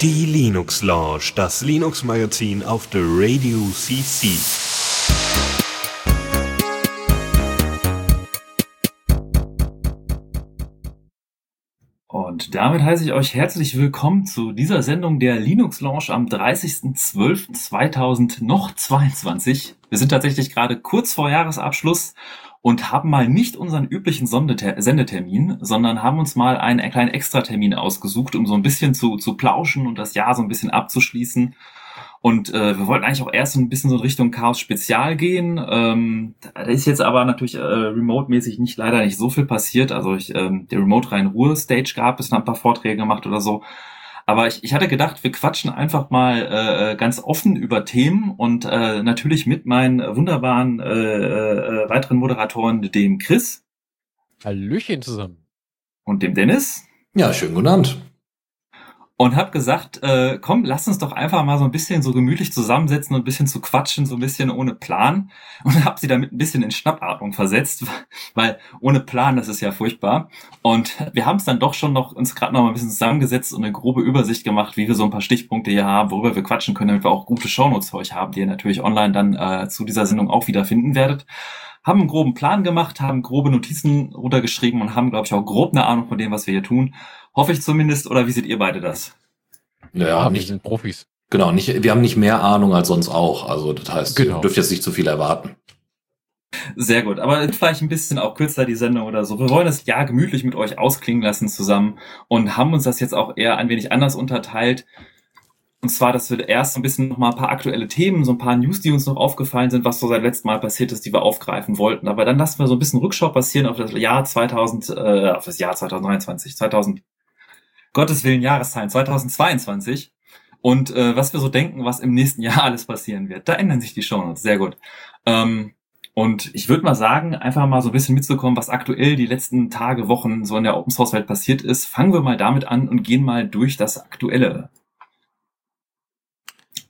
Die Linux Lounge, das Linux Magazin auf der Radio CC. Und damit heiße ich euch herzlich willkommen zu dieser Sendung der Linux Launch am 30.12.2022. Wir sind tatsächlich gerade kurz vor Jahresabschluss und haben mal nicht unseren üblichen Sendetermin, sondern haben uns mal einen kleinen Extratermin ausgesucht, um so ein bisschen zu, zu plauschen und das Jahr so ein bisschen abzuschließen. Und äh, wir wollten eigentlich auch erst ein bisschen so in Richtung Chaos Spezial gehen. Ähm, da ist jetzt aber natürlich äh, remote-mäßig nicht leider nicht so viel passiert. Also ich, ähm, der Remote rein Ruhe Stage gab es, ein paar Vorträge gemacht oder so. Aber ich, ich hatte gedacht, wir quatschen einfach mal äh, äh, ganz offen über Themen und äh, natürlich mit meinen wunderbaren äh, äh, weiteren Moderatoren, dem Chris. Hallöchen zusammen. Und dem Dennis. Ja, schönen guten Abend und habe gesagt, äh, komm, lass uns doch einfach mal so ein bisschen so gemütlich zusammensetzen und ein bisschen zu quatschen, so ein bisschen ohne Plan und habe sie damit ein bisschen in Schnappatmung versetzt, weil ohne Plan, das ist ja furchtbar. Und wir haben es dann doch schon noch uns gerade noch mal ein bisschen zusammengesetzt und eine grobe Übersicht gemacht, wie wir so ein paar Stichpunkte hier haben, worüber wir quatschen können, damit wir auch gute Shownotes für euch haben, die ihr natürlich online dann äh, zu dieser Sendung auch wieder finden werdet haben einen groben Plan gemacht, haben grobe Notizen runtergeschrieben und haben, glaube ich, auch grob eine Ahnung von dem, was wir hier tun. Hoffe ich zumindest. Oder wie seht ihr beide das? Ja, nicht, wir sind Profis. Genau, nicht, wir haben nicht mehr Ahnung als sonst auch. Also das heißt, genau. ihr dürft jetzt nicht zu viel erwarten. Sehr gut, aber vielleicht ein bisschen auch kürzer die Sendung oder so. Wir wollen das Jahr gemütlich mit euch ausklingen lassen zusammen und haben uns das jetzt auch eher ein wenig anders unterteilt. Und zwar, dass wir erst ein bisschen noch mal ein paar aktuelle Themen, so ein paar News, die uns noch aufgefallen sind, was so seit letztem Mal passiert ist, die wir aufgreifen wollten. Aber dann lassen wir so ein bisschen Rückschau passieren auf das Jahr 2000, äh, auf das Jahr 2023, 2000, Gottes Willen Jahreszahlen 2022 und äh, was wir so denken, was im nächsten Jahr alles passieren wird. Da ändern sich die Shownotes. Sehr gut. Ähm, und ich würde mal sagen, einfach mal so ein bisschen mitzukommen, was aktuell die letzten Tage, Wochen so in der Open Source Welt passiert ist. Fangen wir mal damit an und gehen mal durch das Aktuelle.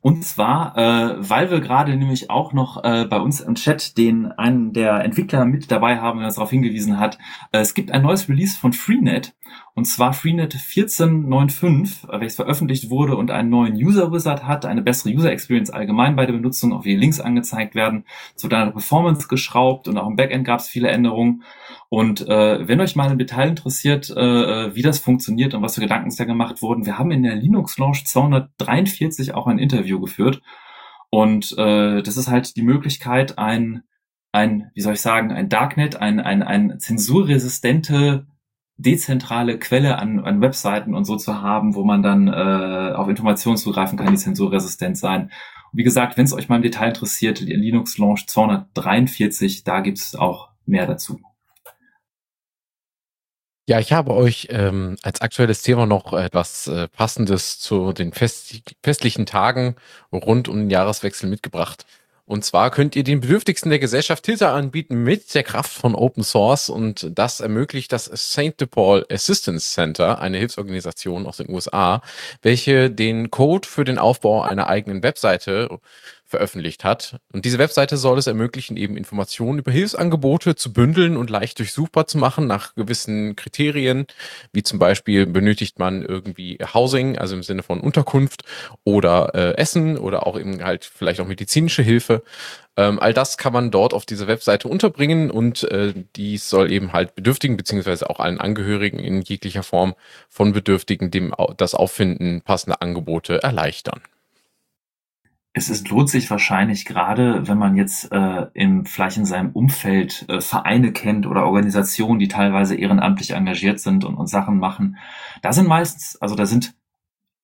Und zwar, äh, weil wir gerade nämlich auch noch äh, bei uns im Chat den einen der Entwickler mit dabei haben, der uns darauf hingewiesen hat, äh, es gibt ein neues Release von Freenet und zwar Freenet 14.9.5, welches veröffentlicht wurde und einen neuen User Wizard hat, eine bessere User Experience allgemein bei der Benutzung, auch wie Links angezeigt werden, zu deiner Performance geschraubt und auch im Backend gab es viele Änderungen. Und äh, wenn euch mal im Detail interessiert, äh, wie das funktioniert und was für Gedanken da gemacht wurden, wir haben in der Linux Launch 243 auch ein Interview geführt. Und äh, das ist halt die Möglichkeit, ein, ein, wie soll ich sagen, ein Darknet, ein, ein, ein zensurresistente dezentrale Quelle an, an Webseiten und so zu haben, wo man dann äh, auf Informationen zugreifen kann, die zensurresistent sein. Und wie gesagt, wenn es euch mal im Detail interessiert, die Linux Launch 243, da gibt's auch mehr dazu. Ja, ich habe euch ähm, als aktuelles Thema noch etwas äh, Passendes zu den fest festlichen Tagen rund um den Jahreswechsel mitgebracht. Und zwar könnt ihr den Bedürftigsten der Gesellschaft Hilfe anbieten mit der Kraft von Open Source und das ermöglicht das St. Paul Assistance Center, eine Hilfsorganisation aus den USA, welche den Code für den Aufbau einer eigenen Webseite veröffentlicht hat. Und diese Webseite soll es ermöglichen, eben Informationen über Hilfsangebote zu bündeln und leicht durchsuchbar zu machen nach gewissen Kriterien, wie zum Beispiel benötigt man irgendwie Housing, also im Sinne von Unterkunft oder äh, Essen oder auch eben halt vielleicht auch medizinische Hilfe. Ähm, all das kann man dort auf dieser Webseite unterbringen und äh, dies soll eben halt Bedürftigen beziehungsweise auch allen Angehörigen in jeglicher Form von Bedürftigen dem das Auffinden passender Angebote erleichtern es ist, lohnt sich wahrscheinlich gerade, wenn man jetzt äh, im, vielleicht in seinem Umfeld äh, Vereine kennt oder Organisationen, die teilweise ehrenamtlich engagiert sind und, und Sachen machen. Da sind meistens, also da sind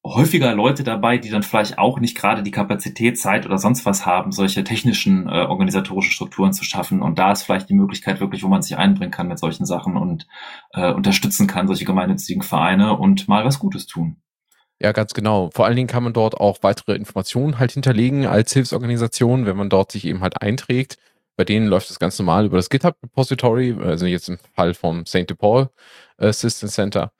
häufiger Leute dabei, die dann vielleicht auch nicht gerade die Kapazität, Zeit oder sonst was haben, solche technischen äh, organisatorischen Strukturen zu schaffen. Und da ist vielleicht die Möglichkeit wirklich, wo man sich einbringen kann mit solchen Sachen und äh, unterstützen kann, solche gemeinnützigen Vereine und mal was Gutes tun. Ja, ganz genau. Vor allen Dingen kann man dort auch weitere Informationen halt hinterlegen als Hilfsorganisation, wenn man dort sich eben halt einträgt. Bei denen läuft das ganz normal über das GitHub Repository, also jetzt im Fall vom St. Paul Assistance Center.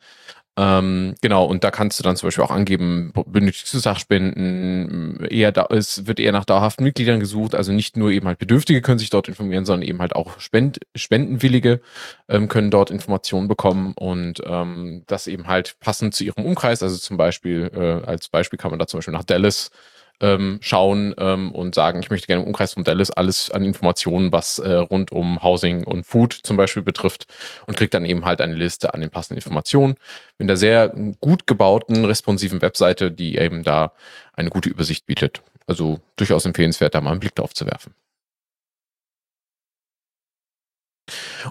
Ähm, genau, und da kannst du dann zum Beispiel auch angeben, benötigst du Sachspenden, eher da, es wird eher nach dauerhaften Mitgliedern gesucht, also nicht nur eben halt Bedürftige können sich dort informieren, sondern eben halt auch Spend, Spendenwillige ähm, können dort Informationen bekommen und ähm, das eben halt passend zu ihrem Umkreis, also zum Beispiel, äh, als Beispiel kann man da zum Beispiel nach Dallas ähm, schauen ähm, und sagen, ich möchte gerne im Umkreis von Dallas alles an Informationen, was äh, rund um Housing und Food zum Beispiel betrifft und kriegt dann eben halt eine Liste an den passenden Informationen mit einer sehr gut gebauten, responsiven Webseite, die eben da eine gute Übersicht bietet. Also durchaus empfehlenswert, da mal einen Blick drauf zu werfen.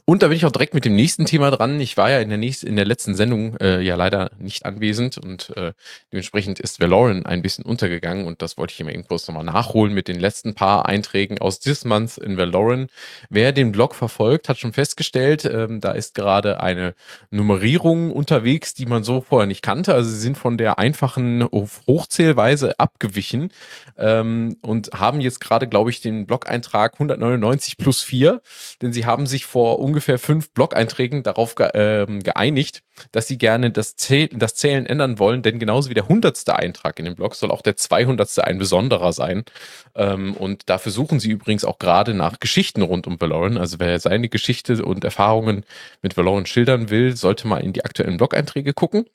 Und da bin ich auch direkt mit dem nächsten Thema dran. Ich war ja in der nächsten, in der letzten Sendung äh, ja leider nicht anwesend und äh, dementsprechend ist Valoran ein bisschen untergegangen und das wollte ich immer irgendwo nochmal nachholen mit den letzten paar Einträgen aus This Month in Valoran. Wer den Blog verfolgt, hat schon festgestellt, ähm, da ist gerade eine Nummerierung unterwegs, die man so vorher nicht kannte. Also sie sind von der einfachen Hochzählweise abgewichen ähm, und haben jetzt gerade, glaube ich, den Blog-Eintrag 199 plus 4, denn sie haben sich vor ungefähr fünf Blog-Einträgen darauf ge ähm, geeinigt, dass sie gerne das, Zähl das Zählen ändern wollen, denn genauso wie der hundertste Eintrag in dem Blog soll auch der zweihundertste ein besonderer sein. Ähm, und dafür suchen sie übrigens auch gerade nach Geschichten rund um Valoran. Also wer seine Geschichte und Erfahrungen mit Valoran schildern will, sollte mal in die aktuellen Blog-Einträge gucken.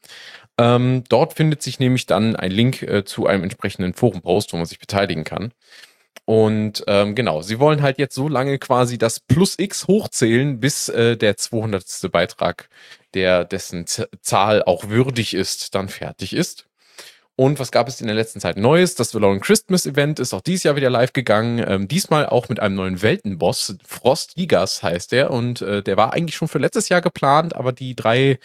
Ähm, dort findet sich nämlich dann ein Link äh, zu einem entsprechenden Forum-Post, wo man sich beteiligen kann. Und ähm, genau, sie wollen halt jetzt so lange quasi das Plus X hochzählen, bis äh, der 200. Beitrag, der dessen Z Zahl auch würdig ist, dann fertig ist. Und was gab es in der letzten Zeit Neues? Das Valorant Christmas Event ist auch dieses Jahr wieder live gegangen. Ähm, diesmal auch mit einem neuen Weltenboss. Frost Gigas heißt der. Und äh, der war eigentlich schon für letztes Jahr geplant, aber die drei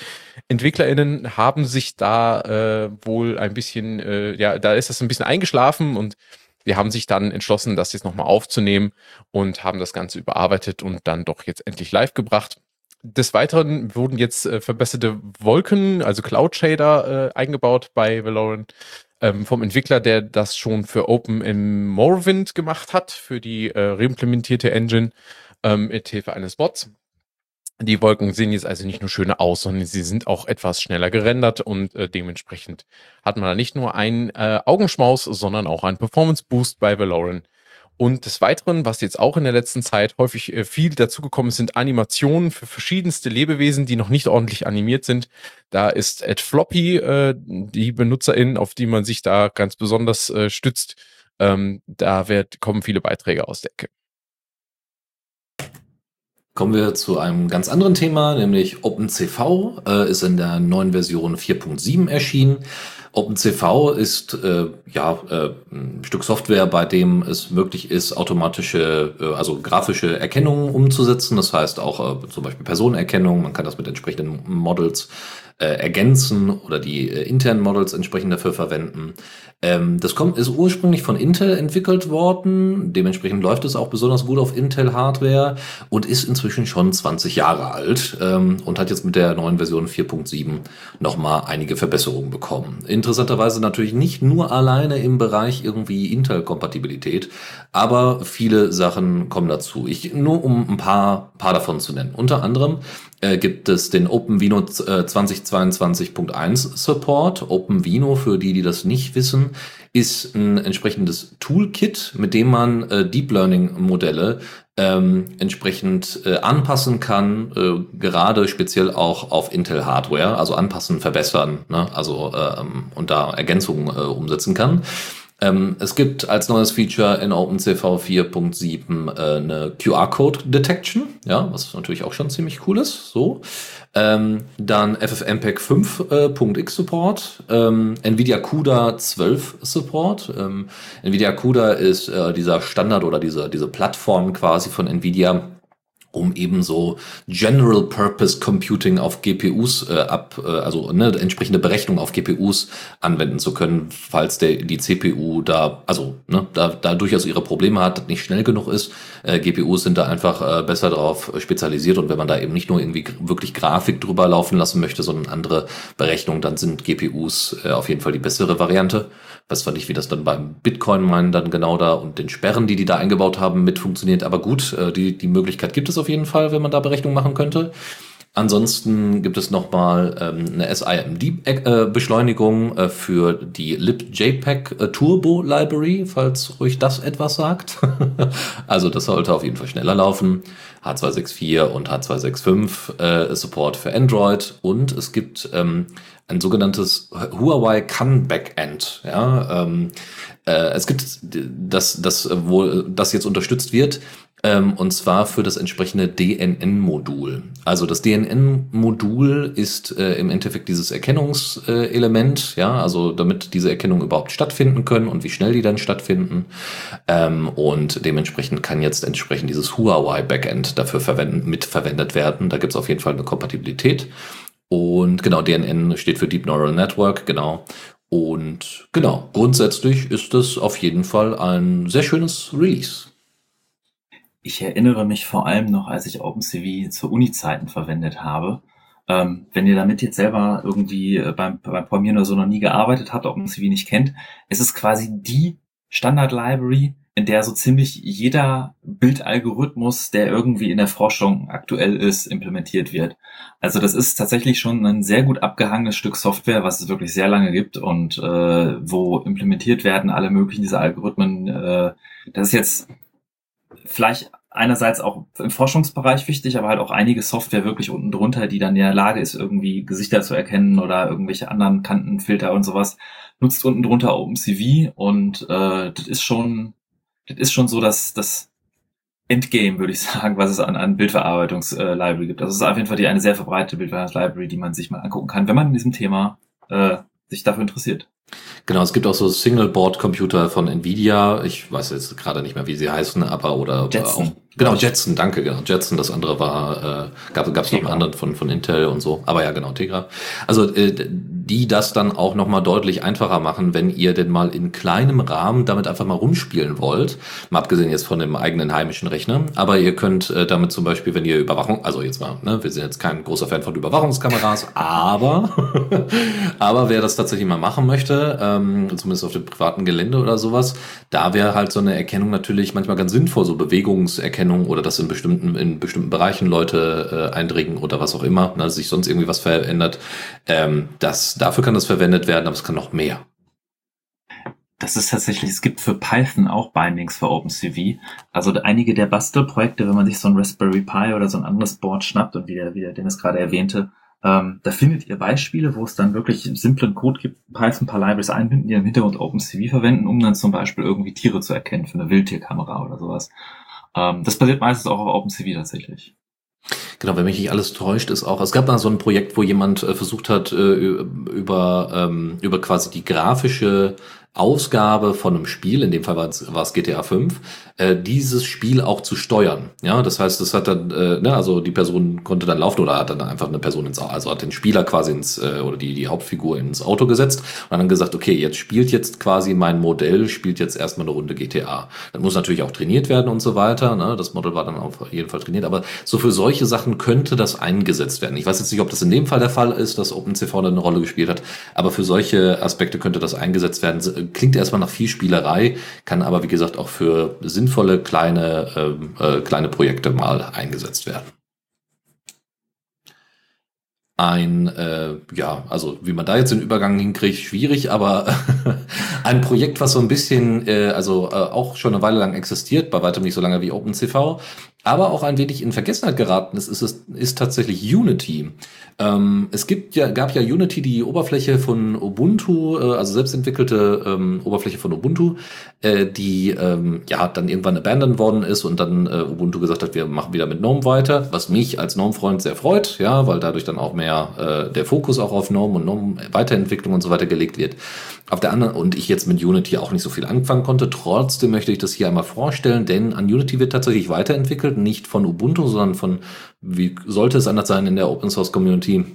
EntwicklerInnen haben sich da äh, wohl ein bisschen, äh, ja, da ist das ein bisschen eingeschlafen und wir haben sich dann entschlossen, das jetzt nochmal aufzunehmen und haben das Ganze überarbeitet und dann doch jetzt endlich live gebracht. Des Weiteren wurden jetzt äh, verbesserte Wolken, also Cloud Shader, äh, eingebaut bei Valorant ähm, vom Entwickler, der das schon für Open in Morrowind gemacht hat, für die äh, reimplementierte Engine ähm, mit Hilfe eines Bots. Die Wolken sehen jetzt also nicht nur schöner aus, sondern sie sind auch etwas schneller gerendert und äh, dementsprechend hat man da nicht nur einen äh, Augenschmaus, sondern auch einen Performance Boost bei Valoran. Und des Weiteren, was jetzt auch in der letzten Zeit häufig äh, viel dazugekommen ist, sind Animationen für verschiedenste Lebewesen, die noch nicht ordentlich animiert sind. Da ist Ed Floppy äh, die Benutzerin, auf die man sich da ganz besonders äh, stützt. Ähm, da wird, kommen viele Beiträge aus der Ecke. Kommen wir zu einem ganz anderen Thema, nämlich OpenCV äh, ist in der neuen Version 4.7 erschienen. OpenCV ist äh, ja äh, ein Stück Software, bei dem es möglich ist, automatische, äh, also grafische Erkennungen umzusetzen. Das heißt auch äh, zum Beispiel Personenerkennung. Man kann das mit entsprechenden Models äh, ergänzen oder die äh, internen Models entsprechend dafür verwenden. Ähm, das kommt, ist ursprünglich von Intel entwickelt worden. Dementsprechend läuft es auch besonders gut auf Intel-Hardware und ist inzwischen schon 20 Jahre alt ähm, und hat jetzt mit der neuen Version 4.7 nochmal einige Verbesserungen bekommen. Interessanterweise natürlich nicht nur alleine im Bereich irgendwie Intel-Kompatibilität, aber viele Sachen kommen dazu. Ich, nur um ein paar, paar davon zu nennen. Unter anderem äh, gibt es den OpenVino äh, 2022.1 Support. OpenVino, für die, die das nicht wissen, ist ein entsprechendes Toolkit, mit dem man äh, Deep Learning Modelle ähm, entsprechend äh, anpassen kann, äh, gerade speziell auch auf Intel Hardware, also anpassen, verbessern, ne? also ähm, und da Ergänzungen äh, umsetzen kann. Ähm, es gibt als neues Feature in OpenCV 4.7 äh, eine QR-Code Detection, ja, was natürlich auch schon ziemlich cool ist. So. Ähm, dann FFmpeg 5.x äh, Support, ähm, NVIDIA CUDA 12 Support. Ähm, NVIDIA CUDA ist äh, dieser Standard oder diese, diese Plattform quasi von NVIDIA, um eben so General Purpose Computing auf GPUs äh, ab, äh, also ne, entsprechende Berechnung auf GPUs anwenden zu können, falls der die CPU da, also ne, da, da durchaus ihre Probleme hat, nicht schnell genug ist. Äh, GPUs sind da einfach äh, besser darauf spezialisiert und wenn man da eben nicht nur irgendwie wirklich Grafik drüber laufen lassen möchte, sondern andere Berechnungen, dann sind GPUs äh, auf jeden Fall die bessere Variante. Weiß zwar nicht, wie das dann beim Bitcoin-Minen dann genau da und den Sperren, die die da eingebaut haben, mit funktioniert, aber gut, äh, die, die Möglichkeit gibt es auf jeden Fall, wenn man da Berechnungen machen könnte. Ansonsten gibt es nochmal ähm, eine SIMD-Beschleunigung äh, für die libjpeg äh, Turbo Library, falls ruhig das etwas sagt. also das sollte auf jeden Fall schneller laufen. H264 und H265 äh, Support für Android und es gibt ähm, ein sogenanntes Huawei CAN Backend. Ja, ähm, äh, es gibt das, das, wo das jetzt unterstützt wird, ähm, und zwar für das entsprechende DNN-Modul. Also das DNN-Modul ist äh, im Endeffekt dieses Erkennungselement, ja, also damit diese Erkennung überhaupt stattfinden können und wie schnell die dann stattfinden. Ähm, und dementsprechend kann jetzt entsprechend dieses Huawei-Backend dafür verwenden, mitverwendet werden. Da gibt es auf jeden Fall eine Kompatibilität. Und genau, DNN steht für Deep Neural Network, genau. Und genau, grundsätzlich ist es auf jeden Fall ein sehr schönes Release. Ich erinnere mich vor allem noch, als ich OpenCV zu Uni-Zeiten verwendet habe. Ähm, wenn ihr damit jetzt selber irgendwie äh, beim, beim Programmieren oder so noch nie gearbeitet habt, OpenCV nicht kennt, es ist quasi die Standard-Library, in der so ziemlich jeder Bildalgorithmus, der irgendwie in der Forschung aktuell ist, implementiert wird. Also das ist tatsächlich schon ein sehr gut abgehangenes Stück Software, was es wirklich sehr lange gibt und äh, wo implementiert werden alle möglichen dieser Algorithmen. Äh, das ist jetzt vielleicht einerseits auch im Forschungsbereich wichtig, aber halt auch einige Software wirklich unten drunter, die dann in der Lage ist, irgendwie Gesichter zu erkennen oder irgendwelche anderen Kantenfilter und sowas, nutzt unten drunter OpenCV und äh, das ist schon, das ist schon so, dass das Endgame, würde ich sagen, was es an, an Bildverarbeitungs-Library gibt. Also es ist auf jeden Fall die eine sehr verbreitete Bildverarbeitungs-Library, die man sich mal angucken kann, wenn man in diesem Thema äh, sich dafür interessiert. Genau, es gibt auch so Single-Board-Computer von Nvidia. Ich weiß jetzt gerade nicht mehr, wie sie heißen, aber oder Jetson. Auch, genau, Jetson, danke, genau. Jetson, das andere war, äh, gab es noch einen anderen von, von Intel und so. Aber ja, genau, Tegra. Also äh, die das dann auch nochmal deutlich einfacher machen, wenn ihr denn mal in kleinem Rahmen damit einfach mal rumspielen wollt. Mal abgesehen jetzt von dem eigenen heimischen Rechner. Aber ihr könnt äh, damit zum Beispiel, wenn ihr Überwachung, also jetzt mal, ne, wir sind jetzt kein großer Fan von Überwachungskameras, aber, aber wer das tatsächlich mal machen möchte, ähm, zumindest auf dem privaten Gelände oder sowas, da wäre halt so eine Erkennung natürlich manchmal ganz sinnvoll, so Bewegungserkennung oder dass in bestimmten, in bestimmten Bereichen Leute äh, eindringen oder was auch immer, ne, sich sonst irgendwie was verändert. Ähm, das dafür kann das verwendet werden, aber es kann noch mehr. Das ist tatsächlich, es gibt für Python auch Bindings für OpenCV. Also einige der Bastelprojekte, wenn man sich so ein Raspberry Pi oder so ein anderes Board schnappt und wie der, wie der Dennis gerade erwähnte, ähm, da findet ihr Beispiele, wo es dann wirklich simplen Code gibt, Python ein paar Libraries einbinden, die im Hintergrund OpenCV verwenden, um dann zum Beispiel irgendwie Tiere zu erkennen für eine Wildtierkamera oder sowas. Ähm, das basiert meistens auch auf OpenCV tatsächlich. Genau, wenn mich nicht alles täuscht, ist auch, es gab da so ein Projekt, wo jemand äh, versucht hat, äh, über, ähm, über quasi die grafische Ausgabe von einem Spiel, in dem Fall war es, GTA 5, äh, dieses Spiel auch zu steuern. Ja, das heißt, das hat dann, äh, ne, also die Person konnte dann laufen oder hat dann einfach eine Person ins, also hat den Spieler quasi ins, äh, oder die, die Hauptfigur ins Auto gesetzt und dann gesagt, okay, jetzt spielt jetzt quasi mein Modell, spielt jetzt erstmal eine Runde GTA. Dann muss natürlich auch trainiert werden und so weiter, ne, das Modell war dann auf jeden Fall trainiert, aber so für solche Sachen könnte das eingesetzt werden. Ich weiß jetzt nicht, ob das in dem Fall der Fall ist, dass OpenCV da eine Rolle gespielt hat, aber für solche Aspekte könnte das eingesetzt werden klingt erstmal nach viel Spielerei, kann aber wie gesagt auch für sinnvolle kleine, äh, äh, kleine Projekte mal eingesetzt werden. Ein, äh, ja, also wie man da jetzt den Übergang hinkriegt, schwierig, aber ein Projekt, was so ein bisschen, äh, also äh, auch schon eine Weile lang existiert, bei weitem nicht so lange wie OpenCV, aber auch ein wenig in Vergessenheit geraten ist, ist, ist, ist tatsächlich Unity. Ähm, es gibt ja, gab ja Unity die Oberfläche von Ubuntu, äh, also selbstentwickelte ähm, Oberfläche von Ubuntu, äh, die ähm, ja dann irgendwann abandoned worden ist und dann äh, Ubuntu gesagt hat, wir machen wieder mit GNOME weiter, was mich als GNOME-Freund sehr freut, ja, weil dadurch dann auch mehr äh, der Fokus auch auf GNOME und GNOME Weiterentwicklung und so weiter gelegt wird. Auf der anderen, und ich jetzt mit Unity auch nicht so viel anfangen konnte, trotzdem möchte ich das hier einmal vorstellen, denn an Unity wird tatsächlich weiterentwickelt, nicht von Ubuntu, sondern von, wie sollte es anders sein in der Open Source Community,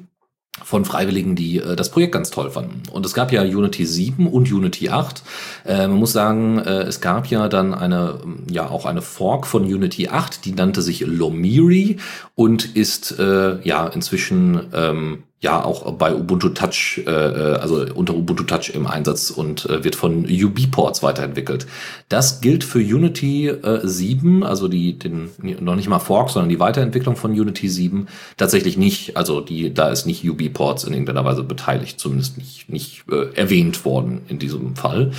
von Freiwilligen, die äh, das Projekt ganz toll fanden. Und es gab ja Unity 7 und Unity 8. Äh, man muss sagen, äh, es gab ja dann eine, ja auch eine Fork von Unity 8, die nannte sich Lomiri und ist äh, ja inzwischen ähm, ja auch bei Ubuntu Touch, äh, äh also unter Ubuntu Touch im Einsatz und äh, wird von UB-Ports weiterentwickelt. Das gilt für Unity äh, 7, also die den noch nicht mal Fork, sondern die Weiterentwicklung von Unity 7 tatsächlich nicht. Also die da ist nicht UB-Ports in irgendeiner Weise beteiligt, zumindest nicht nicht äh, erwähnt worden in diesem Fall.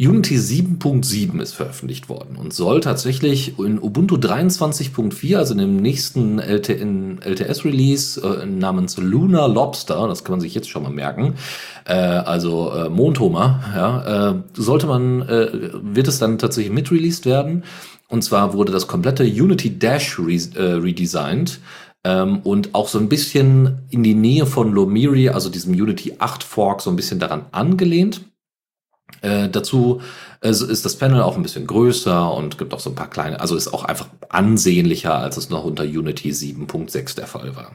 Unity 7.7 ist veröffentlicht worden und soll tatsächlich in Ubuntu 23.4, also in dem nächsten LTS-Release äh, namens Lunar Lobster, das kann man sich jetzt schon mal merken, äh, also äh, Mondhomer, ja, äh, sollte man, äh, wird es dann tatsächlich mit-released werden. Und zwar wurde das komplette Unity Dash re äh, redesigned ähm, und auch so ein bisschen in die Nähe von Lomiri, also diesem Unity 8 Fork, so ein bisschen daran angelehnt. Äh, dazu äh, ist das Panel auch ein bisschen größer und gibt auch so ein paar kleine, also ist auch einfach ansehnlicher, als es noch unter Unity 7.6 der Fall war.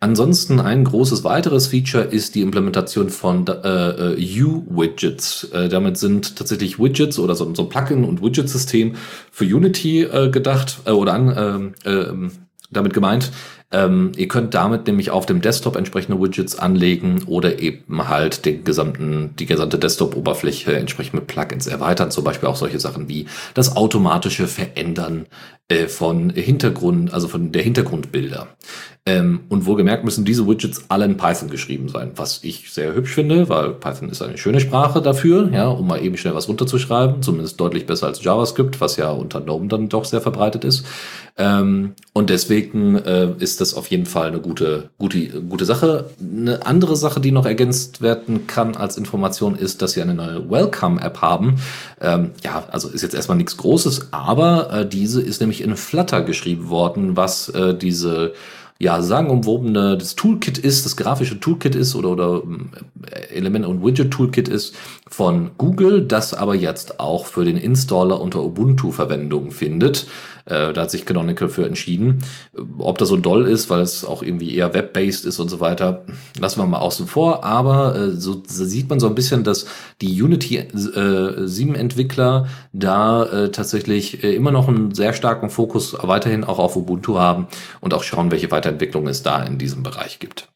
Ansonsten ein großes weiteres Feature ist die Implementation von äh, äh U-Widgets. Äh, damit sind tatsächlich Widgets oder so, so ein Plugin- und Widget-System für Unity äh, gedacht äh, oder an, äh, äh, damit gemeint, ähm, ihr könnt damit nämlich auf dem Desktop entsprechende Widgets anlegen oder eben halt den gesamten, die gesamte Desktop-Oberfläche entsprechend mit Plugins erweitern. Zum Beispiel auch solche Sachen wie das automatische Verändern äh, von Hintergrund, also von der Hintergrundbilder. Ähm, und wohlgemerkt müssen diese Widgets alle in Python geschrieben sein, was ich sehr hübsch finde, weil Python ist eine schöne Sprache dafür, ja, um mal eben schnell was runterzuschreiben, zumindest deutlich besser als JavaScript, was ja unter GNOME dann doch sehr verbreitet ist. Ähm, und deswegen äh, ist das auf jeden Fall eine gute, gute, gute Sache. Eine andere Sache, die noch ergänzt werden kann als Information, ist, dass sie eine neue Welcome-App haben. Ähm, ja, also ist jetzt erstmal nichts Großes, aber äh, diese ist nämlich in Flutter geschrieben worden, was äh, diese ja, sagenumwobene das Toolkit ist, das grafische Toolkit ist oder, oder äh, Element- und Widget-Toolkit ist von Google, das aber jetzt auch für den Installer unter Ubuntu Verwendung findet. Äh, da hat sich Canonical für entschieden. Ob das so doll ist, weil es auch irgendwie eher web-based ist und so weiter, lassen wir mal außen vor. Aber äh, so, so sieht man so ein bisschen, dass die Unity äh, 7 Entwickler da äh, tatsächlich äh, immer noch einen sehr starken Fokus weiterhin auch auf Ubuntu haben und auch schauen, welche Weiterentwicklungen es da in diesem Bereich gibt.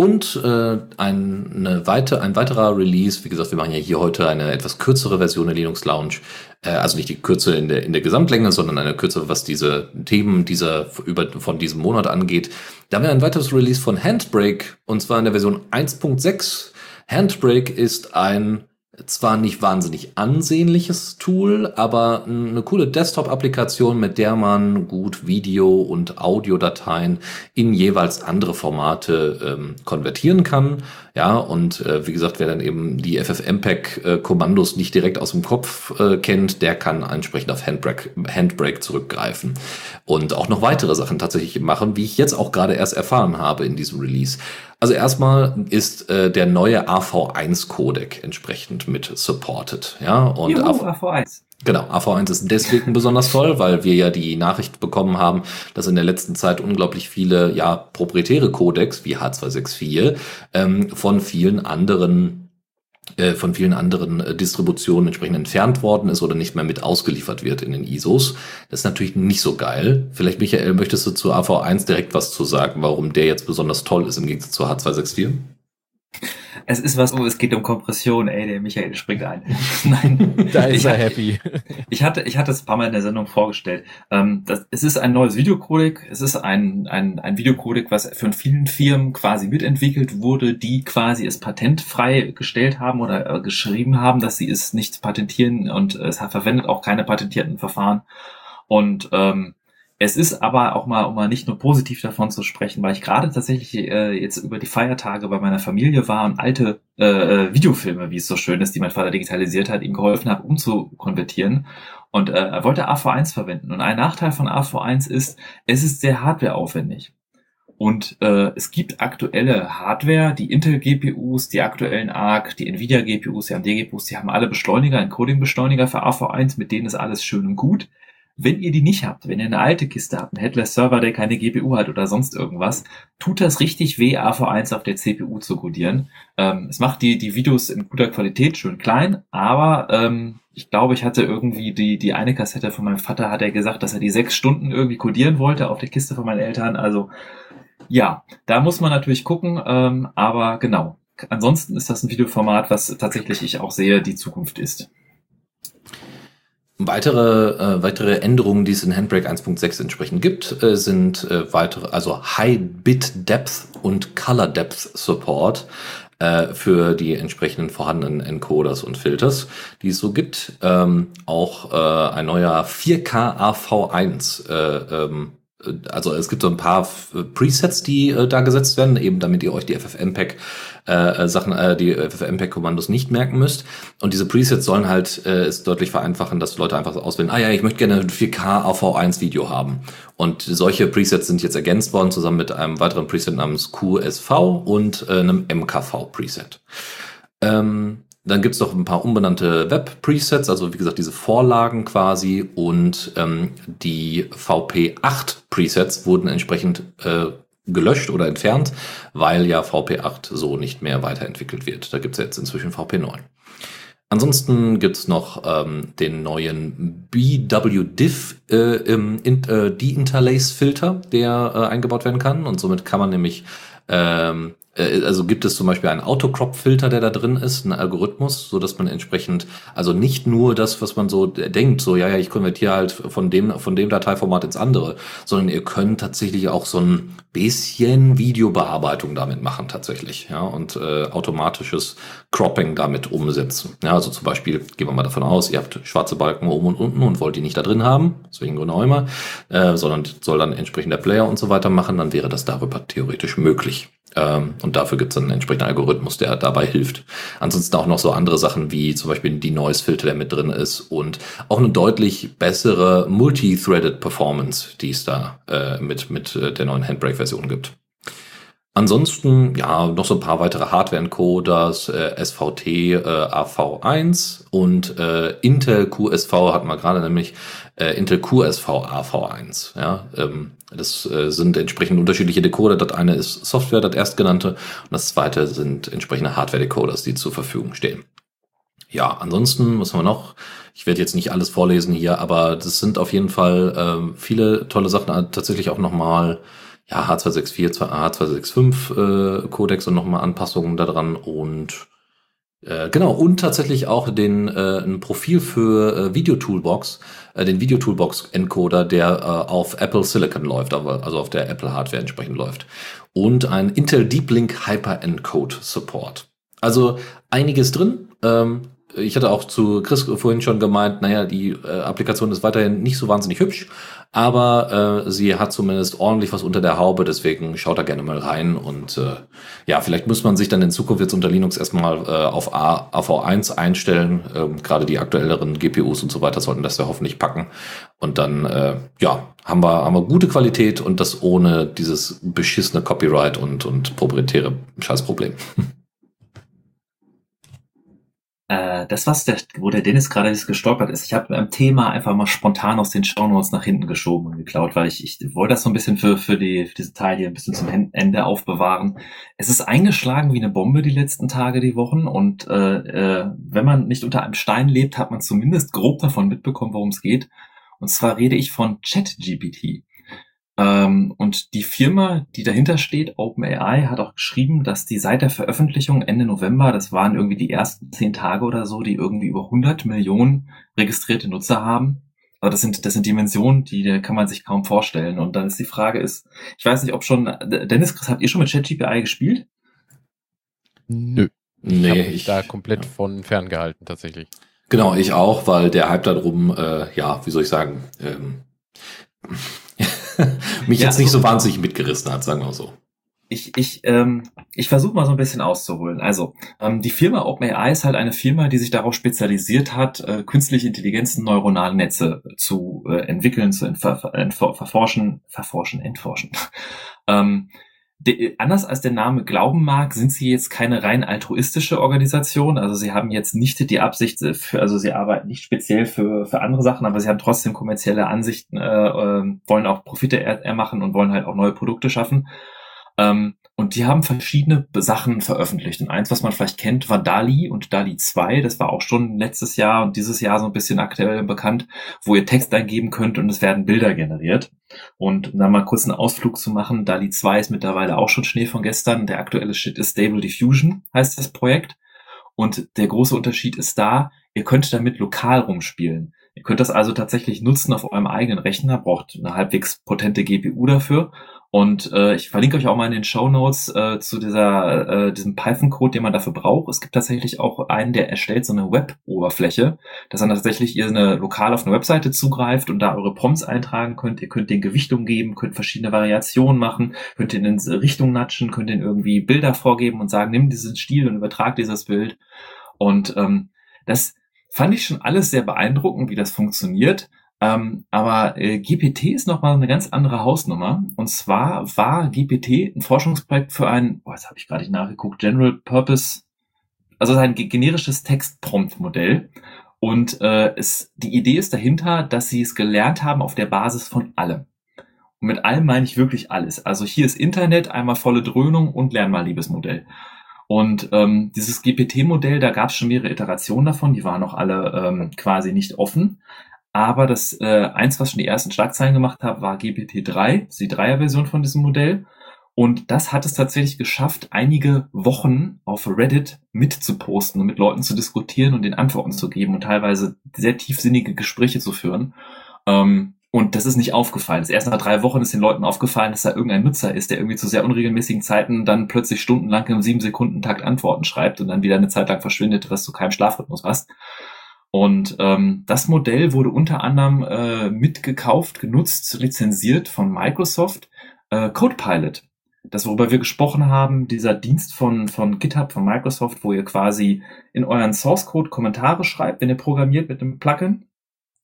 Und äh, ein, eine weite, ein weiterer Release, wie gesagt, wir machen ja hier heute eine etwas kürzere Version der Linux Lounge, äh, also nicht die Kürze in der, in der Gesamtlänge, sondern eine kürzere, was diese Themen dieser, über, von diesem Monat angeht. Da haben wir ein weiteres Release von Handbrake, und zwar in der Version 1.6. Handbrake ist ein zwar nicht wahnsinnig ansehnliches Tool, aber eine coole Desktop-Applikation, mit der man gut Video- und Audiodateien in jeweils andere Formate ähm, konvertieren kann. Ja, und äh, wie gesagt, wer dann eben die FFmpeg-Kommandos nicht direkt aus dem Kopf äh, kennt, der kann entsprechend auf Handbrake, Handbrake zurückgreifen. Und auch noch weitere Sachen tatsächlich machen, wie ich jetzt auch gerade erst erfahren habe in diesem Release. Also erstmal ist äh, der neue AV1-Codec entsprechend mit supported. Ja, und Juhu, AV, AV1. Genau, AV1 ist deswegen besonders toll, weil wir ja die Nachricht bekommen haben, dass in der letzten Zeit unglaublich viele ja proprietäre Codecs wie H264 ähm, von vielen anderen von vielen anderen äh, Distributionen entsprechend entfernt worden ist oder nicht mehr mit ausgeliefert wird in den ISOs. Das ist natürlich nicht so geil. Vielleicht, Michael, möchtest du zu AV1 direkt was zu sagen, warum der jetzt besonders toll ist im Gegensatz zu H264? Es ist was, oh, es geht um Kompression, ey, der Michael springt ein. Nein. da ist er happy. Ich hatte, ich hatte es ein paar Mal in der Sendung vorgestellt. Ähm, das, es ist ein neues Videocodec. Es ist ein, ein, ein Videocodec, was von vielen Firmen quasi mitentwickelt wurde, die quasi es patentfrei gestellt haben oder äh, geschrieben haben, dass sie es nicht patentieren und es verwendet auch keine patentierten Verfahren. Und ähm, es ist aber auch mal, um mal nicht nur positiv davon zu sprechen, weil ich gerade tatsächlich äh, jetzt über die Feiertage bei meiner Familie war und alte äh, äh, Videofilme, wie es so schön ist, die mein Vater digitalisiert hat, ihm geholfen habe, umzukonvertieren. Und äh, er wollte AV1 verwenden. Und ein Nachteil von AV1 ist, es ist sehr hardwareaufwendig. Und äh, es gibt aktuelle Hardware, die Intel-GPUs, die aktuellen ARC, die Nvidia-GPUs, die AMD-GPUs, die haben alle Beschleuniger, Encoding-Beschleuniger für AV1, mit denen ist alles schön und gut. Wenn ihr die nicht habt, wenn ihr eine alte Kiste habt, einen Headless-Server, der keine GPU hat oder sonst irgendwas, tut das richtig weh, AV1 auf der CPU zu codieren. Ähm, es macht die, die Videos in guter Qualität schön klein, aber ähm, ich glaube, ich hatte irgendwie die, die eine Kassette von meinem Vater, hat er gesagt, dass er die sechs Stunden irgendwie codieren wollte auf der Kiste von meinen Eltern. Also ja, da muss man natürlich gucken, ähm, aber genau. Ansonsten ist das ein Videoformat, was tatsächlich ich auch sehe, die Zukunft ist. Weitere, äh, weitere Änderungen, die es in Handbrake 1.6 entsprechend gibt, äh, sind äh, weitere, also High Bit Depth und Color Depth Support äh, für die entsprechenden vorhandenen Encoders und Filters, die es so gibt. Ähm, auch äh, ein neuer 4K AV1 äh, ähm, also es gibt so ein paar Presets, die äh, da gesetzt werden, eben damit ihr euch die FFmpeg äh, Sachen, äh, die FFmpeg Kommandos nicht merken müsst. Und diese Presets sollen halt äh, es deutlich vereinfachen, dass Leute einfach auswählen, ah ja, ich möchte gerne ein 4K AV1 Video haben. Und solche Presets sind jetzt ergänzt worden, zusammen mit einem weiteren Preset namens QSV und äh, einem MKV Preset. Ähm, dann gibt's noch ein paar unbenannte Web-Presets, also wie gesagt diese Vorlagen quasi und ähm, die VP8-Presets wurden entsprechend äh, gelöscht oder entfernt, weil ja VP8 so nicht mehr weiterentwickelt wird. Da gibt's jetzt inzwischen VP9. Ansonsten gibt's noch ähm, den neuen BWDIF äh, im in, äh, Deinterlace-Filter, der äh, eingebaut werden kann und somit kann man nämlich ähm, äh, also gibt es zum Beispiel einen Autocrop-Filter, der da drin ist, ein Algorithmus, so dass man entsprechend, also nicht nur das, was man so denkt, so ja, ja, ich konvertiere halt von dem, von dem Dateiformat ins andere, sondern ihr könnt tatsächlich auch so ein bisschen Videobearbeitung damit machen tatsächlich, ja, und äh, automatisches Cropping damit umsetzen. Ja, also zum Beispiel, gehen wir mal davon aus, ihr habt schwarze Balken oben und unten und wollt die nicht da drin haben, deswegen Grund auch immer, äh, sondern soll dann entsprechend der Player und so weiter machen, dann wäre das darüber theoretisch möglich. Ähm, und dafür gibt es einen entsprechenden Algorithmus, der dabei hilft. Ansonsten auch noch so andere Sachen wie zum Beispiel die Noise-Filter, der mit drin ist und auch eine deutlich bessere Multi-Threaded Performance, die es da äh, mit, mit äh, der neuen Handbrake-Version gibt. Ansonsten, ja, noch so ein paar weitere Hardware-Encoders, äh, SVT äh, AV1 und äh, Intel QSV hatten wir gerade nämlich äh, Intel QSV AV1. Ja, ähm, das äh, sind entsprechend unterschiedliche Decoder. Das eine ist Software, das erstgenannte, und das zweite sind entsprechende Hardware-Decoders, die zur Verfügung stehen. Ja, ansonsten, was haben wir noch? Ich werde jetzt nicht alles vorlesen hier, aber das sind auf jeden Fall äh, viele tolle Sachen. Tatsächlich auch nochmal ja, H264, H265 äh, Codex und nochmal Anpassungen daran und äh, genau, und tatsächlich auch den äh, ein Profil für äh, Video Toolbox, äh, den Video Toolbox Encoder, der äh, auf Apple Silicon läuft, aber also auf der Apple Hardware entsprechend läuft. Und ein Intel Deep Link Hyper Encode Support. Also einiges drin. Ähm, ich hatte auch zu Chris vorhin schon gemeint, naja, die äh, Applikation ist weiterhin nicht so wahnsinnig hübsch, aber äh, sie hat zumindest ordentlich was unter der Haube, deswegen schaut da gerne mal rein und äh, ja, vielleicht muss man sich dann in Zukunft jetzt unter Linux erstmal äh, auf A, AV1 einstellen. Ähm, Gerade die aktuelleren GPUs und so weiter sollten das ja hoffentlich packen und dann äh, ja, haben wir haben wir gute Qualität und das ohne dieses beschissene Copyright und und proprietäre Scheißproblem. Äh, das, was der, wo der Dennis gerade gestolpert ist, ich habe beim Thema einfach mal spontan aus den Shownotes nach hinten geschoben und geklaut, weil ich, ich wollte das so ein bisschen für, für, die, für diese Teil hier ein bisschen zum Ende aufbewahren. Es ist eingeschlagen wie eine Bombe die letzten Tage, die Wochen und äh, äh, wenn man nicht unter einem Stein lebt, hat man zumindest grob davon mitbekommen, worum es geht. Und zwar rede ich von ChatGPT. Ähm, und die Firma, die dahinter steht, OpenAI, hat auch geschrieben, dass die seit der Veröffentlichung Ende November, das waren irgendwie die ersten zehn Tage oder so, die irgendwie über 100 Millionen registrierte Nutzer haben. Aber das sind, das sind Dimensionen, die kann man sich kaum vorstellen. Und dann ist die Frage ist, ich weiß nicht, ob schon, Dennis, Chris, habt ihr schon mit ChatGPI gespielt? Nö. Nee, ich, ich da komplett ja. von ferngehalten, tatsächlich. Genau, ich auch, weil der Hype darum, äh, ja, wie soll ich sagen, ähm, mich ja, jetzt nicht so wahnsinnig mitgerissen hat, sagen wir so. Ich, ich, ähm, ich versuche mal so ein bisschen auszuholen. Also, ähm, die Firma OpenAI ist halt eine Firma, die sich darauf spezialisiert hat, äh, künstliche Intelligenzen, neuronale Netze zu äh, entwickeln, zu entfer verforschen, verforschen, entforschen. ähm, de, anders als der Name glauben mag, sind sie jetzt keine rein altruistische Organisation. Also sie haben jetzt nicht die Absicht, äh, für, also sie arbeiten nicht speziell für, für andere Sachen, aber sie haben trotzdem kommerzielle Ansichten, äh, äh, wollen auch Profite ermachen und wollen halt auch neue Produkte schaffen. Ähm, und die haben verschiedene Sachen veröffentlicht. Und eins, was man vielleicht kennt, war DALI und DALI 2. Das war auch schon letztes Jahr und dieses Jahr so ein bisschen aktuell bekannt, wo ihr Text eingeben könnt und es werden Bilder generiert. Und um da mal kurz einen Ausflug zu machen, DALI 2 ist mittlerweile auch schon Schnee von gestern. Der aktuelle Shit ist Stable Diffusion, heißt das Projekt. Und der große Unterschied ist da, ihr könnt damit lokal rumspielen. Ihr könnt das also tatsächlich nutzen auf eurem eigenen Rechner, braucht eine halbwegs potente GPU dafür und äh, ich verlinke euch auch mal in den Show Notes äh, zu dieser, äh, diesem Python-Code, den man dafür braucht. Es gibt tatsächlich auch einen, der erstellt so eine Web-Oberfläche, dass dann tatsächlich ihr eine lokal auf eine Webseite zugreift und da eure Prompts eintragen könnt. Ihr könnt den Gewichtung geben, könnt verschiedene Variationen machen, könnt in Richtung natschen, könnt den irgendwie Bilder vorgeben und sagen, nimm diesen Stil und übertrag dieses Bild. Und ähm, das fand ich schon alles sehr beeindruckend, wie das funktioniert. Ähm, aber äh, GPT ist nochmal eine ganz andere Hausnummer. Und zwar war GPT ein Forschungsprojekt für ein, boah, jetzt habe ich gerade nicht nachgeguckt, General Purpose, also ein generisches Textprompt-Modell. Und äh, es, die Idee ist dahinter, dass sie es gelernt haben auf der Basis von allem. Und mit allem meine ich wirklich alles. Also hier ist Internet, einmal volle Dröhnung und lern mal Liebesmodell. Und ähm, dieses GPT-Modell, da gab es schon mehrere Iterationen davon, die waren noch alle ähm, quasi nicht offen. Aber das äh, eins, was schon die ersten Schlagzeilen gemacht hat, war GPT-3, die Dreier-Version von diesem Modell. Und das hat es tatsächlich geschafft, einige Wochen auf Reddit mitzuposten und mit Leuten zu diskutieren und den Antworten zu geben und teilweise sehr tiefsinnige Gespräche zu führen. Ähm, und das ist nicht aufgefallen. Erst nach drei Wochen ist den Leuten aufgefallen, dass da irgendein Nutzer ist, der irgendwie zu sehr unregelmäßigen Zeiten dann plötzlich stundenlang im sieben Sekunden Takt Antworten schreibt und dann wieder eine Zeit lang verschwindet, was du keinem Schlafrhythmus hast. Und ähm, das Modell wurde unter anderem äh, mitgekauft, genutzt, lizenziert von Microsoft, äh, CodePilot. Das, worüber wir gesprochen haben, dieser Dienst von, von GitHub, von Microsoft, wo ihr quasi in euren Source Code Kommentare schreibt, wenn ihr programmiert mit einem Plugin,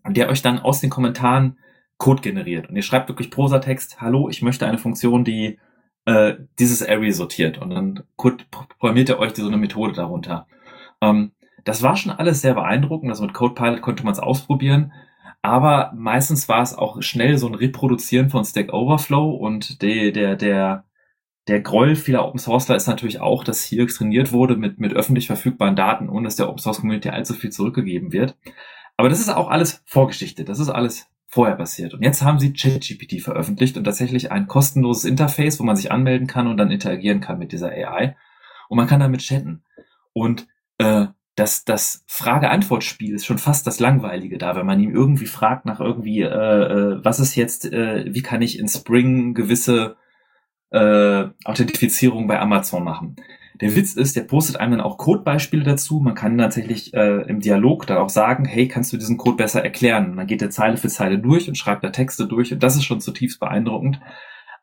der euch dann aus den Kommentaren Code generiert. Und ihr schreibt wirklich Prosatext, hallo, ich möchte eine Funktion, die äh, dieses Array sortiert. Und dann programmiert ihr euch so eine Methode darunter. Ähm, das war schon alles sehr beeindruckend. Also mit CodePilot konnte man es ausprobieren. Aber meistens war es auch schnell so ein Reproduzieren von Stack Overflow und der, der, der, der Groll vieler Open Sourceler ist natürlich auch, dass hier trainiert wurde mit, mit öffentlich verfügbaren Daten, ohne dass der Open Source Community allzu viel zurückgegeben wird. Aber das ist auch alles Vorgeschichte. Das ist alles vorher passiert. Und jetzt haben sie ChatGPT veröffentlicht und tatsächlich ein kostenloses Interface, wo man sich anmelden kann und dann interagieren kann mit dieser AI. Und man kann damit chatten. Und äh, das, das Frage-Antwort-Spiel ist schon fast das Langweilige da, wenn man ihm irgendwie fragt nach irgendwie, äh, äh, was ist jetzt, äh, wie kann ich in Spring gewisse äh, Authentifizierung bei Amazon machen. Der Witz ist, der postet einem dann auch Codebeispiele dazu. Man kann tatsächlich äh, im Dialog dann auch sagen, hey, kannst du diesen Code besser erklären? Und dann geht er Zeile für Zeile durch und schreibt da Texte durch und das ist schon zutiefst beeindruckend.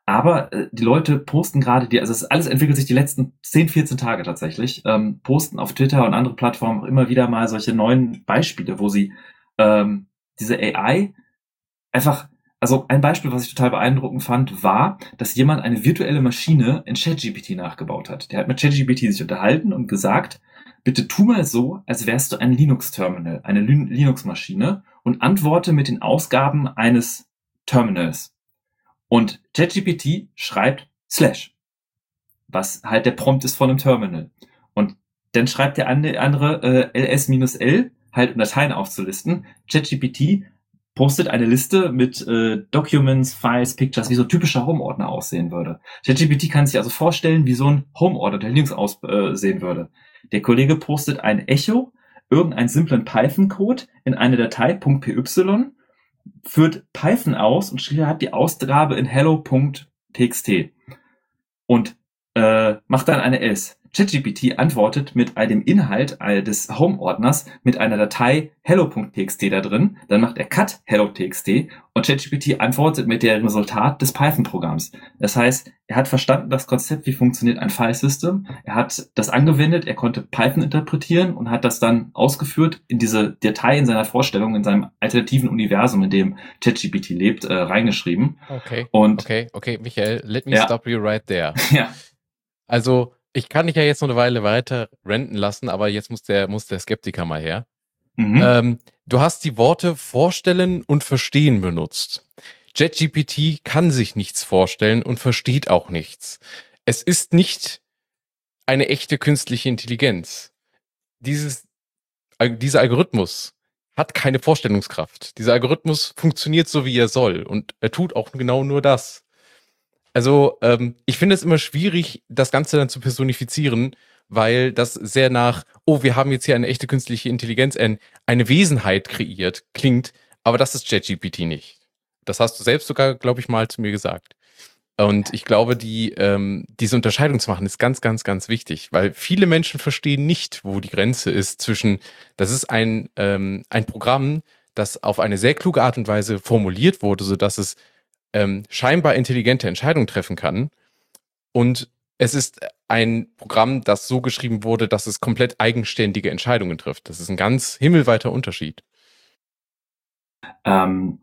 Aber äh, die Leute posten gerade, die, also es alles entwickelt sich die letzten 10, 14 Tage tatsächlich, ähm, posten auf Twitter und andere Plattformen auch immer wieder mal solche neuen Beispiele, wo sie ähm, diese AI einfach, also ein Beispiel, was ich total beeindruckend fand, war, dass jemand eine virtuelle Maschine in ChatGPT nachgebaut hat. Der hat mit ChatGPT sich unterhalten und gesagt, bitte tu mal so, als wärst du ein Linux-Terminal, eine Linux-Maschine und antworte mit den Ausgaben eines Terminals. Und ChatGPT schreibt Slash, was halt der Prompt ist von einem Terminal. Und dann schreibt der andere äh, ls-l, halt um Dateien aufzulisten. ChatGPT postet eine Liste mit äh, Documents, Files, Pictures, wie so ein typischer Home-Ordner aussehen würde. ChatGPT kann sich also vorstellen, wie so ein Home-Ordner der Linux aussehen äh, würde. Der Kollege postet ein Echo, irgendeinen simplen Python-Code in eine Datei .py führt Python aus und schreibt die Ausgabe in hello.txt. Und äh, macht dann eine else. ChatGPT antwortet mit dem Inhalt des Home-Ordners mit einer Datei hello.txt da drin, dann macht er cut hello.txt und ChatGPT antwortet mit dem Resultat des Python-Programms. Das heißt, er hat verstanden das Konzept, wie funktioniert ein File-System, er hat das angewendet, er konnte Python interpretieren und hat das dann ausgeführt in diese Datei in seiner Vorstellung, in seinem alternativen Universum, in dem ChatGPT lebt, äh, reingeschrieben. Okay. Und okay, okay, Michael, let me Ja. stop you right there. ja, Also, ich kann dich ja jetzt noch eine Weile weiter renten lassen, aber jetzt muss der, muss der Skeptiker mal her. mhm. Ähm, du hast die Worte vorstellen und verstehen benutzt. JetGPT kann sich nichts vorstellen und versteht auch nichts. Es ist nicht eine echte künstliche Intelligenz. Dieses, dieser Algorithmus hat keine Vorstellungskraft. Dieser Algorithmus funktioniert so, wie er soll und er tut auch genau nur das. Also, ähm, ich finde es immer schwierig, das Ganze dann zu personifizieren, weil das sehr nach, oh, wir haben jetzt hier eine echte künstliche Intelligenz, ein, eine Wesenheit kreiert, klingt, aber das ist ChatGPT nicht. Das hast du selbst sogar, glaube ich, mal zu mir gesagt. Und ich glaube, die, ähm, diese Unterscheidung zu machen, ist ganz, ganz, ganz wichtig, weil viele Menschen verstehen nicht, wo die Grenze ist zwischen, das ist ein, ähm, ein Programm, das auf eine sehr kluge Art und Weise formuliert wurde, sodass es ähm, scheinbar intelligente Entscheidungen treffen kann. Und es ist ein Programm, das so geschrieben wurde, dass es komplett eigenständige Entscheidungen trifft. Das ist ein ganz himmelweiter Unterschied. Ähm,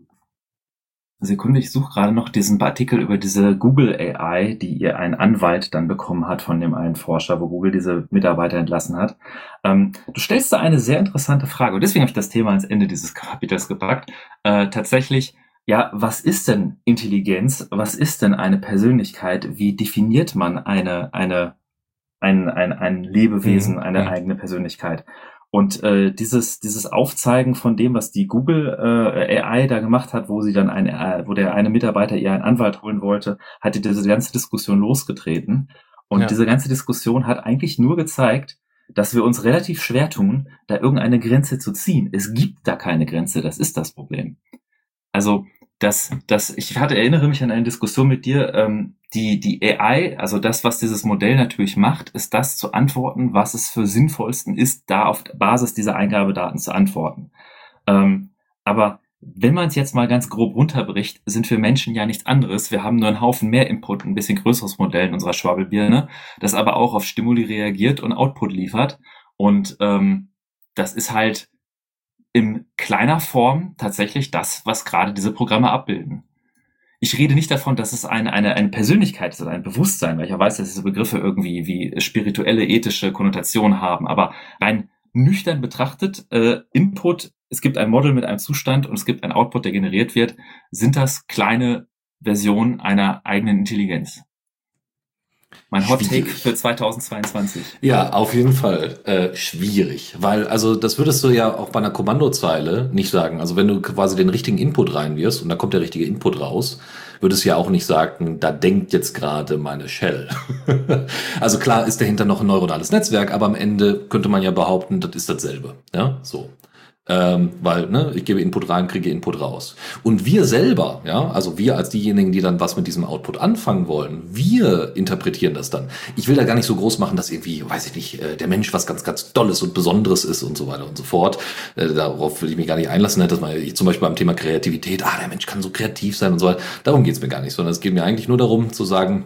Sekunde, ich suche gerade noch diesen Artikel über diese Google AI, die ihr ein Anwalt dann bekommen hat von dem einen Forscher, wo Google diese Mitarbeiter entlassen hat. Ähm, du stellst da eine sehr interessante Frage und deswegen habe ich das Thema ans Ende dieses Kapitels gepackt. Äh, tatsächlich, ja, was ist denn Intelligenz? Was ist denn eine Persönlichkeit? Wie definiert man eine, eine, ein, ein, ein Lebewesen, Mhm, eine eigene Persönlichkeit? Und äh, dieses, dieses Aufzeigen von dem, was die Google äh, AI da gemacht hat, wo sie dann ein, äh, wo der eine Mitarbeiter ihr einen Anwalt holen wollte, hatte diese ganze Diskussion losgetreten. Und Ja. diese ganze Diskussion hat eigentlich nur gezeigt, dass wir uns relativ schwer tun, da irgendeine Grenze zu ziehen. Es gibt da keine Grenze, das ist das Problem. Also, das, das, ich hatte, erinnere mich an eine Diskussion mit dir, ähm, die, die AI, also das, was dieses Modell natürlich macht, ist das zu antworten, was es für sinnvollsten ist, da auf Basis dieser Eingabedaten zu antworten. Ähm, aber wenn man es jetzt mal ganz grob runterbricht, sind wir Menschen ja nichts anderes. Wir haben nur einen Haufen mehr Input, ein bisschen größeres Modell in unserer Schwabbelbirne, das aber auch auf Stimuli reagiert und Output liefert. Und ähm, das ist halt in kleiner Form tatsächlich das, was gerade diese Programme abbilden. Ich rede nicht davon, dass es eine, eine, eine Persönlichkeit ist oder ein Bewusstsein, weil ich ja weiß, dass diese Begriffe irgendwie wie spirituelle, ethische Konnotationen haben, aber rein nüchtern betrachtet, äh, Input, es gibt ein Model mit einem Zustand und es gibt ein Output, der generiert wird, sind das kleine Versionen einer eigenen Intelligenz. Mein Hot Take für 2022. Ja, auf jeden Fall äh, schwierig, weil also das würdest du ja auch bei einer Kommandozeile nicht sagen. Also wenn du quasi den richtigen Input reinwirfst und da kommt der richtige Input raus, würdest du ja auch nicht sagen, da denkt jetzt gerade meine Shell. also klar ist dahinter noch ein neuronales Netzwerk, aber am Ende könnte man ja behaupten, das ist dasselbe. Ja, so. Ähm, weil ne, ich gebe Input rein, kriege Input raus. Und wir selber, ja, also wir als diejenigen, die dann was mit diesem Output anfangen wollen, wir interpretieren das dann. Ich will da gar nicht so groß machen, dass irgendwie, weiß ich nicht, äh, der Mensch was ganz, ganz Tolles und Besonderes ist und so weiter und so fort. Äh, darauf will ich mich gar nicht einlassen, ne, dass man zum Beispiel beim Thema Kreativität, ah, der Mensch kann so kreativ sein und so weiter. Darum geht's mir gar nicht, sondern es geht mir eigentlich nur darum zu sagen,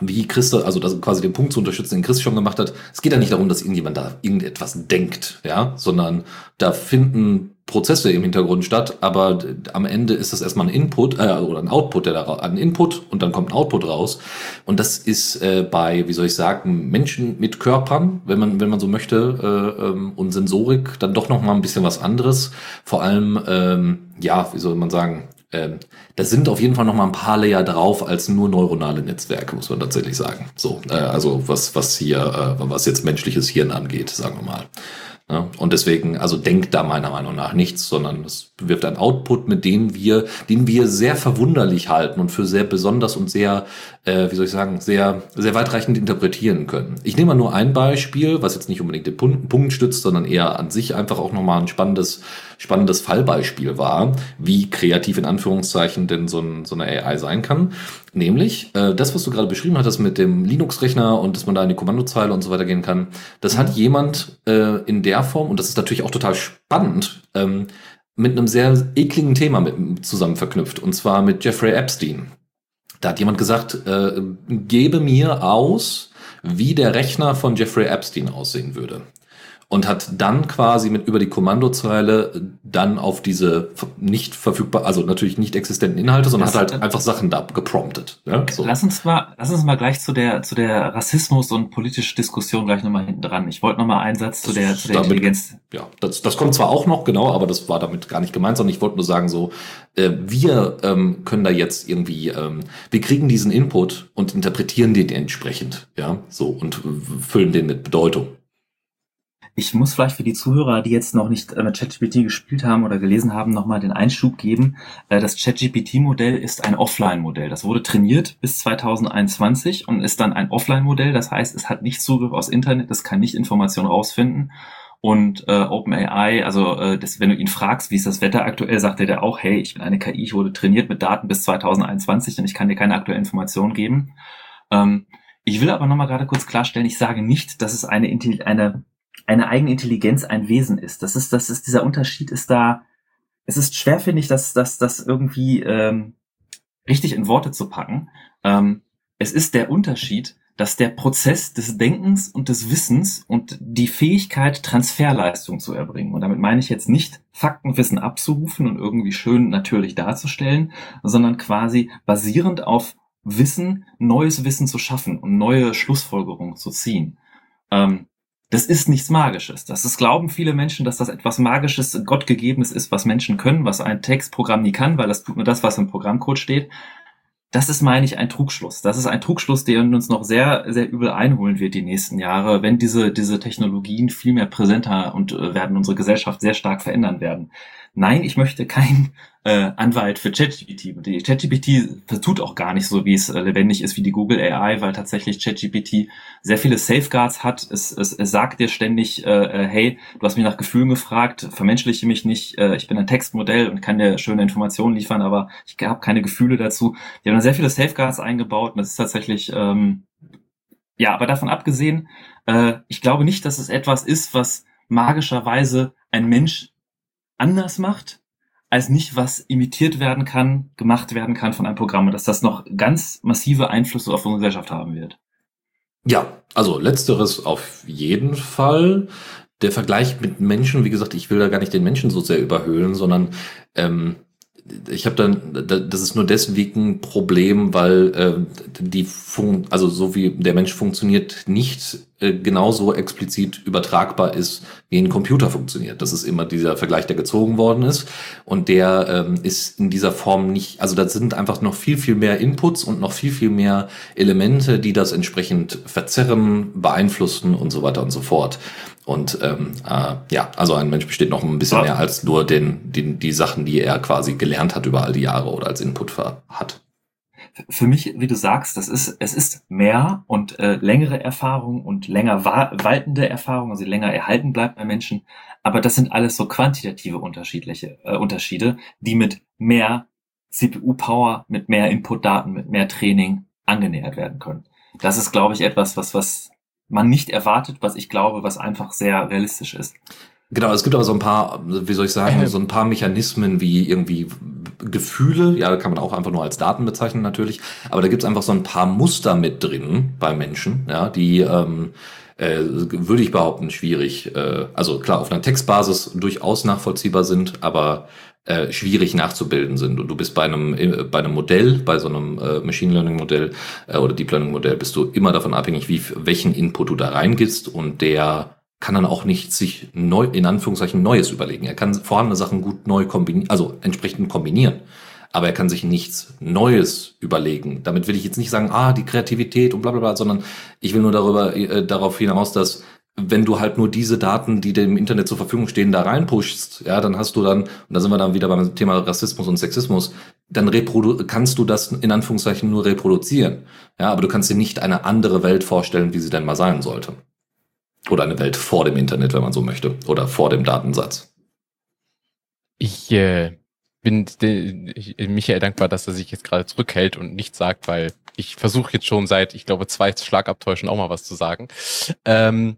wie Christa, also das quasi den Punkt zu unterstützen, den Chris schon gemacht hat. Es geht ja nicht darum, dass irgendjemand da irgendetwas denkt, ja, sondern da finden Prozesse im Hintergrund statt, aber am Ende ist das erstmal ein Input äh, oder ein Output, der da ein Input und dann kommt ein Output raus. Und das ist äh, bei, wie soll ich sagen, Menschen mit Körpern, wenn man wenn man so möchte, äh, ähm, und Sensorik dann doch noch mal ein bisschen was anderes. Vor allem, ähm, ja, wie soll man sagen, ähm, da sind auf jeden Fall noch mal ein paar Layer drauf als nur neuronale Netzwerke, muss man tatsächlich sagen. So, äh, also was was hier, äh, was jetzt menschliches Hirn angeht, sagen wir mal. Ja, und deswegen, also denkt da meiner Meinung nach nichts, sondern es wirft ein Output, mit dem wir, den wir sehr verwunderlich halten und für sehr besonders und sehr, äh, wie soll ich sagen, sehr, sehr weitreichend interpretieren können. Ich nehme mal nur ein Beispiel, was jetzt nicht unbedingt den Punkt, Punkt stützt, sondern eher an sich einfach auch nochmal ein spannendes spannendes Fallbeispiel war, wie kreativ in Anführungszeichen denn so, ein, so eine AI sein kann. Nämlich, äh, das, was du gerade beschrieben hattest mit dem Linux-Rechner und dass man da in die Kommandozeile und so weiter gehen kann, das mhm. hat jemand äh, in der Form, und das ist natürlich auch total spannend, ähm, mit einem sehr ekligen Thema mit, zusammen verknüpft, und zwar mit Jeffrey Epstein. Da hat jemand gesagt, äh, gebe mir aus, wie der Rechner von Jeffrey Epstein aussehen würde und hat dann quasi mit über die Kommandozeile dann auf diese nicht verfügbar, also natürlich nicht existenten Inhalte, sondern das hat halt einfach Sachen da gepromptet. Ja, so. Lass uns mal, lass uns mal gleich zu der zu der Rassismus und politische Diskussion gleich nochmal hinten dran. Ich wollte nochmal einen Satz zu der, zu der damit, Intelligenz. Ja, das, das kommt zwar auch noch genau, aber das war damit gar nicht gemeint, sondern ich wollte nur sagen so, äh, wir ähm, können da jetzt irgendwie, ähm, wir kriegen diesen Input und interpretieren den entsprechend, ja, so und füllen den mit Bedeutung. Ich muss vielleicht für die Zuhörer, die jetzt noch nicht mit ChatGPT gespielt haben oder gelesen haben, nochmal den Einschub geben. Äh, das ChatGPT-Modell ist ein Offline-Modell. Das wurde trainiert bis 2021 und ist dann ein Offline-Modell. Das heißt, es hat nicht Zugriff aufs Internet, es kann nicht Informationen rausfinden. Und äh, OpenAI, also äh, das, wenn du ihn fragst, wie ist das Wetter aktuell, sagt er dir auch, hey, ich bin eine KI, ich wurde trainiert mit Daten bis 2021 und ich kann dir keine aktuellen Informationen geben. Ähm, ich will aber nochmal gerade kurz klarstellen, ich sage nicht, dass es eine, eine eine eigene Intelligenz ein Wesen ist. Das ist, das ist, dieser Unterschied ist da, es ist schwer, finde ich, dass das das irgendwie ähm, richtig in Worte zu packen. Ähm, es ist der Unterschied, dass der Prozess des Denkens und des Wissens und die Fähigkeit, Transferleistung zu erbringen. Und damit meine ich jetzt nicht Faktenwissen abzurufen und irgendwie schön natürlich darzustellen, sondern quasi basierend auf Wissen neues Wissen zu schaffen und neue Schlussfolgerungen zu ziehen. Ähm, das ist nichts Magisches. Das ist, glauben viele Menschen, dass das etwas Magisches, Gottgegebenes ist, was Menschen können, was ein Textprogramm nie kann, weil das tut nur das, was im Programmcode steht. Das ist, meine ich, ein Trugschluss. Das ist ein Trugschluss, der uns noch sehr, sehr übel einholen wird die nächsten Jahre, wenn diese, diese Technologien viel mehr präsenter und äh, werden unsere Gesellschaft sehr stark verändern werden nein, ich möchte kein äh, Anwalt für ChatGPT. Die ChatGPT tut auch gar nicht so, wie es äh, lebendig ist wie die Google AI, weil tatsächlich ChatGPT sehr viele Safeguards hat. Es, es, es sagt dir ständig, äh, äh, hey, du hast mich nach Gefühlen gefragt, vermenschliche mich nicht, äh, ich bin ein Textmodell und kann dir schöne Informationen liefern, aber ich habe keine Gefühle dazu. Die haben da sehr viele Safeguards eingebaut und das ist tatsächlich, ähm, ja, aber davon abgesehen, äh, ich glaube nicht, dass es etwas ist, was magischerweise ein Mensch anders macht, als nicht was imitiert werden kann, gemacht werden kann von einem Programm, dass das noch ganz massive Einflüsse auf unsere Gesellschaft haben wird. Ja, also letzteres auf jeden Fall. Der Vergleich mit Menschen, wie gesagt, ich will da gar nicht den Menschen so sehr überhöhlen, sondern ähm, ich habe dann, das ist nur deswegen ein Problem, weil äh, die Fun also so wie der Mensch funktioniert, nicht äh, genauso explizit übertragbar ist, wie ein Computer funktioniert. Das ist immer dieser Vergleich, der gezogen worden ist. Und der ähm, ist in dieser Form nicht, also da sind einfach noch viel, viel mehr Inputs und noch viel, viel mehr Elemente, die das entsprechend verzerren, beeinflussen und so weiter und so fort. Und ähm, äh, ja, also ein Mensch besteht noch ein bisschen mehr als nur den, den, die Sachen, die er quasi gelernt hat über all die Jahre oder als Input hat. Für mich, wie du sagst, das ist, es ist mehr und äh, längere Erfahrung und länger waltende Erfahrung, also länger erhalten bleibt bei Menschen. Aber das sind alles so quantitative unterschiedliche äh, Unterschiede, die mit mehr CPU-Power, mit mehr Input-Daten, mit mehr Training angenähert werden können. Das ist, glaube ich, etwas, was, was man nicht erwartet, was ich glaube, was einfach sehr realistisch ist. Genau, es gibt aber so ein paar, wie soll ich sagen, so ein paar Mechanismen wie irgendwie Gefühle, ja, kann man auch einfach nur als Daten bezeichnen natürlich, aber da gibt es einfach so ein paar Muster mit drin bei Menschen, ja, die ähm, äh, würde ich behaupten, schwierig, äh, also klar, auf einer Textbasis durchaus nachvollziehbar sind, aber äh, schwierig nachzubilden sind. Und du bist bei einem, äh, bei einem Modell, bei so einem äh, Machine Learning Modell äh, oder Deep Learning Modell, bist du immer davon abhängig, wie, welchen Input du da reingibst und der kann dann auch nicht sich neu, in Anführungszeichen Neues überlegen. Er kann vorhandene Sachen gut neu kombinieren, also entsprechend kombinieren. Aber er kann sich nichts Neues überlegen. Damit will ich jetzt nicht sagen, ah, die Kreativität und bla bla bla, sondern ich will nur darüber, äh, darauf hinaus, dass wenn du halt nur diese Daten, die im Internet zur Verfügung stehen, da reinpushst, ja, dann hast du dann, und da sind wir dann wieder beim Thema Rassismus und Sexismus, dann kannst du das in Anführungszeichen nur reproduzieren. Ja, aber du kannst dir nicht eine andere Welt vorstellen, wie sie denn mal sein sollte. Oder eine Welt vor dem Internet, wenn man so möchte. Oder vor dem Datensatz. Ich äh, bin Michael dankbar, dass er sich jetzt gerade zurückhält und nichts sagt, weil ich versuche jetzt schon seit, ich glaube, zwei Schlagabtäuschen auch mal was zu sagen. Ähm,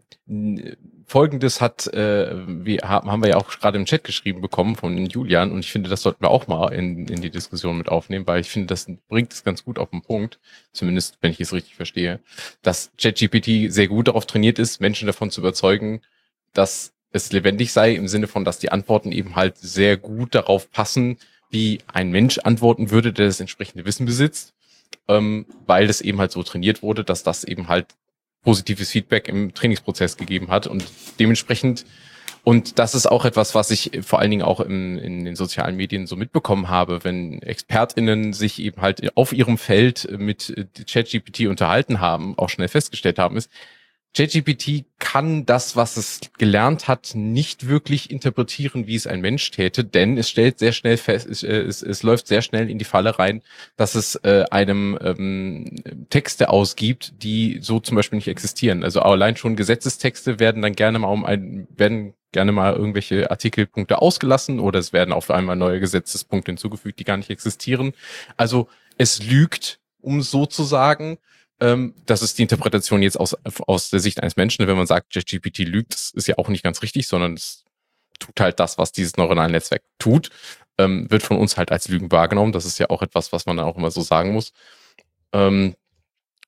Folgendes hat, äh, wir haben, haben wir ja auch gerade im Chat geschrieben bekommen von Julian und ich finde, das sollten wir auch mal in, in die Diskussion mit aufnehmen, weil ich finde, das bringt es ganz gut auf den Punkt, zumindest wenn ich es richtig verstehe, dass ChatGPT sehr gut darauf trainiert ist, Menschen davon zu überzeugen, dass es lebendig sei, im Sinne von, dass die Antworten eben halt sehr gut darauf passen, wie ein Mensch antworten würde, der das entsprechende Wissen besitzt, ähm, weil das eben halt so trainiert wurde, dass das eben halt positives Feedback im Trainingsprozess gegeben hat und dementsprechend und das ist auch etwas, was ich vor allen Dingen auch im, in den sozialen Medien so mitbekommen habe, wenn ExpertInnen sich eben halt auf ihrem Feld mit ChatGPT unterhalten haben, auch schnell festgestellt haben, ist, ChatGPT kann das, was es gelernt hat, nicht wirklich interpretieren, wie es ein Mensch täte, denn es stellt sehr schnell fest, es, äh, es, es läuft sehr schnell in die Falle rein, dass es äh, einem ähm, Texte ausgibt, die so zum Beispiel nicht existieren. Also allein schon Gesetzestexte werden dann gerne mal um ein, werden gerne mal irgendwelche Artikelpunkte ausgelassen oder es werden auf einmal neue Gesetzespunkte hinzugefügt, die gar nicht existieren. Also es lügt, um so zu sagen, ähm, das ist die Interpretation jetzt aus, aus der Sicht eines Menschen. Wenn man sagt, ChatGPT lügt, das ist ja auch nicht ganz richtig, sondern es tut halt das, was dieses neuronale Netzwerk tut, ähm, wird von uns halt als Lügen wahrgenommen. Das ist ja auch etwas, was man dann auch immer so sagen muss. Ähm,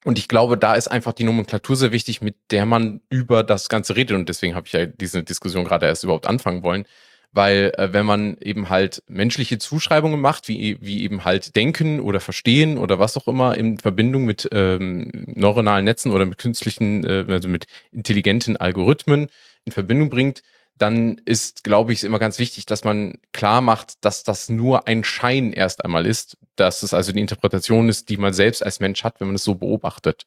und ich glaube, da ist einfach die Nomenklatur sehr wichtig, mit der man über das Ganze redet. Und deswegen habe ich ja diese Diskussion gerade erst überhaupt anfangen wollen weil äh, wenn man eben halt menschliche Zuschreibungen macht, wie, wie eben halt denken oder verstehen oder was auch immer in Verbindung mit ähm, neuronalen Netzen oder mit künstlichen, äh, also mit intelligenten Algorithmen in Verbindung bringt, dann ist, glaube ich, immer ganz wichtig, dass man klar macht, dass das nur ein Schein erst einmal ist, dass es also die Interpretation ist, die man selbst als Mensch hat, wenn man es so beobachtet.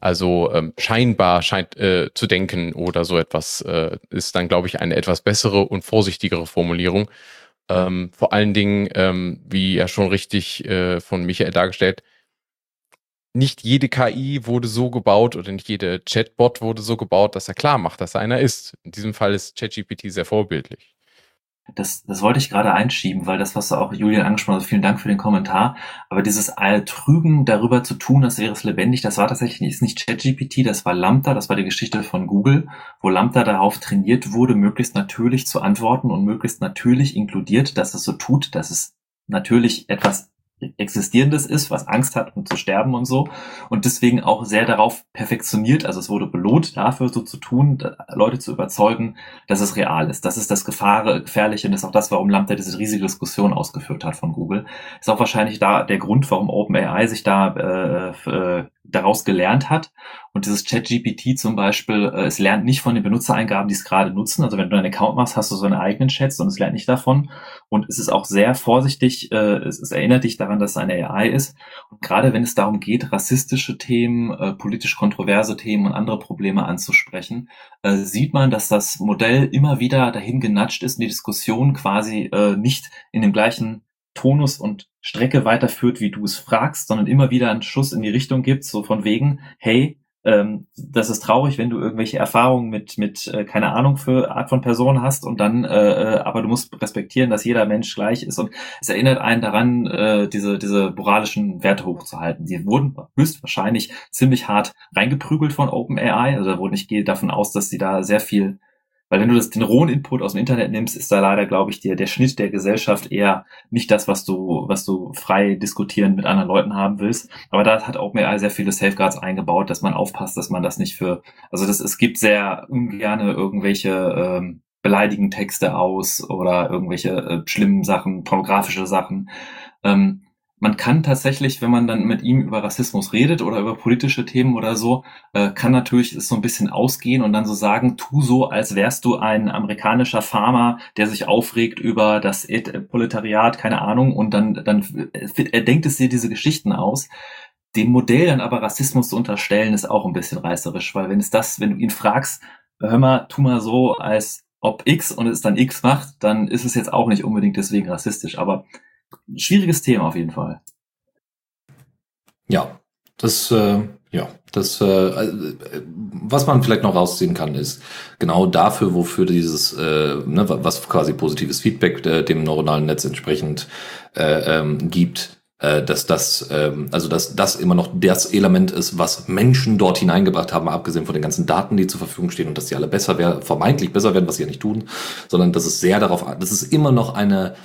Also ähm, scheinbar scheint äh, zu denken oder so etwas äh, ist dann, glaube ich, eine etwas bessere und vorsichtigere Formulierung. Ähm, vor allen Dingen, ähm, wie ja schon richtig äh, von Michael dargestellt, nicht jede KI wurde so gebaut oder nicht jede Chatbot wurde so gebaut, dass er klar macht, dass er einer ist. In diesem Fall ist ChatGPT sehr vorbildlich. Das, das wollte ich gerade einschieben, weil das, was du auch Julian angesprochen hast, vielen Dank für den Kommentar. Aber dieses Trügen darüber zu tun, das wäre es lebendig, das war tatsächlich nicht, ist nicht ChatGPT, das war Lambda, das war die Geschichte von Google, wo Lambda darauf trainiert wurde, möglichst natürlich zu antworten und möglichst natürlich inkludiert, dass es so tut, dass es natürlich etwas Existierendes ist, was Angst hat, um zu sterben und so. Und deswegen auch sehr darauf perfektioniert, also es wurde belohnt dafür, so zu tun, Leute zu überzeugen, dass es real ist. Das ist das Gefahr, Gefährliche und das ist auch das, warum Lambda diese riesige Diskussion ausgeführt hat von Google. Ist auch wahrscheinlich da der Grund, warum OpenAI sich da äh, äh, daraus gelernt hat. Und dieses ChatGPT zum Beispiel, äh, es lernt nicht von den Benutzereingaben, die es gerade nutzen. Also wenn du einen Account machst, hast du so einen eigenen Chats und es lernt nicht davon. Und es ist auch sehr vorsichtig, äh, es, es erinnert dich daran, dass es eine AI ist. Und gerade wenn es darum geht, rassistische Themen, äh, politisch kontroverse Themen und andere Probleme anzusprechen, äh, sieht man, dass das Modell immer wieder dahin genatscht ist, in die Diskussion quasi äh, nicht in dem gleichen Tonus und Strecke weiterführt, wie du es fragst, sondern immer wieder einen Schuss in die Richtung gibt, so von wegen, hey, ähm, das ist traurig, wenn du irgendwelche Erfahrungen mit, mit äh, keine Ahnung für Art von Person hast und dann, äh, äh, aber du musst respektieren, dass jeder Mensch gleich ist und es erinnert einen daran, äh, diese, diese moralischen Werte hochzuhalten. Die wurden höchstwahrscheinlich ziemlich hart reingeprügelt von OpenAI, also da wurde ich gehe davon aus, dass sie da sehr viel weil wenn du das, den rohen Input aus dem Internet nimmst, ist da leider, glaube ich, der, der Schnitt der Gesellschaft eher nicht das, was du, was du frei diskutieren mit anderen Leuten haben willst. Aber da hat OpenAI sehr viele Safeguards eingebaut, dass man aufpasst, dass man das nicht für, also das, es gibt sehr ungerne irgendwelche ähm, beleidigen Texte aus oder irgendwelche äh, schlimmen Sachen, pornografische Sachen. Ähm, man kann tatsächlich, wenn man dann mit ihm über Rassismus redet oder über politische Themen oder so, äh, kann natürlich es so ein bisschen ausgehen und dann so sagen, tu so, als wärst du ein amerikanischer Farmer, der sich aufregt über das Proletariat, keine Ahnung, und dann, dann er denkt es dir diese Geschichten aus. Dem Modell dann aber Rassismus zu unterstellen, ist auch ein bisschen reißerisch, weil wenn es das, wenn du ihn fragst, hör mal, tu mal so, als ob X und es dann X macht, dann ist es jetzt auch nicht unbedingt deswegen rassistisch, aber schwieriges Thema auf jeden Fall. Ja, das äh, Ja, das, äh, äh, was man vielleicht noch rausziehen kann, ist genau dafür, wofür dieses, äh, ne, was quasi positives Feedback äh, dem neuronalen Netz entsprechend äh, ähm, gibt, äh, dass das, ähm, also dass das immer noch das Element ist, was Menschen dort hineingebracht haben, abgesehen von den ganzen Daten, die zur Verfügung stehen und dass die alle besser werden, vermeintlich besser werden, was sie ja nicht tun, sondern dass es sehr darauf, das ist immer noch eine,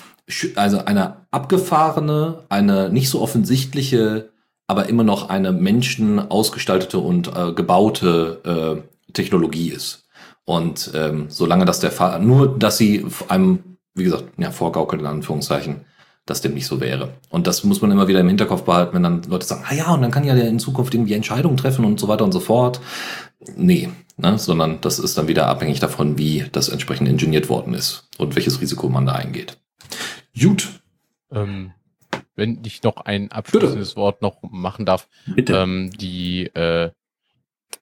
also eine abgefahrene, eine nicht so offensichtliche aber immer noch eine Menschen ausgestaltete und äh, gebaute äh, Technologie ist. Und ähm, solange das der Fall, nur dass sie einem, wie gesagt, ja, vorgaukeln in Anführungszeichen, dass dem nicht so wäre. Und das muss man immer wieder im Hinterkopf behalten, wenn dann Leute sagen, ah ja, und dann kann ja der in Zukunft irgendwie Entscheidungen treffen und so weiter und so fort. Nee, ne, sondern das ist dann wieder abhängig davon, wie das entsprechend ingeniert worden ist und welches Risiko man da eingeht. Gut. Ähm, wenn ich noch ein abschließendes Bitte. Wort noch machen darf. Bitte. Ähm, die, äh,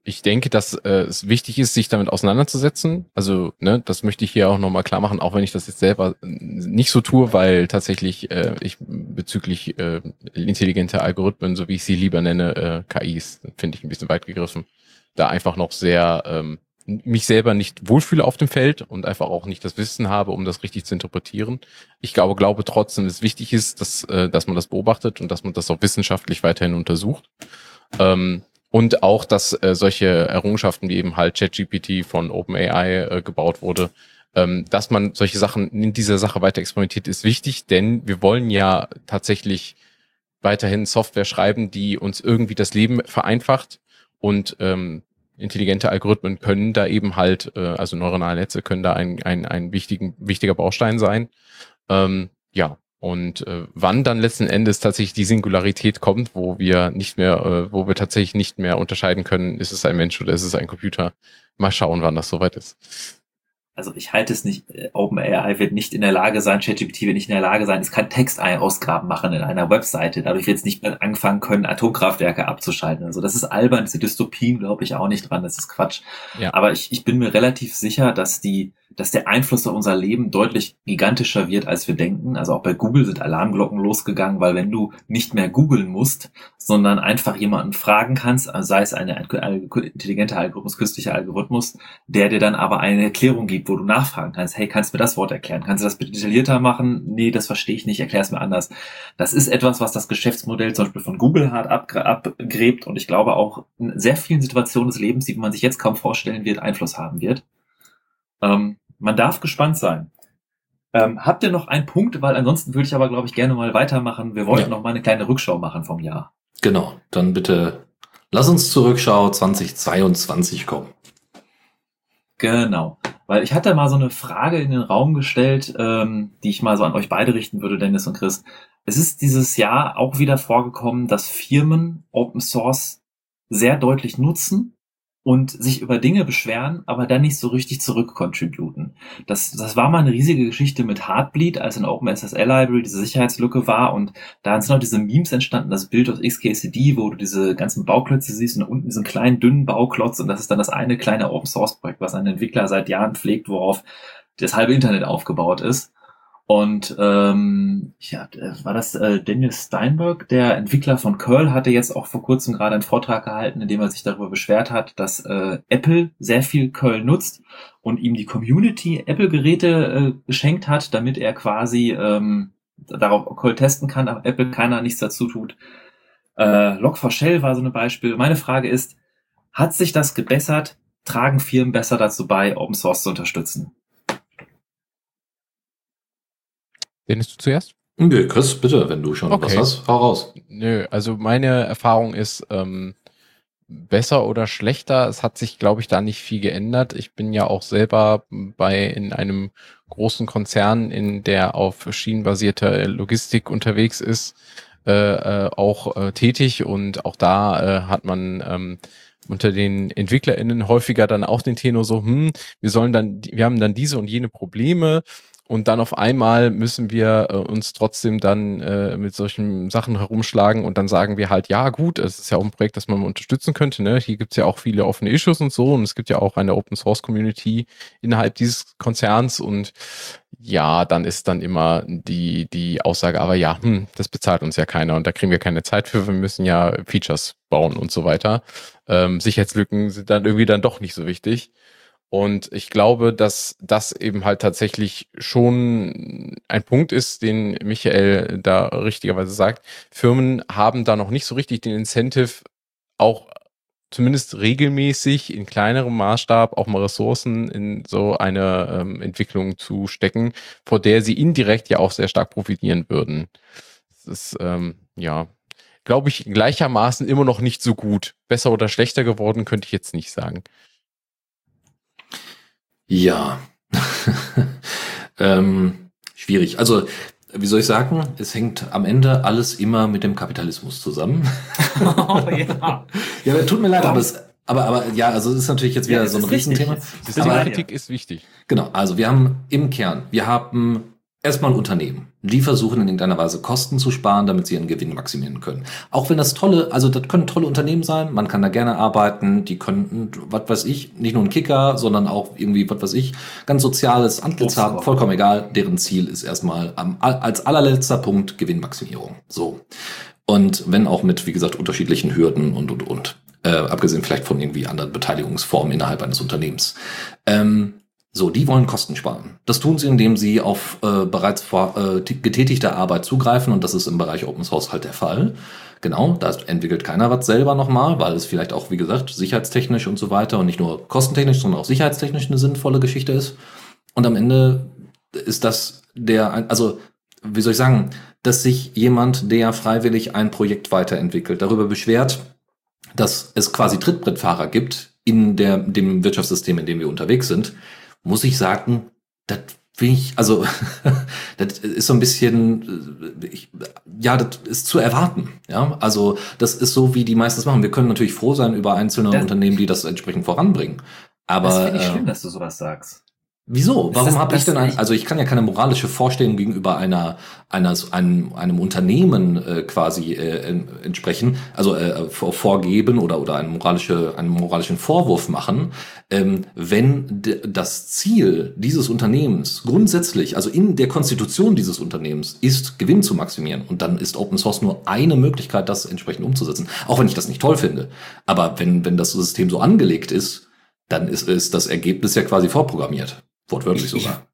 ich denke, dass äh, es wichtig ist, sich damit auseinanderzusetzen. Also, ne, das möchte ich hier auch nochmal klar machen, auch wenn ich das jetzt selber nicht so tue, weil tatsächlich äh, ich bezüglich äh, intelligente Algorithmen, so wie ich sie lieber nenne, äh, KIs, finde ich ein bisschen weit gegriffen, da einfach noch sehr ähm, mich selber nicht wohlfühle auf dem Feld und einfach auch nicht das Wissen habe, um das richtig zu interpretieren. Ich glaube, glaube trotzdem, dass es wichtig ist, dass, äh, dass man das beobachtet und dass man das auch wissenschaftlich weiterhin untersucht. Ähm, und auch, dass äh, solche Errungenschaften wie eben halt ChatGPT von OpenAI äh, gebaut wurde, ähm, dass man solche Sachen in dieser Sache weiter experimentiert, ist wichtig, denn wir wollen ja tatsächlich weiterhin Software schreiben, die uns irgendwie das Leben vereinfacht und ähm, intelligente Algorithmen können da eben halt, äh, also neuronale Netze können da ein, ein, ein wichtigen, wichtiger Baustein sein. Ähm, ja, und äh, wann dann letzten Endes tatsächlich die Singularität kommt, wo wir nicht mehr, äh, wo wir tatsächlich nicht mehr unterscheiden können, ist es ein Mensch oder ist es ein Computer. Mal schauen, wann das soweit ist also ich halte es nicht, äh, OpenAI wird nicht in der Lage sein, ChatGPT wird nicht in der Lage sein, es kann Textausgaben machen in einer Webseite. Dadurch wird es nicht mehr anfangen können, Atomkraftwerke abzuschalten. Also das ist albern, diese Dystopien glaube ich auch nicht dran, das ist Quatsch. Ja. Aber ich, ich bin mir relativ sicher, dass die dass der Einfluss auf unser Leben deutlich gigantischer wird, als wir denken. Also auch bei Google sind Alarmglocken losgegangen, weil wenn du nicht mehr googeln musst, sondern einfach jemanden fragen kannst, sei es eine intelligente Algorithmus, künstlicher Algorithmus, der dir dann aber eine Erklärung gibt, wo du nachfragen kannst, hey, kannst du mir das Wort erklären? Kannst du das bitte detaillierter machen? Nee, das verstehe ich nicht, erklär es mir anders. Das ist etwas, was das Geschäftsmodell zum Beispiel von Google hart abgräbt und ich glaube auch in sehr vielen Situationen des Lebens, die man sich jetzt kaum vorstellen wird, Einfluss haben wird. Ähm, man darf gespannt sein. Ähm, habt ihr noch einen Punkt? Weil ansonsten würde ich aber, glaube ich, gerne mal weitermachen. Wir wollten ja. noch mal eine kleine Rückschau machen vom Jahr. Genau, dann bitte lass uns zur Rückschau 2022 kommen. Genau, weil ich hatte mal so eine Frage in den Raum gestellt, ähm, die ich mal so an euch beide richten würde, Dennis und Chris. Es ist dieses Jahr auch wieder vorgekommen, dass Firmen Open Source sehr deutlich nutzen und sich über Dinge beschweren, aber dann nicht so richtig zurückcontributen. Das, das war mal eine riesige Geschichte mit Heartbleed, als in OpenSSL Library diese Sicherheitslücke war und da sind noch diese Memes entstanden, das Bild aus XKCD, wo du diese ganzen Bauklötze siehst und unten diesen kleinen dünnen Bauklotz und das ist dann das eine kleine Open Source Projekt, was ein Entwickler seit Jahren pflegt, worauf das halbe Internet aufgebaut ist. Und ähm, ja, war das äh, Daniel Steinberg, der Entwickler von Curl, hatte jetzt auch vor kurzem gerade einen Vortrag gehalten, in dem er sich darüber beschwert hat, dass äh, Apple sehr viel Curl nutzt und ihm die Community Apple-Geräte äh, geschenkt hat, damit er quasi ähm, darauf Curl testen kann, aber Apple keiner nichts dazu tut. Äh, Log4Shell war so ein Beispiel. Meine Frage ist, hat sich das gebessert? Tragen Firmen besser dazu bei, Open Source zu unterstützen? Dennis, du zuerst? Nö, Chris, bitte, wenn du schon okay. was hast, hau raus. Nö, also meine Erfahrung ist ähm, besser oder schlechter. Es hat sich, glaube ich, da nicht viel geändert. Ich bin ja auch selber bei in einem großen Konzern, in der auf schienenbasierter Logistik unterwegs ist, äh, äh, auch äh, tätig und auch da äh, hat man ähm, unter den EntwicklerInnen häufiger dann auch den Tenor so, hm, wir sollen dann, wir haben dann diese und jene Probleme und dann auf einmal müssen wir äh, uns trotzdem dann äh, mit solchen Sachen herumschlagen und dann sagen wir halt, ja gut, es ist ja auch ein Projekt, das man unterstützen könnte. Ne? Hier gibt's ja auch viele offene Issues und so und es gibt ja auch eine Open Source Community innerhalb dieses Konzerns und ja, dann ist dann immer die, die Aussage, aber ja, hm, das bezahlt uns ja keiner und da kriegen wir keine Zeit für, wir müssen ja Features bauen und so weiter. Ähm, Sicherheitslücken sind dann irgendwie dann doch nicht so wichtig. Und ich glaube, dass das eben halt tatsächlich schon ein Punkt ist, den Michael da richtigerweise sagt. Firmen haben da noch nicht so richtig den Incentive, auch zumindest regelmäßig in kleinerem Maßstab auch mal Ressourcen in so eine ähm, Entwicklung zu stecken, vor der sie indirekt ja auch sehr stark profitieren würden. Das ist, ähm, ja, glaube ich, gleichermaßen immer noch nicht so gut. Besser oder schlechter geworden, könnte ich jetzt nicht sagen. Ja. ähm, schwierig. Also, wie soll ich sagen, es hängt am Ende alles immer mit dem Kapitalismus zusammen. oh, ja. ja, tut mir leid, aber es, aber, aber ja, also es ist natürlich jetzt wieder ja, so ein Riesenthema. Systemkritik ist wichtig. Genau, also wir haben im Kern, wir haben Erstmal Unternehmen. Die versuchen in irgendeiner Weise Kosten zu sparen, damit sie ihren Gewinn maximieren können. Auch wenn das tolle, also das können tolle Unternehmen sein, man kann da gerne arbeiten, die könnten, was weiß ich, nicht nur ein Kicker, sondern auch irgendwie, was weiß ich, ganz soziales Antlitz haben, vollkommen egal, deren Ziel ist erstmal am, als allerletzter Punkt Gewinnmaximierung. So. Und wenn auch mit, wie gesagt, unterschiedlichen Hürden und, und, und. Äh, abgesehen vielleicht von irgendwie anderen Beteiligungsformen innerhalb eines Unternehmens. Ähm, so, die wollen Kosten sparen. Das tun sie, indem sie auf äh, bereits vor, äh, getätigte Arbeit zugreifen und das ist im Bereich Open Source halt der Fall. Genau, da entwickelt keiner was selber nochmal, weil es vielleicht auch, wie gesagt, sicherheitstechnisch und so weiter und nicht nur kostentechnisch, sondern auch sicherheitstechnisch eine sinnvolle Geschichte ist. Und am Ende ist das der, also, wie soll ich sagen, dass sich jemand, der freiwillig ein Projekt weiterentwickelt, darüber beschwert, dass es quasi Trittbrettfahrer gibt in der, dem Wirtschaftssystem, in dem wir unterwegs sind, muss ich sagen, das finde ich, also das ist so ein bisschen, äh, ich, ja, das ist zu erwarten. Ja, also das ist so, wie die meistens machen. Wir können natürlich froh sein über einzelne das, Unternehmen, die das entsprechend voranbringen. Aber das finde ich äh, schlimm, dass du sowas sagst. Wieso? Warum habe ich denn ein, also ich kann ja keine moralische Vorstellung gegenüber einer, einer einem, einem Unternehmen äh, quasi äh, entsprechen, also äh, vorgeben oder oder einen moralische einen moralischen Vorwurf machen, ähm, wenn das Ziel dieses Unternehmens grundsätzlich, also in der Konstitution dieses Unternehmens ist Gewinn zu maximieren und dann ist Open Source nur eine Möglichkeit, das entsprechend umzusetzen. Auch wenn ich das nicht toll finde, aber wenn wenn das System so angelegt ist, dann ist, ist das Ergebnis ja quasi vorprogrammiert. Wortwörtlich sogar.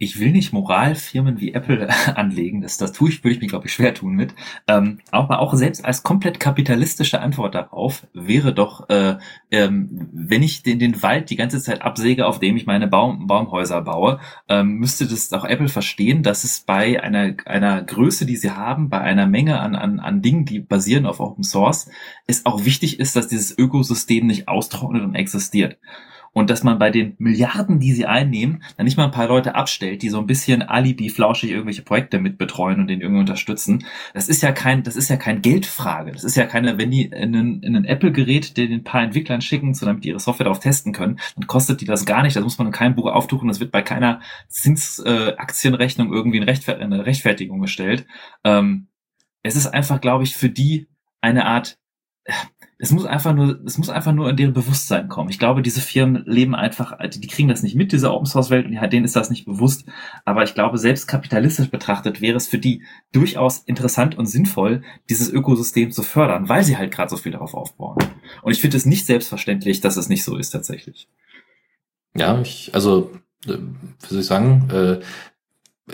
Ich will nicht Moralfirmen wie Apple anlegen, das, das tue ich, würde ich mir, glaube ich, schwer tun mit. Ähm, aber auch selbst als komplett kapitalistische Antwort darauf wäre doch, äh, ähm, wenn ich den, den Wald die ganze Zeit absäge, auf dem ich meine Baum, Baumhäuser baue, ähm, müsste das auch Apple verstehen, dass es bei einer, einer Größe, die sie haben, bei einer Menge an, an, an Dingen, die basieren auf Open Source, es auch wichtig ist, dass dieses Ökosystem nicht austrocknet und existiert und dass man bei den Milliarden, die sie einnehmen, dann nicht mal ein paar Leute abstellt, die so ein bisschen alibi flauschig irgendwelche Projekte mitbetreuen und den irgendwie unterstützen. Das ist ja kein, das ist ja kein Geldfrage. Das ist ja keine, wenn die in ein, in ein Apple-Gerät den ein paar Entwicklern schicken, so damit die ihre Software darauf testen können, dann kostet die das gar nicht. Das muss man in keinem Buch auftuchen. Das wird bei keiner Zinsaktienrechnung äh, irgendwie eine Rechtfertigung gestellt. Ähm, es ist einfach, glaube ich, für die eine Art es muss einfach nur, es muss einfach nur in deren Bewusstsein kommen. Ich glaube, diese Firmen leben einfach, die kriegen das nicht mit, diese Open Source Welt, und denen ist das nicht bewusst. Aber ich glaube, selbst kapitalistisch betrachtet wäre es für die durchaus interessant und sinnvoll, dieses Ökosystem zu fördern, weil sie halt gerade so viel darauf aufbauen. Und ich finde es nicht selbstverständlich, dass es nicht so ist tatsächlich. Ja, ich, also, äh, wie soll ich sagen, äh,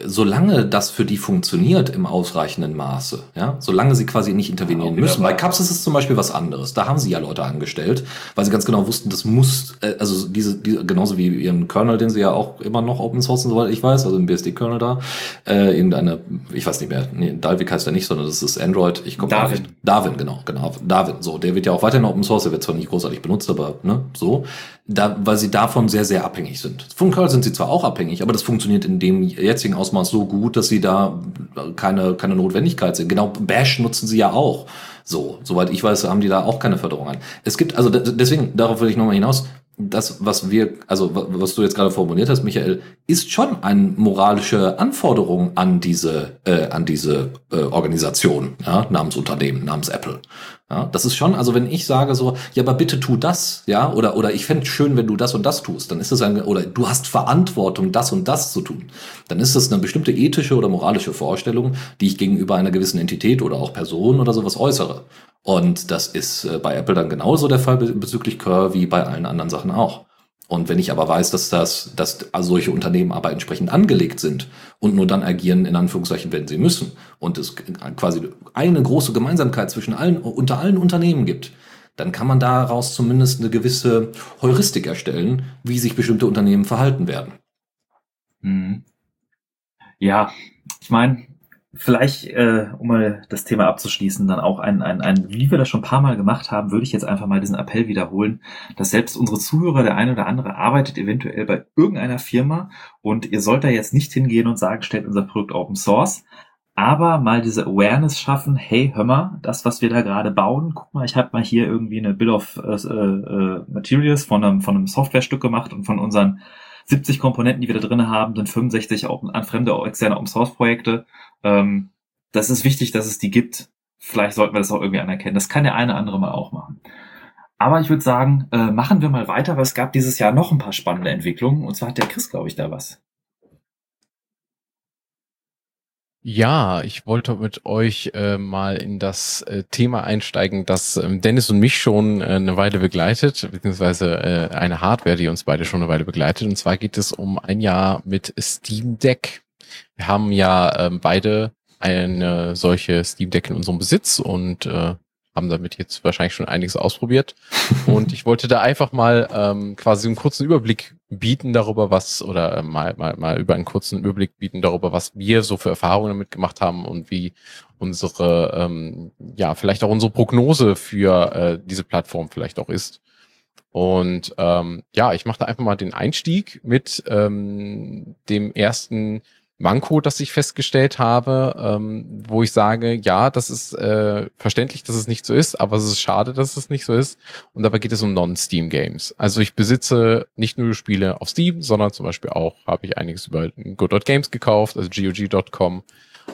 solange das für die funktioniert im ausreichenden Maße, ja, solange sie quasi nicht intervenieren müssen. Bei Cups ist es zum Beispiel was anderes. Da haben sie ja Leute angestellt, weil sie ganz genau wussten, das muss, äh, also diese, diese genauso wie ihren Kernel, den sie ja auch immer noch Open Sourcen, soweit ich weiß, also im BSD-Kernel da, äh, irgendeine, ich weiß nicht mehr, nee, Dalvik heißt er nicht, sondern das ist Android. Ich komme Darwin. Darwin, genau, genau, Darwin. So, der wird ja auch weiterhin Open Source, der wird zwar nicht großartig benutzt, aber ne, so da, weil sie davon sehr, sehr abhängig sind. Von Curl sind sie zwar auch abhängig, aber das funktioniert in dem jetzigen Ausmaß so gut, dass sie da keine, keine Notwendigkeit sind. Genau, Bash nutzen sie ja auch. So, soweit ich weiß, haben die da auch keine Förderung an. Es gibt, also deswegen, darauf will ich nochmal hinaus, das, was wir, also was du jetzt gerade formuliert hast, Michael, ist schon eine moralische Anforderung an diese, äh, an diese äh, Organisation, ja, namens Unternehmen, namens Apple. Ja, das ist schon, also wenn ich sage so, ja, aber bitte tu das, ja, oder, oder ich fände schön, wenn du das und das tust, dann ist das ein, oder du hast Verantwortung, das und das zu tun, dann ist das eine bestimmte ethische oder moralische Vorstellung, die ich gegenüber einer gewissen Entität oder auch Person oder sowas äußere. Und das ist äh, bei Apple dann genauso der Fall bezüglich Curve wie bei allen anderen Sachen auch. Und wenn ich aber weiß, dass das, dass solche Unternehmen aber entsprechend angelegt sind und nur dann agieren, in Anführungszeichen, wenn sie müssen, und es quasi eine große Gemeinsamkeit zwischen allen, unter allen Unternehmen gibt, dann kann man daraus zumindest eine gewisse Heuristik erstellen, wie sich bestimmte Unternehmen verhalten werden. Hm. Ja, ich meine, Vielleicht, äh, um mal das Thema abzuschließen, dann auch ein, ein, ein, wie wir das schon ein paar Mal gemacht haben, würde ich jetzt einfach mal diesen Appell wiederholen, dass selbst unsere Zuhörer, der eine oder andere, arbeitet eventuell bei irgendeiner Firma und ihr sollt da jetzt nicht hingehen und sagen, stellt unser Produkt Open Source, aber mal diese Awareness schaffen, hey, hör mal, das, was wir da gerade bauen, guck mal, ich habe mal hier irgendwie eine Bill of äh, äh, Materials von einem, von einem Softwarestück gemacht und von unseren 70 Komponenten, die wir da drin haben, sind 65 auch an fremde externe Open Source Projekte. Ähm, das ist wichtig, dass es die gibt. Vielleicht sollten wir das auch irgendwie anerkennen. Das kann der eine andere mal auch machen. Aber ich würde sagen, äh, machen wir mal weiter, weil es gab dieses Jahr noch ein paar spannende Entwicklungen. Und zwar hat der Chris, glaube ich, da was. Ja, ich wollte mit euch äh, mal in das äh, Thema einsteigen, das ähm, Dennis und mich schon äh, eine Weile begleitet, beziehungsweise äh, eine Hardware, die uns beide schon eine Weile begleitet. Und zwar geht es um ein Jahr mit Steam Deck. Wir haben ja ähm, beide eine solche Steam Deck in unserem Besitz und äh, haben damit jetzt wahrscheinlich schon einiges ausprobiert. Und ich wollte da einfach mal ähm, quasi einen kurzen Überblick bieten darüber, was, oder äh, mal, mal, mal über einen kurzen Überblick bieten darüber, was wir so für Erfahrungen damit gemacht haben und wie unsere, ähm, ja, vielleicht auch unsere Prognose für äh, diese Plattform vielleicht auch ist. Und ähm, ja, ich mache da einfach mal den Einstieg mit ähm, dem ersten Manko, das ich festgestellt habe, ähm, wo ich sage, ja, das ist äh, verständlich, dass es nicht so ist, aber es ist schade, dass es nicht so ist. Und dabei geht es um Non-Steam-Games. Also ich besitze nicht nur Spiele auf Steam, sondern zum Beispiel auch habe ich einiges über Go.Games gekauft, also GOG.com.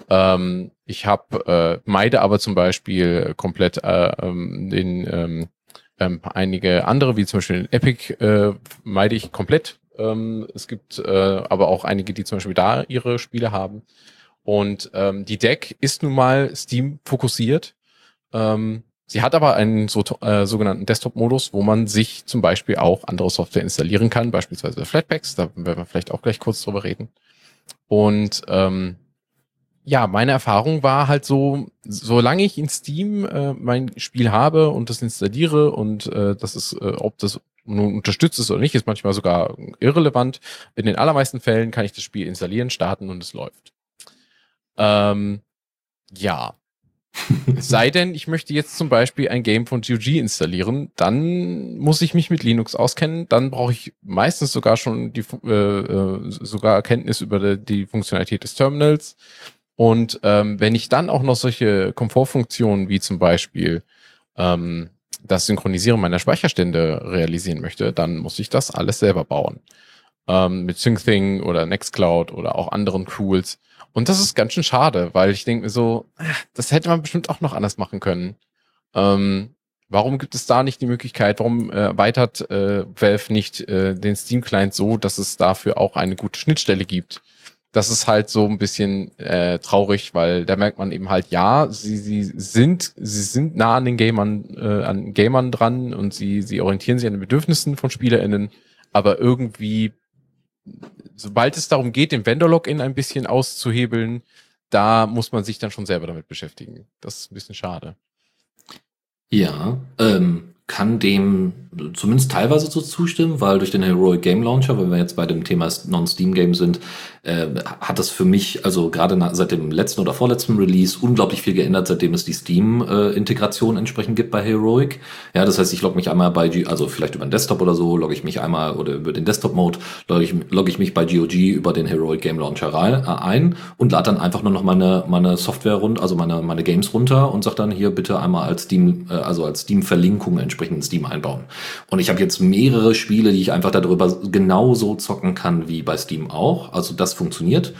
Ähm, ich habe äh, meide aber zum Beispiel komplett äh, ähm, den ähm, ähm, einige andere, wie zum Beispiel Epic, äh, meide ich komplett ähm, es gibt äh, aber auch einige, die zum Beispiel da ihre Spiele haben. Und ähm, die Deck ist nun mal Steam fokussiert. Ähm, sie hat aber einen so, äh, sogenannten Desktop-Modus, wo man sich zum Beispiel auch andere Software installieren kann, beispielsweise Flatpaks. Da werden wir vielleicht auch gleich kurz drüber reden. Und ähm, ja, meine Erfahrung war halt so, solange ich in Steam äh, mein Spiel habe und das installiere und äh, das ist, äh, ob das nun unterstützt es oder nicht, ist manchmal sogar irrelevant. In den allermeisten Fällen kann ich das Spiel installieren, starten und es läuft. Ähm, ja. Sei denn, ich möchte jetzt zum Beispiel ein Game von GOG installieren, dann muss ich mich mit Linux auskennen. Dann brauche ich meistens sogar schon die äh, äh sogar Kenntnis über die, die Funktionalität des Terminals. Und ähm, wenn ich dann auch noch solche Komfortfunktionen wie zum Beispiel ähm, das Synchronisieren meiner Speicherstände realisieren möchte, dann muss ich das alles selber bauen. Ähm, mit SyncThing oder Nextcloud oder auch anderen Tools. Und das ist ganz schön schade, weil ich denke mir so, äh, das hätte man bestimmt auch noch anders machen können. Ähm, warum gibt es da nicht die Möglichkeit, warum äh, erweitert äh, Valve nicht äh, den Steam-Client so, dass es dafür auch eine gute Schnittstelle gibt? Das ist halt so ein bisschen äh, traurig, weil da merkt man eben halt, ja, sie, sie sind, sie sind nah an den Gamern, äh, an Gamern dran und sie, sie orientieren sich an den Bedürfnissen von SpielerInnen, aber irgendwie, sobald es darum geht, den Vendor-Login ein bisschen auszuhebeln, da muss man sich dann schon selber damit beschäftigen. Das ist ein bisschen schade. Ja, ähm, kann dem zumindest teilweise so zustimmen, weil durch den Heroic Game Launcher, wenn wir jetzt bei dem Thema Non-Steam-Game sind, äh, hat das für mich, also gerade seit dem letzten oder vorletzten Release, unglaublich viel geändert, seitdem es die Steam-Integration äh, entsprechend gibt bei Heroic. Ja, das heißt, ich logge mich einmal bei, G also vielleicht über den Desktop oder so, logge ich mich einmal oder über den Desktop-Mode, logge ich, log ich mich bei GOG über den Heroic Game Launcher äh, ein und lade dann einfach nur noch meine, meine Software rund, also meine, meine Games runter und sage dann hier bitte einmal als Steam, äh, also als Steam-Verlinkung entsprechend entsprechend Steam einbauen. Und ich habe jetzt mehrere Spiele, die ich einfach darüber genauso zocken kann wie bei Steam auch. Also das funktioniert.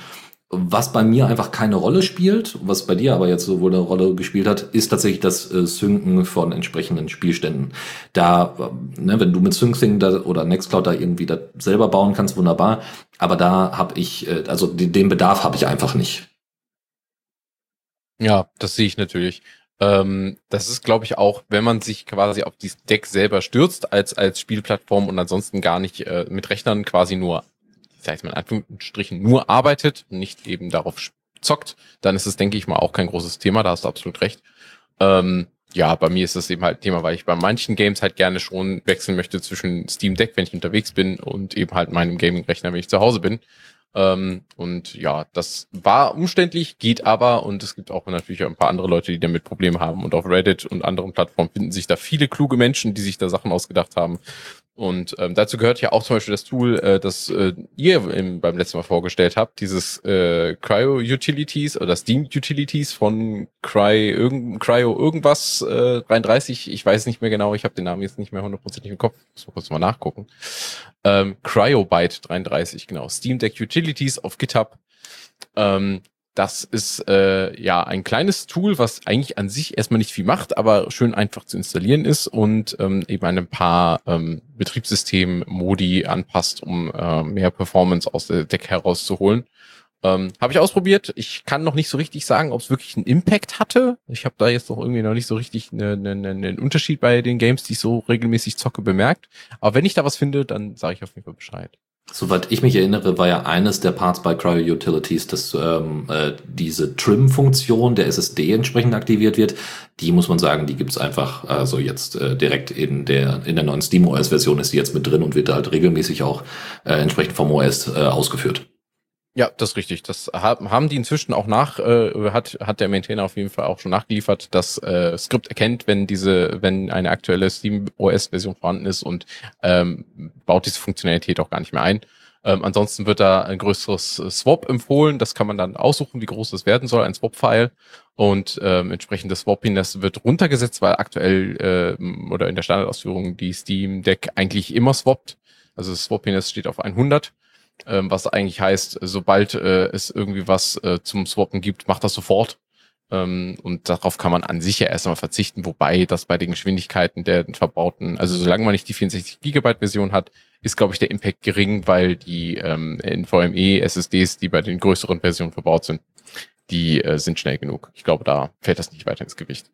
Was bei mir einfach keine Rolle spielt, was bei dir aber jetzt so wohl eine Rolle gespielt hat, ist tatsächlich das äh, Synken von entsprechenden Spielständen. Da, äh, ne, wenn du mit da, oder Nextcloud da irgendwie da selber bauen kannst, wunderbar. Aber da habe ich, äh, also den Bedarf habe ich einfach nicht. Ja, das sehe ich natürlich. Ähm, das ist, glaube ich, auch, wenn man sich quasi auf dieses Deck selber stürzt als als Spielplattform und ansonsten gar nicht äh, mit Rechnern quasi nur ich sage jetzt mal in Anführungsstrichen, nur arbeitet und nicht eben darauf zockt, dann ist es, denke ich mal, auch kein großes Thema, da hast du absolut recht. Ähm, ja, bei mir ist das eben halt Thema, weil ich bei manchen Games halt gerne schon wechseln möchte zwischen Steam Deck, wenn ich unterwegs bin, und eben halt meinem Gaming-Rechner, wenn ich zu Hause bin. Ähm, und ja, das war umständlich, geht aber und es gibt auch natürlich ein paar andere Leute, die damit Probleme haben. Und auf Reddit und anderen Plattformen finden sich da viele kluge Menschen, die sich da Sachen ausgedacht haben. Und ähm, dazu gehört ja auch zum Beispiel das Tool, äh, das äh, ihr im, beim letzten Mal vorgestellt habt, dieses äh, Cryo Utilities oder Steam Utilities von Cry irgend, Cryo irgendwas äh, 33. Ich weiß nicht mehr genau, ich habe den Namen jetzt nicht mehr hundertprozentig im Kopf. Muss mal kurz mal nachgucken. Ähm, Cryobyte 33, genau. Steam Deck Utilities auf GitHub. Ähm, das ist äh, ja ein kleines Tool, was eigentlich an sich erstmal nicht viel macht, aber schön einfach zu installieren ist und ähm, eben ein paar ähm, Betriebssystem-Modi anpasst, um äh, mehr Performance aus der Deck herauszuholen. Ähm, habe ich ausprobiert. Ich kann noch nicht so richtig sagen, ob es wirklich einen Impact hatte. Ich habe da jetzt noch irgendwie noch nicht so richtig einen ne, ne, ne Unterschied bei den Games, die ich so regelmäßig zocke, bemerkt. Aber wenn ich da was finde, dann sage ich auf jeden Fall Bescheid. Soweit ich mich erinnere, war ja eines der Parts bei Cryo Utilities, dass ähm, äh, diese Trim-Funktion der SSD entsprechend aktiviert wird. Die muss man sagen, die gibt's einfach also jetzt äh, direkt in der in der neuen SteamOS-Version ist die jetzt mit drin und wird halt regelmäßig auch äh, entsprechend vom OS äh, ausgeführt. Ja, das ist richtig. Das haben die inzwischen auch nach, äh, hat, hat der Maintainer auf jeden Fall auch schon nachgeliefert. Das äh, Skript erkennt, wenn diese, wenn eine aktuelle Steam OS-Version vorhanden ist und ähm, baut diese Funktionalität auch gar nicht mehr ein. Ähm, ansonsten wird da ein größeres Swap empfohlen. Das kann man dann aussuchen, wie groß es werden soll, ein Swap-File. Und ähm, entsprechend das Swappiness wird runtergesetzt, weil aktuell äh, oder in der Standardausführung die Steam Deck eigentlich immer swappt. Also das Swappiness steht auf 100 ähm, was eigentlich heißt, sobald äh, es irgendwie was äh, zum Swappen gibt, macht das sofort. Ähm, und darauf kann man an sich ja erstmal verzichten, wobei das bei den Geschwindigkeiten der verbauten, also solange man nicht die 64 Gigabyte Version hat, ist, glaube ich, der Impact gering, weil die ähm, NVMe SSDs, die bei den größeren Versionen verbaut sind, die äh, sind schnell genug. Ich glaube, da fällt das nicht weiter ins Gewicht.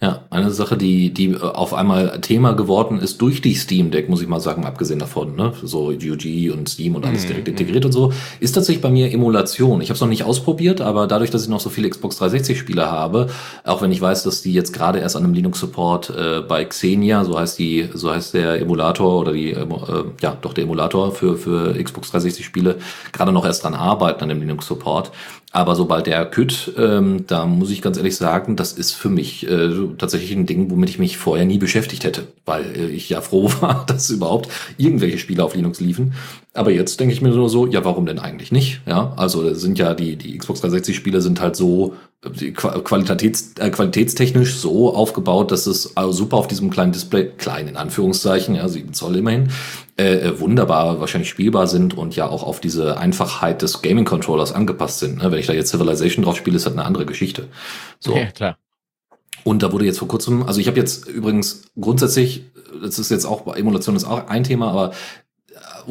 Ja, eine Sache, die, die äh, auf einmal Thema geworden ist durch die Steam Deck, muss ich mal sagen, abgesehen davon, ne, so UG und Steam und alles mhm. direkt integriert und so, ist tatsächlich bei mir Emulation. Ich habe es noch nicht ausprobiert, aber dadurch, dass ich noch so viele Xbox 360 Spiele habe, auch wenn ich weiß, dass die jetzt gerade erst an einem Linux Support äh, bei Xenia, so heißt die, so heißt der Emulator oder die, äh, ja, doch der Emulator für für Xbox 360 Spiele, gerade noch erst dran arbeiten an dem Linux Support. Aber sobald der kütt, ähm, da muss ich ganz ehrlich sagen, das ist für mich äh, tatsächlich ein Ding, womit ich mich vorher nie beschäftigt hätte, weil äh, ich ja froh war, dass überhaupt irgendwelche Spiele auf Linux liefen. Aber jetzt denke ich mir nur so, ja, warum denn eigentlich nicht? Ja, also sind ja die die Xbox 360 Spiele sind halt so äh, qualitäts, äh, qualitätstechnisch so aufgebaut, dass es also super auf diesem kleinen Display, klein in Anführungszeichen, ja, 7 Zoll immerhin, äh, wunderbar wahrscheinlich spielbar sind und ja auch auf diese Einfachheit des Gaming-Controllers angepasst sind. Ne? Wenn ich da jetzt Civilization drauf spiele, ist das eine andere Geschichte. So. Ja, klar. Und da wurde jetzt vor kurzem, also ich habe jetzt übrigens grundsätzlich, das ist jetzt auch, Emulation ist auch ein Thema, aber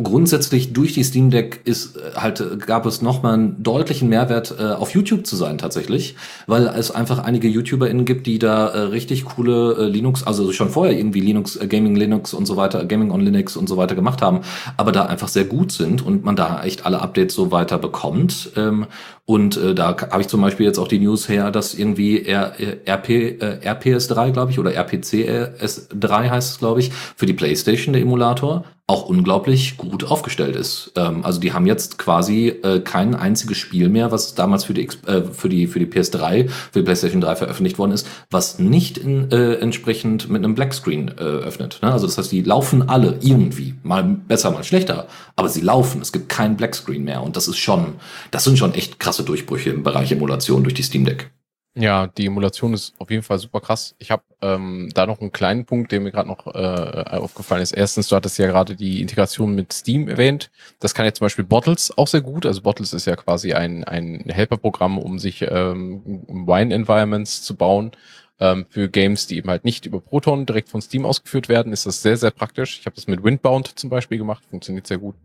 grundsätzlich durch die Steam Deck ist äh, halt gab es nochmal einen deutlichen Mehrwert äh, auf YouTube zu sein tatsächlich, weil es einfach einige YouTuberInnen gibt, die da äh, richtig coole äh, Linux, also schon vorher irgendwie Linux, äh, Gaming Linux und so weiter, Gaming on Linux und so weiter gemacht haben, aber da einfach sehr gut sind und man da echt alle Updates so weiter bekommt. Ähm, und äh, da habe ich zum Beispiel jetzt auch die News her, dass irgendwie R, RP, äh, RPS3, glaube ich, oder RPCS3 heißt es, glaube ich, für die PlayStation der Emulator auch unglaublich gut aufgestellt ist. Ähm, also die haben jetzt quasi äh, kein einziges Spiel mehr, was damals für die, äh, für die, für die PS3, für die PlayStation 3 veröffentlicht worden ist, was nicht in, äh, entsprechend mit einem Blackscreen äh, öffnet. Ne? Also das heißt, die laufen alle irgendwie. Mal besser, mal schlechter. Aber sie laufen. Es gibt keinen Blackscreen mehr. Und das ist schon, das sind schon echt krasse Durchbrüche im Bereich Emulation durch die Steam Deck. Ja, die Emulation ist auf jeden Fall super krass. Ich habe ähm, da noch einen kleinen Punkt, der mir gerade noch äh, aufgefallen ist. Erstens, du hattest ja gerade die Integration mit Steam erwähnt. Das kann ja zum Beispiel Bottles auch sehr gut. Also Bottles ist ja quasi ein, ein Helferprogramm, um sich ähm, Wine-Environments zu bauen. Ähm, für Games, die eben halt nicht über Proton direkt von Steam ausgeführt werden, ist das sehr, sehr praktisch. Ich habe das mit Windbound zum Beispiel gemacht, funktioniert sehr gut.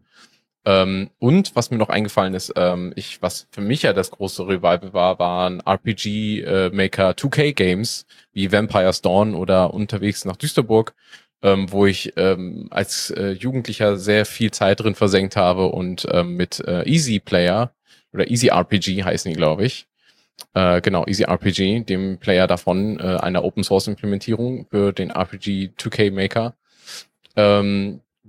Ähm, und was mir noch eingefallen ist, ähm, ich, was für mich ja das große Revival war, waren RPG-Maker äh, 2K-Games wie Vampire's Dawn oder Unterwegs nach Düsterburg, ähm, wo ich ähm, als äh, Jugendlicher sehr viel Zeit drin versenkt habe und ähm, mit äh, Easy Player oder Easy RPG heißen die, glaube ich. Äh, genau, Easy RPG, dem Player davon, äh, einer Open Source Implementierung für den RPG 2K Maker.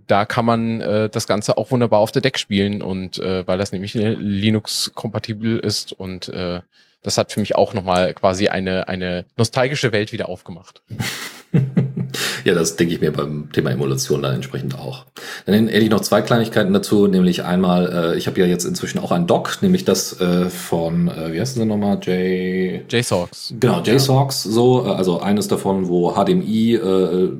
Da kann man äh, das Ganze auch wunderbar auf der Deck spielen und äh, weil das nämlich Linux-kompatibel ist und äh, das hat für mich auch nochmal quasi eine, eine nostalgische Welt wieder aufgemacht. ja, das denke ich mir beim Thema Emulation dann entsprechend auch. Dann hätte ich noch zwei Kleinigkeiten dazu, nämlich einmal, äh, ich habe ja jetzt inzwischen auch ein Dock, nämlich das äh, von, äh, wie heißt das nochmal, J... JSOX. Genau, JSOX, so, äh, also eines davon, wo HDMI äh,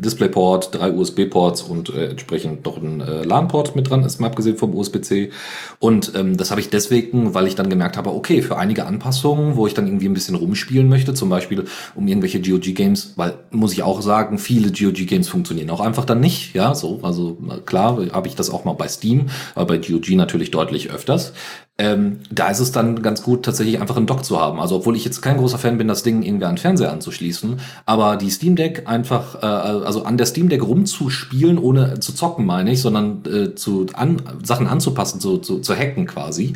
DisplayPort, drei USB-Ports und äh, entsprechend noch ein äh, LAN-Port mit dran ist, mal abgesehen vom USB-C. Und ähm, das habe ich deswegen, weil ich dann gemerkt habe, okay, für einige Anpassungen, wo ich dann irgendwie ein bisschen rumspielen möchte, zum Beispiel um irgendwelche GOG-Games, weil muss ich auch sagen, viele GOG-Games funktionieren auch einfach dann nicht. Ja, so, also klar habe ich das auch mal bei Steam, aber bei GOG natürlich deutlich öfters. Ähm, da ist es dann ganz gut, tatsächlich einfach einen Dock zu haben. Also obwohl ich jetzt kein großer Fan bin, das Ding irgendwie an den Fernseher anzuschließen, aber die Steam Deck einfach, äh, also an der Steam Deck rumzuspielen, ohne zu zocken, meine ich, sondern äh, zu an, Sachen anzupassen, zu, zu, zu hacken quasi,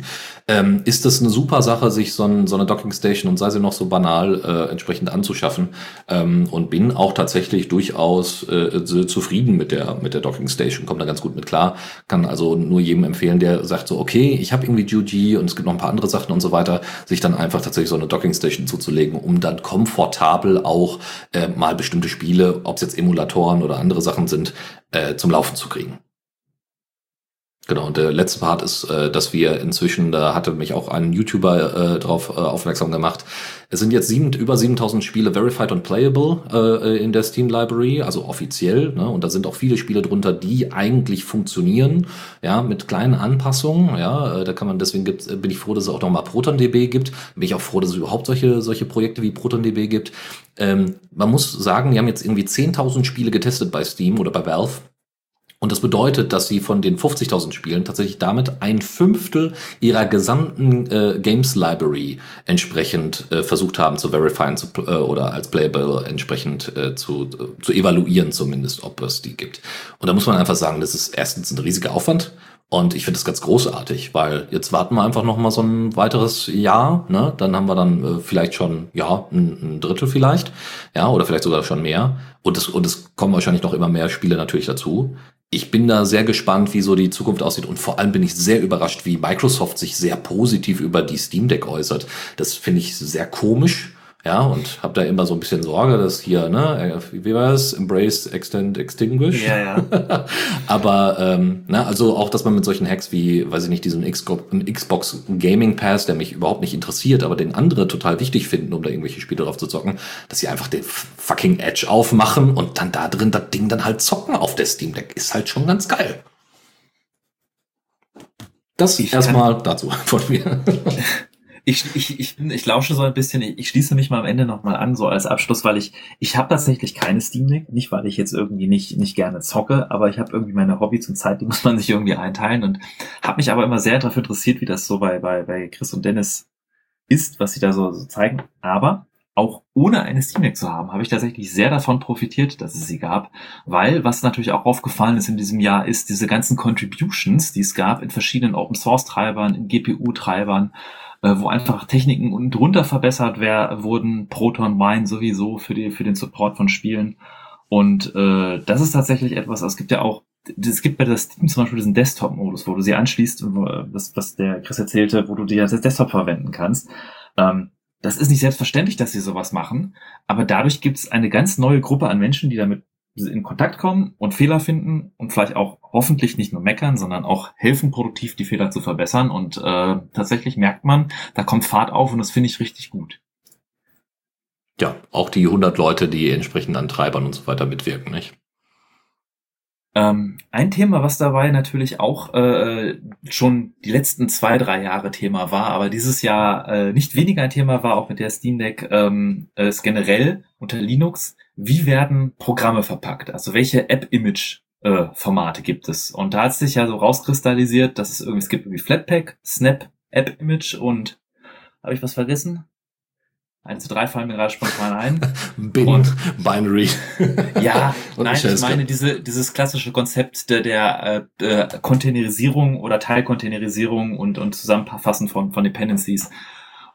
ähm, ist das eine super Sache, sich so, ein, so eine Docking Station und sei sie noch so banal äh, entsprechend anzuschaffen. Ähm, und bin auch tatsächlich durchaus äh, zufrieden mit der mit der Docking Station, kommt da ganz gut mit klar. Kann also nur jedem empfehlen, der sagt so, okay, ich habe irgendwie Und es gibt noch ein paar andere Sachen und so weiter, sich dann einfach tatsächlich so eine Dockingstation zuzulegen, um dann komfortabel auch äh, mal bestimmte Spiele, ob es jetzt Emulatoren oder andere Sachen sind, äh, zum Laufen zu kriegen. Genau, und der letzte Part ist, äh, dass wir inzwischen, da hatte mich auch ein YouTuber äh, darauf äh, aufmerksam gemacht, es sind jetzt sieben, über 7000 Spiele verified und playable in der Steam Library, also offiziell, ne? und da sind auch viele Spiele drunter, die eigentlich funktionieren, ja, mit kleinen Anpassungen, ja, da kann man, deswegen gibt, bin ich froh, dass es auch nochmal ProtonDB gibt, bin ich auch froh, dass es überhaupt solche, solche Projekte wie ProtonDB gibt. Ähm, man muss sagen, die haben jetzt irgendwie 10.000 Spiele getestet bei Steam oder bei Valve, und das bedeutet, dass sie von den 50.000 Spielen tatsächlich damit ein Fünftel ihrer gesamten äh, Games Library entsprechend äh, versucht haben zu verifieren zu, äh, oder als playable entsprechend äh, zu, zu evaluieren zumindest, ob es die gibt. Und da muss man einfach sagen, das ist erstens ein riesiger Aufwand. Und ich finde das ganz großartig, weil jetzt warten wir einfach noch mal so ein weiteres Jahr, ne? Dann haben wir dann äh, vielleicht schon ja ein, ein Drittel vielleicht, ja oder vielleicht sogar schon mehr. Und es und es kommen wahrscheinlich noch immer mehr Spiele natürlich dazu ich bin da sehr gespannt, wie so die Zukunft aussieht. Und vor allem bin ich sehr überrascht, wie Microsoft sich sehr positiv über die Steam Deck äußert. Das finde ich sehr komisch. Ja, und habe da immer so ein bisschen Sorge, dass hier, ne, wie war es? Embrace, Extend, Extinguish. Ja, ja. Aber, ähm, na, also auch, dass man mit solchen Hacks wie, weiß ich nicht, diesen Xbox Gaming Pass, der mich überhaupt nicht interessiert, aber den andere total wichtig finden, um da irgendwelche Spiele drauf zu zocken, dass sie einfach den fucking Edge aufmachen und dann da drin das Ding dann halt zocken auf der Steam Deck. Ist halt schon ganz geil. Das erstmal dazu von mir. ich, ich, ich, bin, ich lausche so ein bisschen, ich, ich schließe mich mal am Ende nochmal an, so als Abschluss, weil ich, ich habe tatsächlich keine Steam Deck, nicht weil ich jetzt irgendwie nicht, nicht gerne zocke, aber ich habe irgendwie meine Hobbys und Zeit, die muss man sich irgendwie einteilen und habe mich aber immer sehr dafür interessiert, wie das so bei, bei, bei Chris und Dennis ist, was sie da so, so zeigen. Aber auch ohne eine Steam Deck zu haben, habe ich tatsächlich sehr davon profitiert, dass es sie gab, weil was natürlich auch aufgefallen ist in diesem Jahr, ist diese ganzen Contributions, die es gab in verschiedenen Open Source Treibern, in GPU Treibern, wo einfach Techniken unten drunter verbessert wär, wurden, Proton Wine sowieso für, die, für den Support von Spielen. Und äh, das ist tatsächlich etwas, es gibt ja auch, es gibt bei der Steam zum Beispiel diesen Desktop-Modus, wo du sie anschließt, was, was der Chris erzählte, wo du die als Desktop verwenden kannst. Ähm, das ist nicht selbstverständlich, dass sie sowas machen, aber dadurch gibt es eine ganz neue Gruppe an Menschen, die damit in Kontakt kommen und Fehler finden und vielleicht auch hoffentlich nicht nur meckern, sondern auch helfen, produktiv die Fehler zu verbessern. Und äh, tatsächlich merkt man, da kommt Fahrt auf und das finde ich richtig gut. Ja, auch die 100 Leute, die entsprechend an Treibern und so weiter mitwirken, nicht? Ähm, ein Thema, was dabei natürlich auch äh, schon die letzten zwei, drei Jahre Thema war, aber dieses Jahr äh, nicht weniger ein Thema war, auch mit der Steam Deck, ähm, ist generell unter Linux, wie werden Programme verpackt? Also welche App-Image äh, Formate gibt es? Und da hat sich ja so rauskristallisiert, dass es irgendwie, es gibt irgendwie Flatpak, Snap, App-Image und habe ich was vergessen? 1 zu 3 fallen mir gerade spontan ein. Bin, und, Binary. ja, nein, ich meine diese, dieses klassische Konzept der, der äh, äh, Containerisierung oder Teilcontainerisierung und, und Zusammenfassen von, von Dependencies.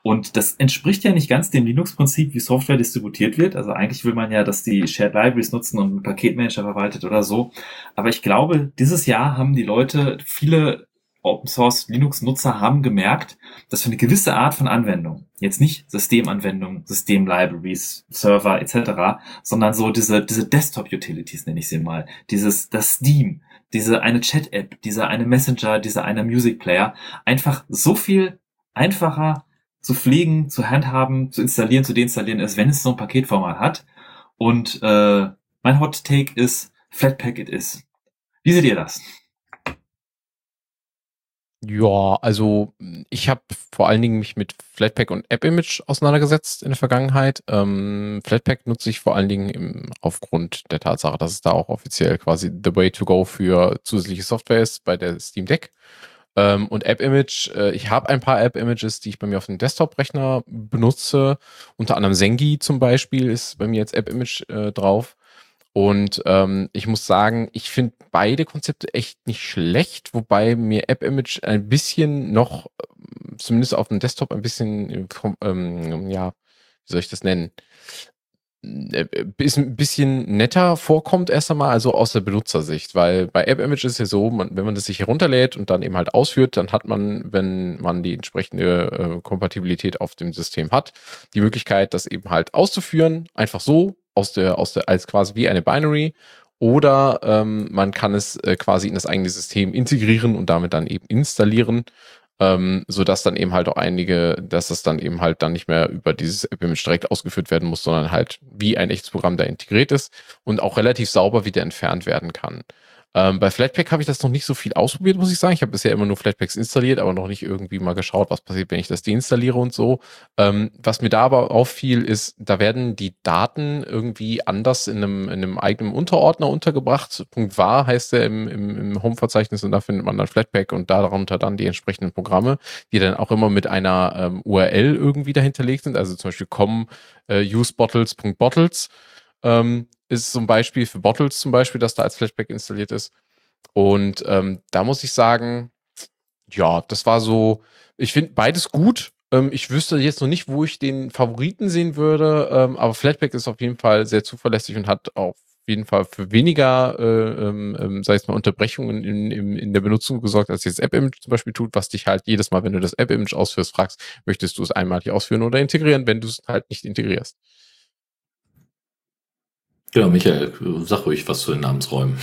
Und das entspricht ja nicht ganz dem Linux-Prinzip, wie Software distributiert wird. Also eigentlich will man ja, dass die Shared Libraries nutzen und ein Paketmanager verwaltet oder so. Aber ich glaube, dieses Jahr haben die Leute viele Open Source Linux Nutzer haben gemerkt, dass für eine gewisse Art von Anwendung, jetzt nicht Systemanwendungen, System Libraries, Server etc., sondern so diese diese Desktop Utilities nenne ich sie mal, dieses das Steam, diese eine Chat App, diese eine Messenger, diese eine Music Player einfach so viel einfacher zu pflegen, zu handhaben, zu installieren, zu deinstallieren ist, wenn es so ein Paketformat hat. Und äh, mein Hot Take ist Flatpak it is. Wie seht ihr das? Ja, also ich habe vor allen Dingen mich mit Flatpak und App-Image auseinandergesetzt in der Vergangenheit. Ähm, Flatpak nutze ich vor allen Dingen im, aufgrund der Tatsache, dass es da auch offiziell quasi the way to go für zusätzliche Software ist bei der Steam Deck. Ähm, und App-Image, äh, ich habe ein paar App-Images, die ich bei mir auf dem Desktop-Rechner benutze. Unter anderem Zengi zum Beispiel ist bei mir jetzt App-Image äh, drauf. Und ähm, ich muss sagen, ich finde beide Konzepte echt nicht schlecht, wobei mir App Image ein bisschen noch, ähm, zumindest auf dem Desktop, ein bisschen, ähm, ja, wie soll ich das nennen? Äh, ist ein bisschen netter vorkommt erst einmal, also aus der Benutzersicht, weil bei App Image ist ja so, man, wenn man das sich herunterlädt und dann eben halt ausführt, dann hat man, wenn man die entsprechende äh, Kompatibilität auf dem System hat, die Möglichkeit, das eben halt auszuführen, einfach so aus der, aus der, als quasi wie eine Binary. Oder ähm, man kann es äh, quasi in das eigene System integrieren und damit dann eben installieren, ähm, so dass dann eben halt auch einige, dass es dann eben halt dann nicht mehr über dieses App-Image direkt ausgeführt werden muss, sondern halt wie ein echtes Programm da integriert ist und auch relativ sauber wieder entfernt werden kann. Ähm, bei Flatpak habe ich das noch nicht so viel ausprobiert, muss ich sagen. Ich habe bisher immer nur Flatpaks installiert, aber noch nicht irgendwie mal geschaut, was passiert, wenn ich das deinstalliere und so. Ähm, was mir da aber auffiel, ist, da werden die Daten irgendwie anders in einem, in einem eigenen Unterordner untergebracht. Punkt war heißt der im, im, im Home-Verzeichnis und da findet man dann Flatpak und darunter dann die entsprechenden Programme, die dann auch immer mit einer ähm, URL irgendwie dahinterlegt sind. Also zum Beispiel com äh, usebottles.bottles. Ähm, ist zum Beispiel für Bottles zum Beispiel, dass da als Flashback installiert ist. Und ähm, da muss ich sagen, ja, das war so, ich finde beides gut. Ähm, ich wüsste jetzt noch nicht, wo ich den Favoriten sehen würde, ähm, aber Flatpak ist auf jeden Fall sehr zuverlässig und hat auf jeden Fall für weniger, äh, ähm, ähm sei es mal Unterbrechungen in, in, in der Benutzung gesorgt, als jetzt App-Image zum Beispiel tut, was dich halt jedes Mal, wenn du das App-Image ausführst, fragst, möchtest du es einmalig ausführen oder integrieren, wenn du es halt nicht integrierst. Genau, Michael, sag ruhig was zu den Namensräumen.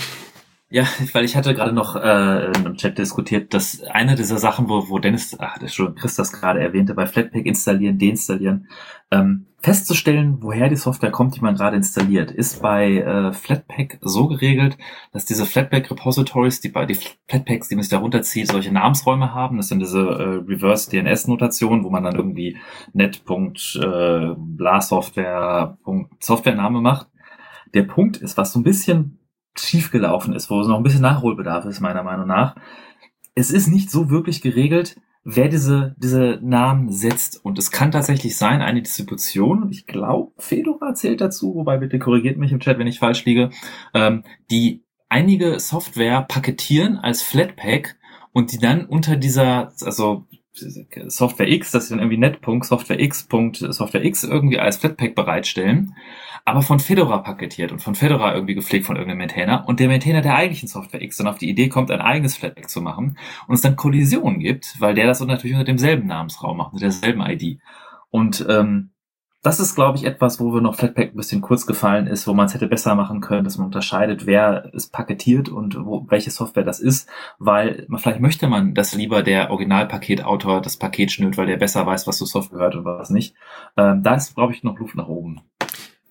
Ja, weil ich hatte gerade noch äh, im Chat diskutiert, dass eine dieser Sachen, wo, wo Dennis, ach, das schon Chris das gerade erwähnte, bei Flatpak installieren, deinstallieren, ähm, festzustellen, woher die Software kommt, die man gerade installiert, ist bei äh, Flatpak so geregelt, dass diese Flatpak Repositories, die bei die Flatpaks, die man sich da runterzieht, solche Namensräume haben. Das sind diese äh, Reverse DNS Notationen, wo man dann irgendwie net.bla äh, macht der Punkt ist, was so ein bisschen schiefgelaufen ist, wo es noch ein bisschen Nachholbedarf ist, meiner Meinung nach. Es ist nicht so wirklich geregelt, wer diese, diese Namen setzt. Und es kann tatsächlich sein, eine Distribution, ich glaube, Fedora zählt dazu, wobei bitte korrigiert mich im Chat, wenn ich falsch liege, ähm, die einige Software paketieren als Flatpak und die dann unter dieser, also Software X, das ist dann irgendwie net.software Software X, Software X irgendwie als Flatpak bereitstellen aber von Fedora paketiert und von Fedora irgendwie gepflegt von irgendeinem Maintainer und der Maintainer der eigentlichen Software X dann auf die Idee kommt, ein eigenes Flatpak zu machen und es dann Kollisionen gibt, weil der das natürlich unter demselben Namensraum macht, mit derselben ID. Und ähm, das ist, glaube ich, etwas, wo wir noch Flatpak ein bisschen kurz gefallen ist, wo man es hätte besser machen können, dass man unterscheidet, wer es paketiert und wo, welche Software das ist, weil vielleicht möchte man, dass lieber der Originalpaketautor das Paket schnürt, weil der besser weiß, was zur Software gehört und was nicht. Ähm, da ist, glaube ich, noch Luft nach oben.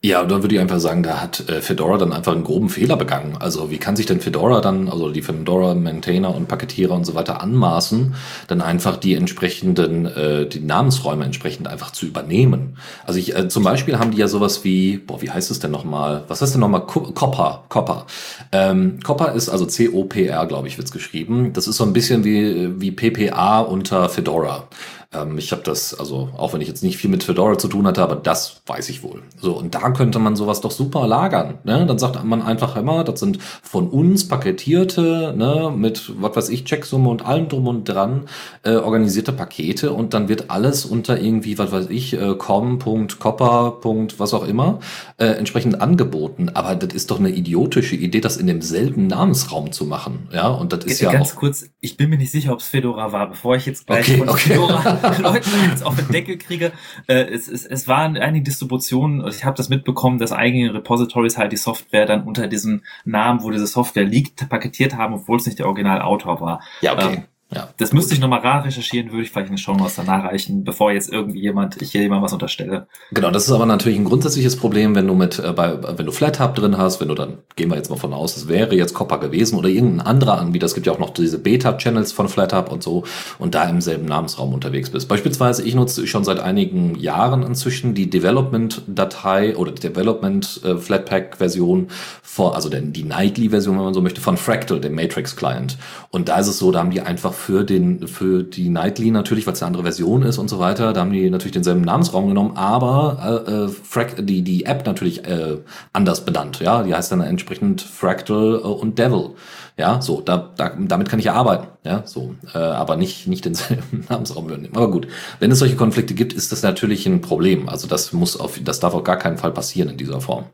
Ja, und dann würde ich einfach sagen, da hat äh, Fedora dann einfach einen groben Fehler begangen. Also wie kann sich denn Fedora dann, also die Fedora Maintainer und Paketierer und so weiter anmaßen, dann einfach die entsprechenden, äh, die Namensräume entsprechend einfach zu übernehmen? Also ich, äh, zum Beispiel haben die ja sowas wie, boah, wie heißt es denn nochmal? Was heißt denn nochmal? Copper, Copper. Ähm, Copper ist also C-O-P-R, glaube ich, wird's geschrieben. Das ist so ein bisschen wie, wie PPA unter Fedora. Ähm, ich habe das, also auch wenn ich jetzt nicht viel mit Fedora zu tun hatte, aber das weiß ich wohl. So, und da könnte man sowas doch super lagern. Ne? Dann sagt man einfach immer, das sind von uns paketierte, ne, mit was weiß ich, Checksumme und allem drum und dran, äh, organisierte Pakete und dann wird alles unter irgendwie, was weiß ich, äh, com.copper. was auch immer, äh, entsprechend angeboten. Aber das ist doch eine idiotische Idee, das in demselben Namensraum zu machen. Ja, und das ist ja, ja ganz kurz, ich bin mir nicht sicher, ob es Fedora war, bevor ich jetzt gleich Okay, von okay. Fedora Leuten jetzt auf den Deckel kriege. Äh, es, es, es waren einige Distributionen, ich habe das mitbekommen, dass eigene Repositories halt die Software dann unter diesem Namen, wo diese Software liegt, paketiert haben, obwohl es nicht der Originalautor war. ja okay. Ähm, ja. Das müsste ich nochmal recherchieren, würde ich vielleicht in den Show Notes danach reichen, bevor jetzt irgendwie jemand, ich hier jemand was unterstelle. Genau, das ist aber natürlich ein grundsätzliches Problem, wenn du mit äh, bei wenn du FlatHub drin hast, wenn du dann gehen wir jetzt mal von aus, es wäre jetzt Copper gewesen oder irgendein anderer Anbieter, es gibt ja auch noch diese Beta Channels von FlatHub und so und da im selben Namensraum unterwegs bist. Beispielsweise ich nutze schon seit einigen Jahren inzwischen die Development Datei oder die Development äh, Flatpak Version vor also den, die Nightly Version, wenn man so möchte, von Fractal, dem Matrix Client. Und da ist es so, da haben die einfach für den für die Nightly natürlich, weil es eine andere Version ist und so weiter, da haben die natürlich denselben Namensraum genommen, aber äh, äh, Frac die die App natürlich äh, anders benannt. Ja, die heißt dann entsprechend Fractal äh, und Devil. Ja, so da, da damit kann ich ja arbeiten. Ja, so, äh, aber nicht nicht denselben Namensraum übernehmen. Aber gut, wenn es solche Konflikte gibt, ist das natürlich ein Problem. Also das muss auf das darf auf gar keinen Fall passieren in dieser Form.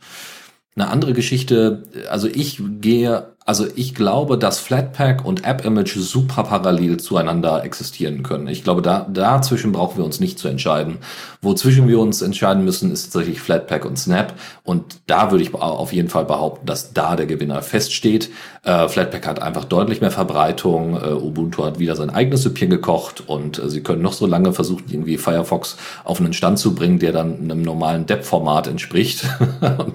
Eine andere Geschichte, also ich gehe, also ich glaube, dass Flatpak und App-Image super parallel zueinander existieren können. Ich glaube, da, dazwischen brauchen wir uns nicht zu entscheiden. Wozwischen wir uns entscheiden müssen, ist tatsächlich Flatpak und Snap. Und da würde ich auf jeden Fall behaupten, dass da der Gewinner feststeht. Äh, Flatpak hat einfach deutlich mehr Verbreitung. Äh, Ubuntu hat wieder sein eigenes Süppchen gekocht und äh, sie können noch so lange versuchen, irgendwie Firefox auf einen Stand zu bringen, der dann einem normalen Depp-Format entspricht.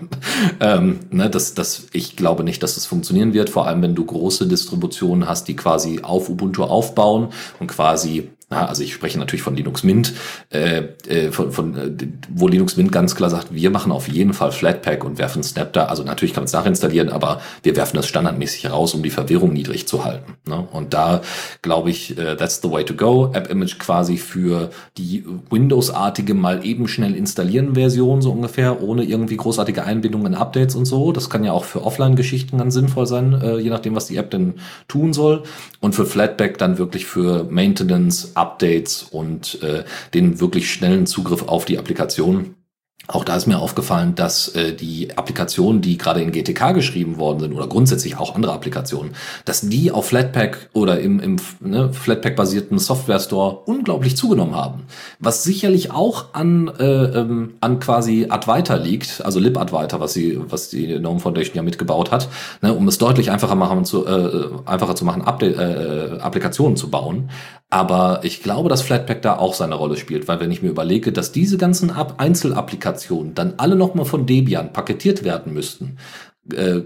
ähm, ne, das, das, ich glaube nicht, dass das funktionieren wird, vor allem wenn du große Distributionen hast, die quasi auf Ubuntu aufbauen und quasi na, also ich spreche natürlich von Linux Mint, äh, äh, von, von, äh, wo Linux Mint ganz klar sagt, wir machen auf jeden Fall Flatpak und werfen Snap da. Also natürlich kann man es nachinstallieren, aber wir werfen das standardmäßig raus, um die Verwirrung niedrig zu halten. Ne? Und da glaube ich, äh, that's the way to go. App Image quasi für die Windows-artige mal eben schnell installieren Version so ungefähr, ohne irgendwie großartige Einbindungen in Updates und so. Das kann ja auch für Offline-Geschichten ganz sinnvoll sein, äh, je nachdem, was die App denn tun soll. Und für Flatpak dann wirklich für Maintenance, Updates und äh, den wirklich schnellen Zugriff auf die Applikation. Auch da ist mir aufgefallen, dass äh, die Applikationen, die gerade in GTK geschrieben worden sind oder grundsätzlich auch andere Applikationen, dass die auf Flatpak oder im, im ne, Flatpak-basierten Software Store unglaublich zugenommen haben. Was sicherlich auch an, äh, ähm, an quasi Advaita liegt, also LibAdvaita, was sie, was die Gnome Foundation ja mitgebaut hat, ne, um es deutlich einfacher machen zu, äh, einfacher zu machen, Update, äh, Applikationen zu bauen. Aber ich glaube, dass Flatpak da auch seine Rolle spielt, weil wenn ich mir überlege, dass diese ganzen Einzelapplikationen dann alle nochmal von Debian paketiert werden müssten, äh,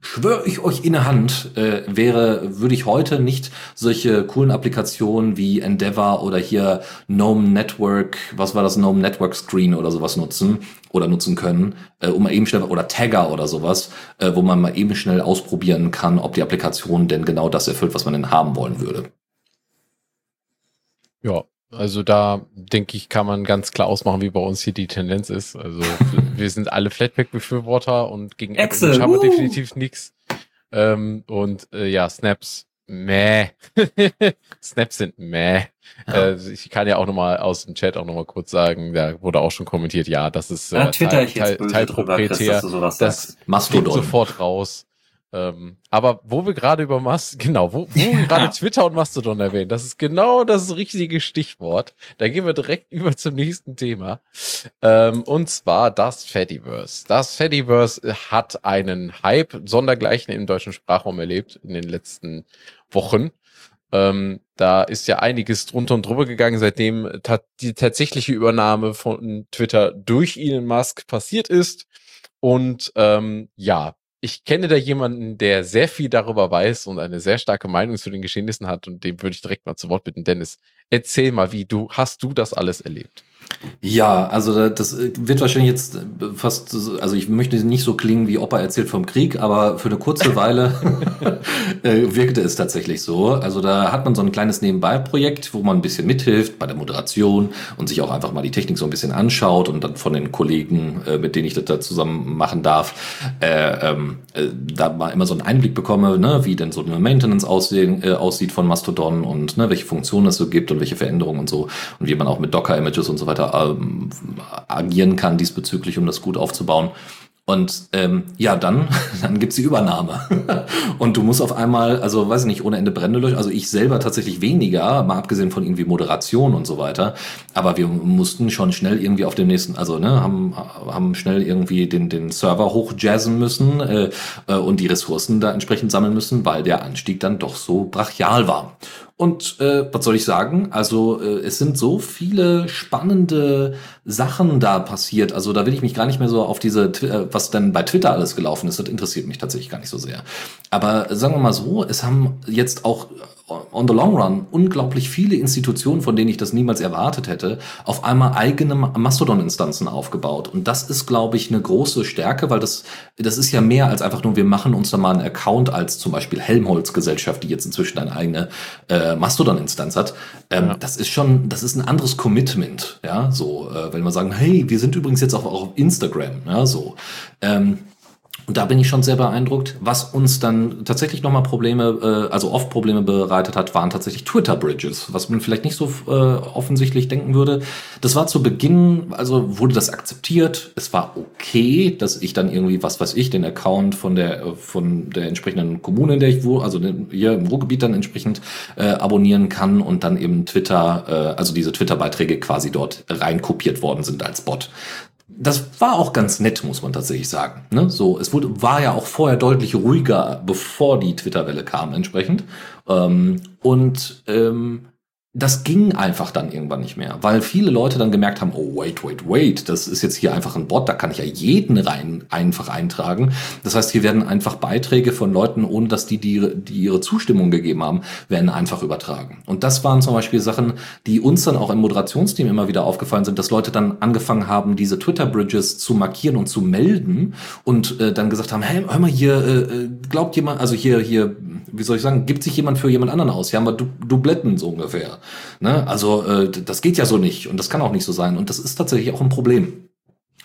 schwöre ich euch in der Hand, äh, wäre, würde ich heute nicht solche coolen Applikationen wie Endeavor oder hier GNOME Network, was war das, GNOME Network Screen oder sowas nutzen oder nutzen können, äh, um mal eben schnell, oder Tagger oder sowas, äh, wo man mal eben schnell ausprobieren kann, ob die Applikation denn genau das erfüllt, was man denn haben wollen würde. Ja, also da denke ich, kann man ganz klar ausmachen, wie bei uns hier die Tendenz ist. Also wir sind alle Flatpak-Befürworter und gegen Excel, Apple haben wir uh. definitiv nichts. Ähm, und äh, ja, Snaps, meh. Snaps sind meh. Ja. Äh, ich kann ja auch nochmal aus dem Chat auch nochmal kurz sagen, da wurde auch schon kommentiert, ja, das ist äh, Da twitter ich jetzt böse drüber, Chris, dass du sowas das fliegt Mastodon. sofort raus. Ähm, aber wo wir gerade über Mast, genau, wo, wo wir gerade Twitter und Mastodon erwähnen, das ist genau das richtige Stichwort. Da gehen wir direkt über zum nächsten Thema. Ähm, und zwar das Fediverse. Das Fediverse hat einen Hype sondergleichen im deutschen Sprachraum erlebt in den letzten Wochen. Ähm, da ist ja einiges drunter und drüber gegangen, seitdem ta die tatsächliche Übernahme von Twitter durch Elon Musk passiert ist. Und ähm, ja, ich kenne da jemanden, der sehr viel darüber weiß und eine sehr starke Meinung zu den Geschehnissen hat und dem würde ich direkt mal zu Wort bitten. Dennis, erzähl mal, wie du hast du das alles erlebt? Ja, also das wird wahrscheinlich jetzt fast, also ich möchte nicht so klingen wie Opa erzählt vom Krieg, aber für eine kurze Weile äh, wirkte es tatsächlich so. Also da hat man so ein kleines Nebenbei-Projekt, wo man ein bisschen mithilft bei der Moderation und sich auch einfach mal die Technik so ein bisschen anschaut und dann von den Kollegen, äh, mit denen ich das da zusammen machen darf, äh, ähm, äh, da mal immer so einen Einblick bekomme, ne, wie denn so eine Maintenance aussehen, äh, aussieht von Mastodon und ne, welche Funktionen es so gibt und welche Veränderungen und so und wie man auch mit Docker-Images und so weiter weiter ähm, agieren kann diesbezüglich, um das gut aufzubauen. Und ähm, ja, dann, dann gibt's die Übernahme. und du musst auf einmal, also weiß ich nicht, ohne Ende Brände löschen. Also ich selber tatsächlich weniger, mal abgesehen von irgendwie Moderation und so weiter. Aber wir mussten schon schnell irgendwie auf dem nächsten, also ne, haben, haben schnell irgendwie den, den Server hochjazzen müssen äh, äh, und die Ressourcen da entsprechend sammeln müssen, weil der Anstieg dann doch so brachial war. Und äh, was soll ich sagen? Also äh, es sind so viele spannende Sachen da passiert. Also da will ich mich gar nicht mehr so auf diese, äh, was denn bei Twitter alles gelaufen ist, das interessiert mich tatsächlich gar nicht so sehr. Aber sagen wir mal so, es haben jetzt auch on the long run unglaublich viele Institutionen, von denen ich das niemals erwartet hätte, auf einmal eigene Mastodon-Instanzen aufgebaut. Und das ist, glaube ich, eine große Stärke, weil das, das ist ja mehr als einfach nur, wir machen uns da mal einen Account als zum Beispiel Helmholtz-Gesellschaft, die jetzt inzwischen eine eigene äh, Mastodon-Instanz hat. Ähm, ja. Das ist schon, das ist ein anderes Commitment, ja, so, äh, wenn wir sagen, hey, wir sind übrigens jetzt auch, auf Instagram, ja, so. Ähm, und da bin ich schon sehr beeindruckt. Was uns dann tatsächlich nochmal Probleme, äh, also oft Probleme bereitet hat, waren tatsächlich Twitter-Bridges, was man vielleicht nicht so äh, offensichtlich denken würde. Das war zu Beginn, also wurde das akzeptiert. Es war okay, dass ich dann irgendwie, was weiß ich, den Account von der von der entsprechenden Kommune, in der ich wohne, also hier im Ruhrgebiet dann entsprechend äh, abonnieren kann und dann eben Twitter, äh, also diese Twitter-Beiträge quasi dort reinkopiert worden sind als Bot das war auch ganz nett, muss man tatsächlich sagen. Ne? So, es wurde, war ja auch vorher deutlich ruhiger, bevor die Twitter-Welle kam, entsprechend. Ähm, und ähm, das ging einfach dann irgendwann nicht mehr, weil viele Leute dann gemerkt haben, oh wait, wait, wait, das ist jetzt hier einfach ein Bot, da kann ich ja jeden rein einfach eintragen. Das heißt, hier werden einfach Beiträge von Leuten, ohne dass die, die, die ihre Zustimmung gegeben haben, werden einfach übertragen. Und das waren zum Beispiel Sachen, die uns dann auch im Moderationsteam immer wieder aufgefallen sind, dass Leute dann angefangen haben, diese Twitter-Bridges zu markieren und zu melden und äh, dann gesagt haben, hey, hör mal hier, äh, äh glaubt jemand, also hier, hier, wie soll ich sagen, gibt sich jemand für jemand anderen aus? Hier haben wir du Dubletten so ungefähr. Ne? Also äh, das geht ja so nicht und das kann auch nicht so sein. Und das ist tatsächlich auch ein Problem.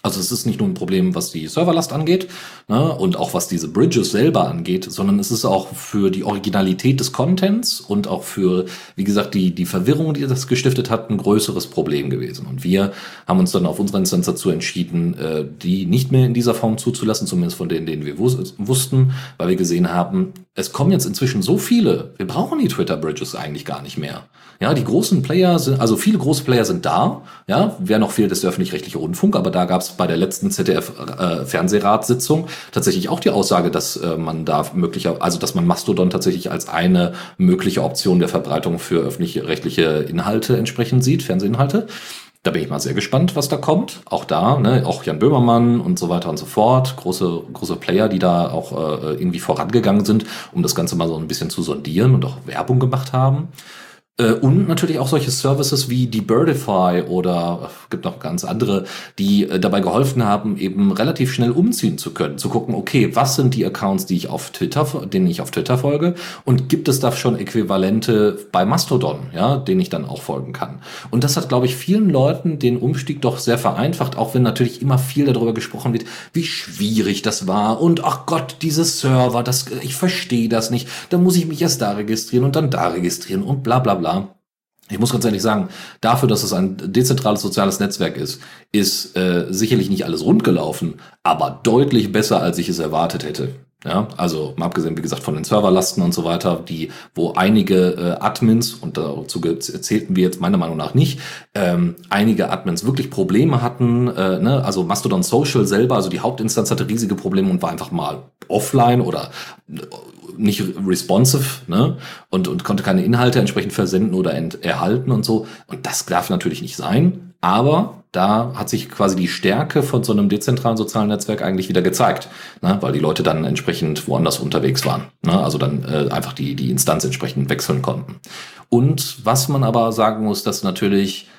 Also es ist nicht nur ein Problem, was die Serverlast angeht ne, und auch was diese Bridges selber angeht, sondern es ist auch für die Originalität des Contents und auch für, wie gesagt, die, die Verwirrung, die das gestiftet hat, ein größeres Problem gewesen. Und wir haben uns dann auf unserer Instanz dazu entschieden, äh, die nicht mehr in dieser Form zuzulassen, zumindest von denen, denen wir wussten, weil wir gesehen haben, es kommen jetzt inzwischen so viele, wir brauchen die Twitter-Bridges eigentlich gar nicht mehr. Ja, die großen Player sind, also viele große Player sind da, ja, wer noch fehlt, ist der öffentlich-rechtliche Rundfunk, aber da gab es bei der letzten ZDF-Fernsehratssitzung äh, tatsächlich auch die Aussage, dass äh, man da möglicher, also dass man Mastodon tatsächlich als eine mögliche Option der Verbreitung für öffentlich-rechtliche Inhalte entsprechend sieht, Fernsehinhalte. Da bin ich mal sehr gespannt, was da kommt. Auch da, ne, auch Jan Böhmermann und so weiter und so fort. Große, große Player, die da auch äh, irgendwie vorangegangen sind, um das Ganze mal so ein bisschen zu sondieren und auch Werbung gemacht haben. Äh, und natürlich auch solche Services wie die Birdify oder gibt noch ganz andere, die äh, dabei geholfen haben, eben relativ schnell umziehen zu können, zu gucken, okay, was sind die Accounts, die ich auf Twitter, denen ich auf Twitter folge und gibt es da schon Äquivalente bei Mastodon, ja, denen ich dann auch folgen kann. Und das hat, glaube ich, vielen Leuten den Umstieg doch sehr vereinfacht, auch wenn natürlich immer viel darüber gesprochen wird, wie schwierig das war und ach Gott, diese Server, das, ich verstehe das nicht, da muss ich mich erst da registrieren und dann da registrieren und bla bla bla. Ich muss ganz ehrlich sagen, dafür, dass es ein dezentrales soziales Netzwerk ist, ist äh, sicherlich nicht alles rund gelaufen, aber deutlich besser, als ich es erwartet hätte. Ja, also mal abgesehen, wie gesagt, von den Serverlasten und so weiter, die, wo einige äh, Admins, und dazu zählten wir jetzt meiner Meinung nach nicht, ähm, einige Admins wirklich Probleme hatten, äh, ne? also Mastodon Social selber, also die Hauptinstanz hatte riesige Probleme und war einfach mal offline oder äh, nicht responsive, ne? Und, und konnte keine Inhalte entsprechend versenden oder erhalten und so. Und das darf natürlich nicht sein. Aber da hat sich quasi die Stärke von so einem dezentralen sozialen Netzwerk eigentlich wieder gezeigt, ne? weil die Leute dann entsprechend woanders unterwegs waren. Ne? Also dann äh, einfach die, die Instanz entsprechend wechseln konnten. Und was man aber sagen muss, dass natürlich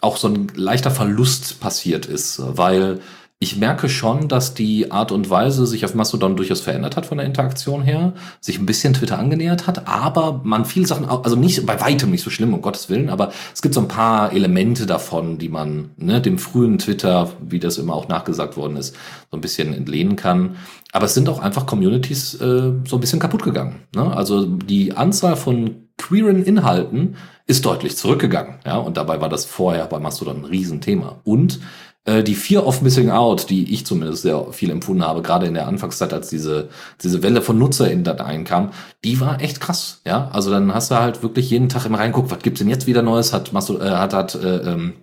auch so ein leichter Verlust passiert ist, weil ich merke schon, dass die Art und Weise sich auf Mastodon durchaus verändert hat von der Interaktion her, sich ein bisschen Twitter angenähert hat, aber man viele Sachen, also nicht bei weitem nicht so schlimm, um Gottes Willen, aber es gibt so ein paar Elemente davon, die man ne, dem frühen Twitter, wie das immer auch nachgesagt worden ist, so ein bisschen entlehnen kann. Aber es sind auch einfach Communities äh, so ein bisschen kaputt gegangen. Ne? Also die Anzahl von queeren Inhalten ist deutlich zurückgegangen. Ja, und dabei war das vorher bei Mastodon ein Riesenthema. Und äh, die Fear of Missing Out, die ich zumindest sehr viel empfunden habe, gerade in der Anfangszeit, als diese, diese Welle von NutzerInnen kam, die war echt krass. Ja, also dann hast du halt wirklich jeden Tag immer reinguckt, was gibt's denn jetzt wieder Neues? Hat, äh, hat, hat äh, ähm,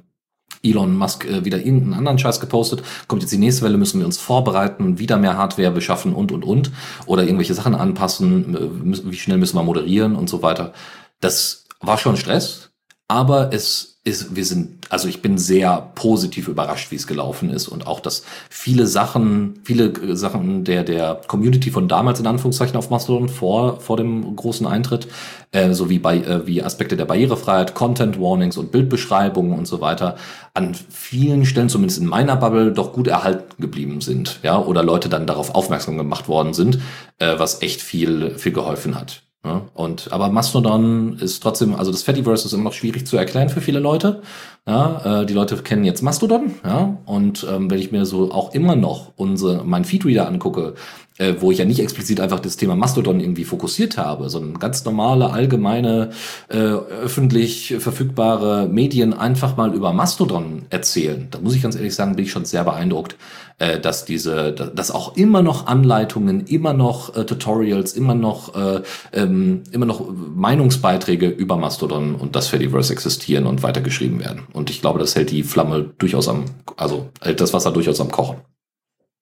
Elon Musk äh, wieder irgendeinen anderen Scheiß gepostet, kommt jetzt die nächste Welle, müssen wir uns vorbereiten, wieder mehr Hardware beschaffen und, und, und. Oder irgendwelche Sachen anpassen, äh, wie schnell müssen wir moderieren und so weiter. Das war schon Stress, aber es ist, wir sind, also ich bin sehr positiv überrascht, wie es gelaufen ist und auch, dass viele Sachen, viele Sachen der, der Community von damals in Anführungszeichen auf Mastodon vor, vor dem großen Eintritt, äh, so wie bei, äh, wie Aspekte der Barrierefreiheit, Content Warnings und Bildbeschreibungen und so weiter, an vielen Stellen, zumindest in meiner Bubble, doch gut erhalten geblieben sind, ja, oder Leute dann darauf aufmerksam gemacht worden sind, äh, was echt viel, viel geholfen hat. Ja, und aber Mastodon ist trotzdem, also das Fediverse ist immer noch schwierig zu erklären für viele Leute. Ja, äh, die Leute kennen jetzt Mastodon, ja, und ähm, wenn ich mir so auch immer noch unsere mein Feedreader angucke, äh, wo ich ja nicht explizit einfach das Thema Mastodon irgendwie fokussiert habe, sondern ganz normale, allgemeine, äh, öffentlich verfügbare Medien einfach mal über Mastodon erzählen. Da muss ich ganz ehrlich sagen, bin ich schon sehr beeindruckt, äh, dass diese, dass auch immer noch Anleitungen, immer noch äh, Tutorials, immer noch, äh, ähm, immer noch Meinungsbeiträge über Mastodon und das Fediverse existieren und weitergeschrieben werden. Und ich glaube, das hält die Flamme durchaus am, also hält das Wasser durchaus am Kochen.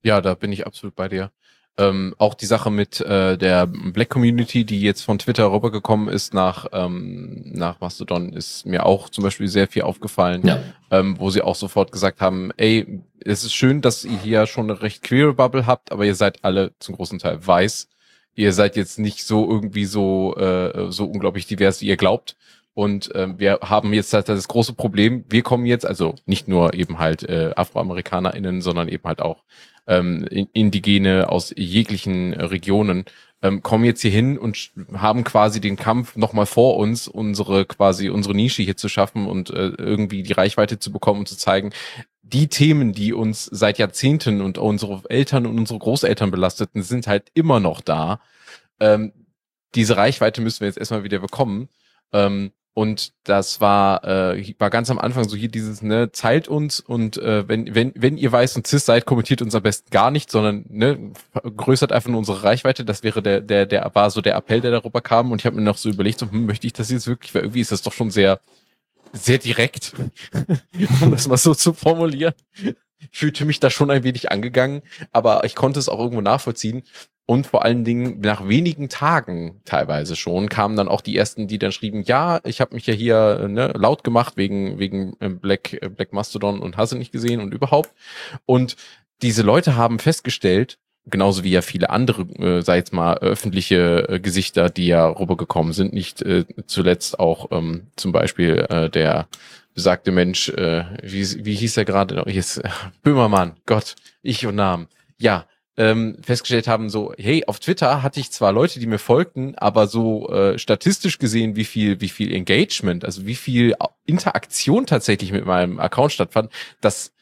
Ja, da bin ich absolut bei dir. Ähm, auch die Sache mit äh, der Black Community, die jetzt von Twitter rübergekommen ist nach, ähm, nach Mastodon, ist mir auch zum Beispiel sehr viel aufgefallen, ja. ähm, wo sie auch sofort gesagt haben, ey, es ist schön, dass ihr hier schon eine recht queere Bubble habt, aber ihr seid alle zum großen Teil weiß. Ihr seid jetzt nicht so irgendwie so, äh, so unglaublich divers, wie ihr glaubt. Und äh, wir haben jetzt halt das große Problem, wir kommen jetzt, also nicht nur eben halt äh, AfroamerikanerInnen, sondern eben halt auch ähm, Indigene aus jeglichen Regionen ähm, kommen jetzt hier hin und haben quasi den Kampf nochmal vor uns, unsere quasi unsere Nische hier zu schaffen und äh, irgendwie die Reichweite zu bekommen und zu zeigen, die Themen, die uns seit Jahrzehnten und unsere Eltern und unsere Großeltern belasteten, sind halt immer noch da. Ähm, diese Reichweite müssen wir jetzt erstmal wieder bekommen. Ähm, und das war, äh, war ganz am Anfang so hier dieses, ne, zeilt uns und äh, wenn, wenn, wenn ihr weiß und cis seid, kommentiert uns am besten gar nicht, sondern ne, größert einfach nur unsere Reichweite. Das wäre der, der, der war so der Appell, der darüber kam. Und ich habe mir noch so überlegt, so, hm, möchte ich das jetzt wirklich, weil irgendwie ist das doch schon sehr, sehr direkt, um das mal so zu formulieren. Ich fühlte mich da schon ein wenig angegangen, aber ich konnte es auch irgendwo nachvollziehen. Und vor allen Dingen nach wenigen Tagen teilweise schon kamen dann auch die ersten, die dann schrieben, ja, ich habe mich ja hier ne, laut gemacht wegen wegen äh, Black äh, Black Mastodon und hast du nicht gesehen und überhaupt. Und diese Leute haben festgestellt, genauso wie ja viele andere, äh, sei jetzt mal öffentliche äh, Gesichter, die ja rübergekommen sind, nicht äh, zuletzt auch ähm, zum Beispiel äh, der besagte Mensch, äh, wie, wie hieß er gerade? Jetzt, Böhmermann, Gott, ich und Namen. Ja, ähm, festgestellt haben, so, hey, auf Twitter hatte ich zwar Leute, die mir folgten, aber so äh, statistisch gesehen, wie viel, wie viel Engagement, also wie viel Interaktion tatsächlich mit meinem Account stattfand, das,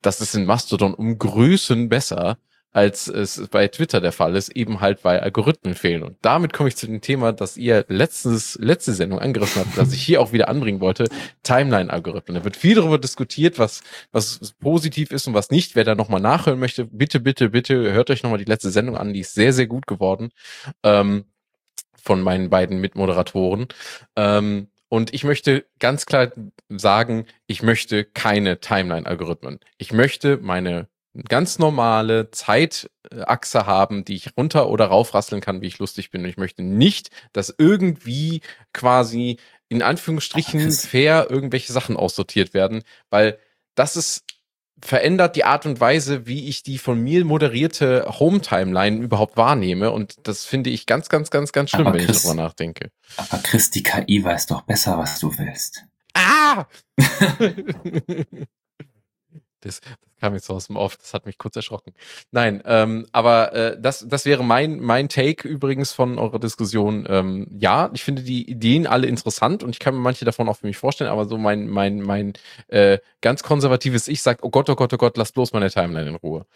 das ist in Mastodon um Größen besser als es bei Twitter der Fall ist, eben halt weil Algorithmen fehlen. Und damit komme ich zu dem Thema, das ihr letztes, letzte Sendung angerissen habt, das ich hier auch wieder anbringen wollte, Timeline-Algorithmen. Da wird viel darüber diskutiert, was, was positiv ist und was nicht. Wer da nochmal nachhören möchte, bitte, bitte, bitte hört euch nochmal die letzte Sendung an, die ist sehr, sehr gut geworden. Ähm, von meinen beiden Mitmoderatoren. Ähm, und ich möchte ganz klar sagen, ich möchte keine Timeline-Algorithmen. Ich möchte meine ganz normale Zeitachse haben, die ich runter oder raufrasseln kann, wie ich lustig bin. Und ich möchte nicht, dass irgendwie quasi in Anführungsstrichen fair irgendwelche Sachen aussortiert werden, weil das ist verändert die Art und Weise, wie ich die von mir moderierte Home-Timeline überhaupt wahrnehme. Und das finde ich ganz, ganz, ganz, ganz schlimm, aber wenn Chris, ich darüber nachdenke. Aber Chris, die KI weiß doch besser, was du willst. Ah! Das, das kam jetzt aus dem Off, das hat mich kurz erschrocken. Nein, ähm, aber äh, das, das wäre mein, mein Take übrigens von eurer Diskussion. Ähm, ja, ich finde die Ideen alle interessant und ich kann mir manche davon auch für mich vorstellen, aber so mein, mein, mein äh, ganz konservatives Ich sagt, oh Gott, oh Gott, oh Gott, lass bloß meine Timeline in Ruhe.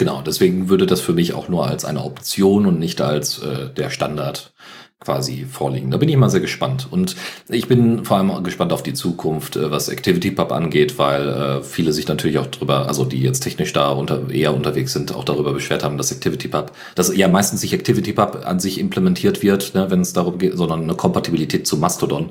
Genau, deswegen würde das für mich auch nur als eine Option und nicht als äh, der Standard quasi vorliegen. Da bin ich mal sehr gespannt. Und ich bin vor allem gespannt auf die Zukunft, äh, was ActivityPub angeht, weil äh, viele sich natürlich auch drüber, also die jetzt technisch da unter, eher unterwegs sind, auch darüber beschwert haben, dass ActivityPub, dass ja meistens nicht ActivityPub an sich implementiert wird, ne, wenn es darum geht, sondern eine Kompatibilität zu Mastodon